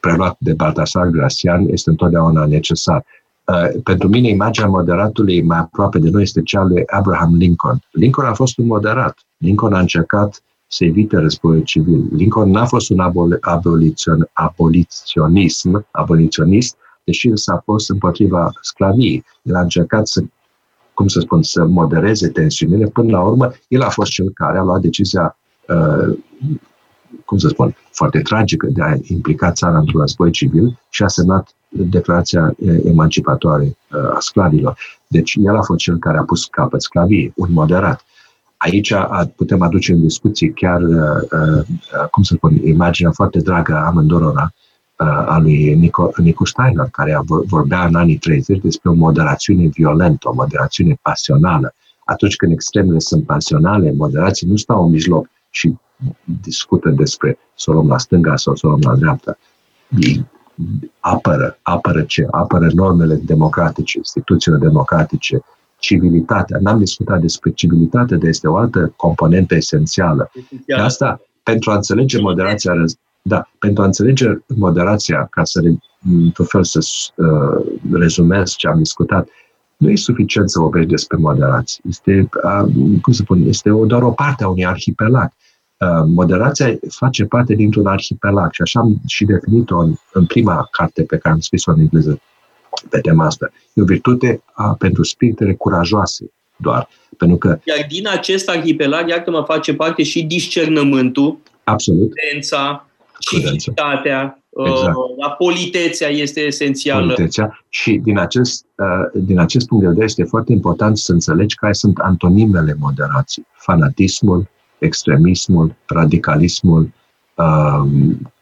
preluat de Baltasar Gracian, este întotdeauna necesar. Uh, pentru mine, imaginea moderatului mai aproape de noi este cea lui Abraham Lincoln. Lincoln a fost un moderat. Lincoln a încercat să evite războiul civil. Lincoln n-a fost un abolițion, aboliționism, aboliționist, deși s-a fost împotriva sclaviei. El a încercat să, cum să spun, să modereze tensiunile. Până la urmă, el a fost cel care a luat decizia, uh, cum să spun, foarte tragică de a implica țara într-un război civil și a semnat declarația emancipatoare uh, a sclavilor. Deci el a fost cel care a pus capăt sclaviei, un moderat. Aici putem aduce în discuție chiar, uh, uh, cum să spun, imaginea foarte dragă a amândorora uh, a lui Nico, Nico Steiner, care vorbea în anii 30 despre o moderațiune violentă, o moderațiune pasională. Atunci când extremele sunt pasionale, moderații nu stau în mijloc și discută despre să o luăm la stânga sau să o luăm la dreapta. Ei apără, apără ce? Apără normele democratice, instituțiile democratice, civilitatea. N-am discutat despre civilitate, dar este o altă componentă esențială. De asta, pentru a înțelege moderația, da, pentru a înțelege moderația, ca să, într-un fel, să uh, rezumez ce am discutat, nu e suficient să vorbești despre moderație. Este, uh, cum să spun, este o, doar o parte a unui arhipelag. Uh, moderația face parte dintr-un arhipelag și așa am și definit-o în, în prima carte pe care am scris-o în engleză, pe tema asta. E o virtute a, pentru spiritele curajoase doar. Pentru că... Iar din acest arhipelag, iată mă face parte și discernământul, Absolut. prudența, civilitatea, uh, exact. la politețea este esențială. Politețea. Și din acest, uh, din acest punct de vedere este foarte important să înțelegi care sunt antonimele moderației. Fanatismul, extremismul, radicalismul, um,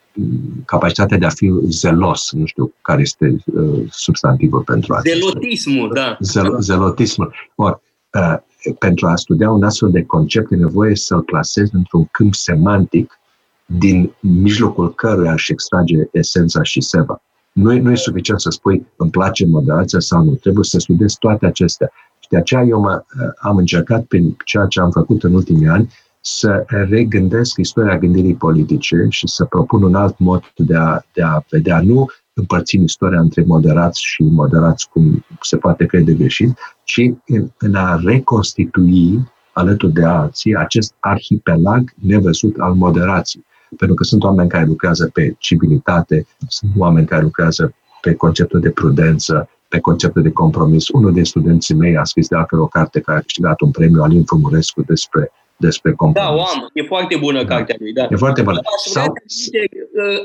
capacitatea de a fi zelos, nu știu care este uh, substantivul pentru asta. Zelotismul, da. Zel, zelotismul. Or, uh, pentru a studia un astfel de concept e nevoie să-l clasezi într-un câmp semantic din mijlocul căruia aș extrage esența și seva. Nu e, nu e suficient să spui îmi place moderația sau nu, trebuie să studiezi toate acestea. Și de aceea eu mă, uh, am încercat prin ceea ce am făcut în ultimii ani să regândesc istoria gândirii politice și să propun un alt mod de a, de a vedea, nu împărțim istoria între moderați și moderați cum se poate crede greșit, ci în, în a reconstitui alături de alții acest arhipelag nevăzut al moderației. Pentru că sunt oameni care lucrează pe civilitate, sunt oameni care lucrează pe conceptul de prudență, pe conceptul de compromis. Unul din studenții mei a scris de altfel o carte care a câștigat un premiu, Alin Fumurescu, despre despre compromis. Da, o am. E foarte bună da. cartea lui. Da. E foarte bună. Sau,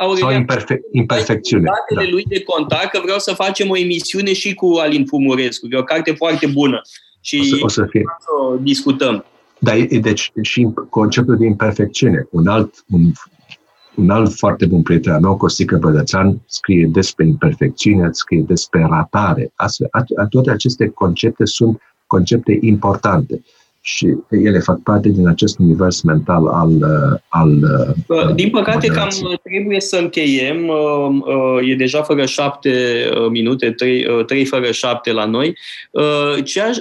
uh, sau imperfe- imperfecțiune. Datele da. lui de contact, că vreau să facem o emisiune și cu Alin Fumurescu. E o carte foarte bună. Și o să, o să fie. Să discutăm. Da, deci și conceptul de imperfecțiune. Un alt, un, un alt foarte bun prieten al meu, Costică Bădățan, scrie despre imperfecțiune, scrie despre ratare. Astfel, toate aceste concepte sunt concepte importante. Uh, și ele fac parte din acest univers mental al. Uh, al uh, din păcate, cam trebuie să încheiem. Uh, e deja fără șapte minute, trei, trei fără șapte la noi. Ce aș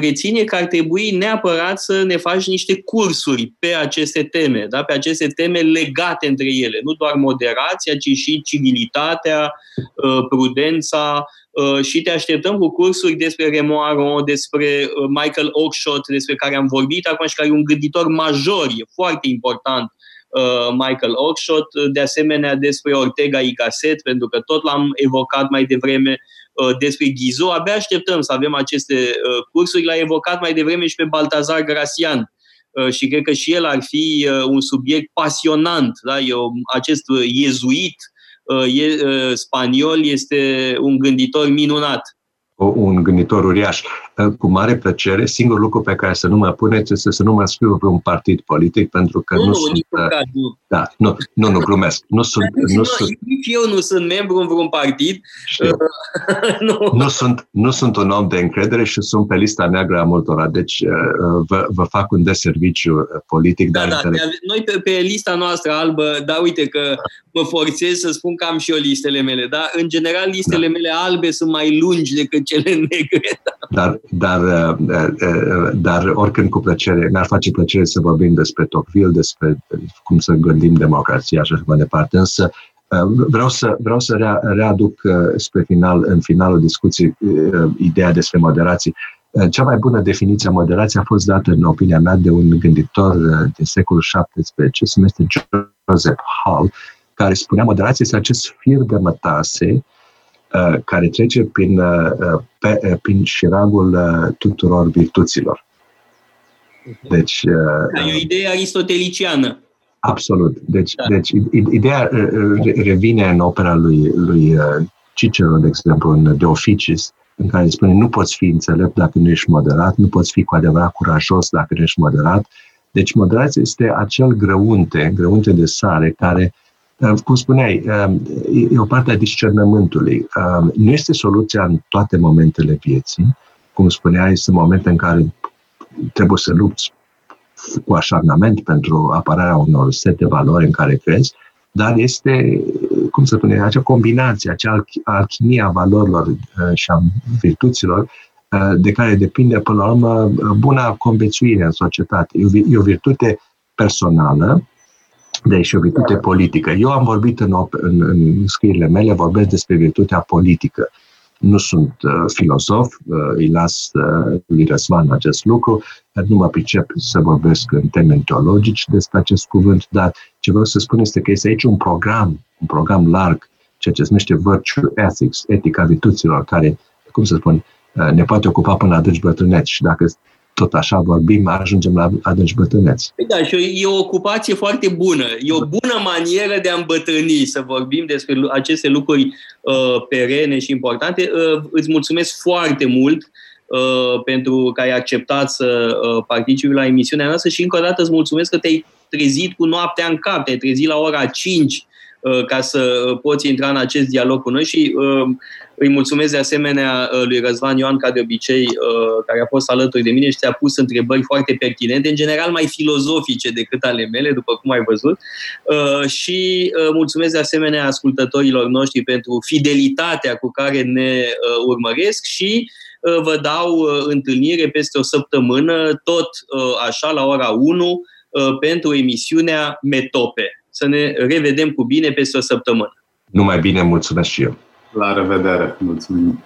reține că ar trebui neapărat să ne faci niște cursuri pe aceste teme, da? pe aceste teme legate între ele. Nu doar moderația, ci și civilitatea, prudența, Uh, și te așteptăm cu cursuri despre Remo despre uh, Michael Oakeshott, despre care am vorbit acum și care e un gânditor major, e foarte important uh, Michael Oakeshott, de asemenea despre Ortega y Gasset, pentru că tot l-am evocat mai devreme despre Ghizo. Abia așteptăm să avem aceste cursuri. L-a evocat mai devreme și pe Baltazar Gracian, și cred că și el ar fi un subiect pasionant. Da? Eu, acest iezuit Uh, e, uh, spaniol este un gânditor minunat un gânditor uriaș. Cu mare plăcere, singurul lucru pe care să nu mă puneți este să nu mă scriu pe un partid politic, pentru că nu, nu sunt... Uh, nu. Da, nu, nu, nu, glumesc. Nu sunt, nu, nu sunt, nici eu nu sunt membru în vreun partid. nu. Nu, sunt, nu sunt un om de încredere și sunt pe lista neagră a multora, deci uh, vă, vă fac un deserviciu uh, politic. Da, dar da, noi pe, pe lista noastră albă, da, uite că mă forțez să spun că am și eu listele mele, da? În general, listele da. mele albe sunt mai lungi decât cele negre. Dar, dar, uh, uh, uh, dar oricând cu plăcere, mi-ar face plăcere să vorbim despre Tocqueville, despre cum să gândim democrația și așa mai departe, însă vreau să, vreau să rea, readuc spre final, în finalul discuției ideea despre moderație. Cea mai bună definiție a moderației a fost dată, în opinia mea, de un gânditor din secolul XVII, se numește Joseph Hall, care spunea moderația este acest fir de mătase Uh, care trece prin, uh, uh, pe, prin șiragul tuturor virtuților. Deci, da, e o idee aristoteliciană. Absolut. Deci, da. deci ideea revine în opera lui, lui Cicero, de exemplu, în De Officis, în care spune nu poți fi înțelept dacă nu ești moderat, nu poți fi cu adevărat curajos dacă nu ești moderat. Deci moderația este acel grăunte, grăunte de sare, care Uh, cum spuneai, uh, e o parte a discernământului. Uh, nu este soluția în toate momentele vieții. Cum spuneai, sunt momente în care trebuie să lupți cu așarnament pentru apărarea unor set de valori în care crezi, dar este, cum să spune, acea combinație, acea alchimie a valorilor și a virtuților de care depinde, până la urmă, buna conviețuire în societate. E o virtute personală, deci o virtute politică. Eu am vorbit în, în, în scrierile mele, vorbesc despre virtutea politică. Nu sunt uh, filozof, uh, îi las uh, lui Răzvan acest lucru, dar nu mă pricep să vorbesc în termeni teologici despre acest cuvânt, dar ce vreau să spun este că este aici un program, un program larg, ceea ce se numește Virtue Ethics, etica virtuților, care, cum să spun, uh, ne poate ocupa până la adânci bătrâneți și dacă tot așa vorbim, ajungem la adânci bătrâneți. Păi da, și e o ocupație foarte bună. E o bună manieră de a îmbătrâni, să vorbim despre aceste lucruri uh, perene și importante. Uh, îți mulțumesc foarte mult uh, pentru că ai acceptat să uh, participi la emisiunea noastră și încă o dată îți mulțumesc că te-ai trezit cu noaptea în cap, te-ai trezit la ora 5 uh, ca să poți intra în acest dialog cu noi și uh, îi mulțumesc de asemenea uh, lui Răzvan Ioan, ca de obicei, uh, care a fost alături de mine și ți-a pus întrebări foarte pertinente, în general mai filozofice decât ale mele, după cum ai văzut. Uh, și mulțumesc de asemenea ascultătorilor noștri pentru fidelitatea cu care ne urmăresc și vă dau întâlnire peste o săptămână, tot așa, la ora 1, pentru emisiunea Metope. Să ne revedem cu bine peste o săptămână. Numai bine, mulțumesc și eu. La revedere! Mulțumim!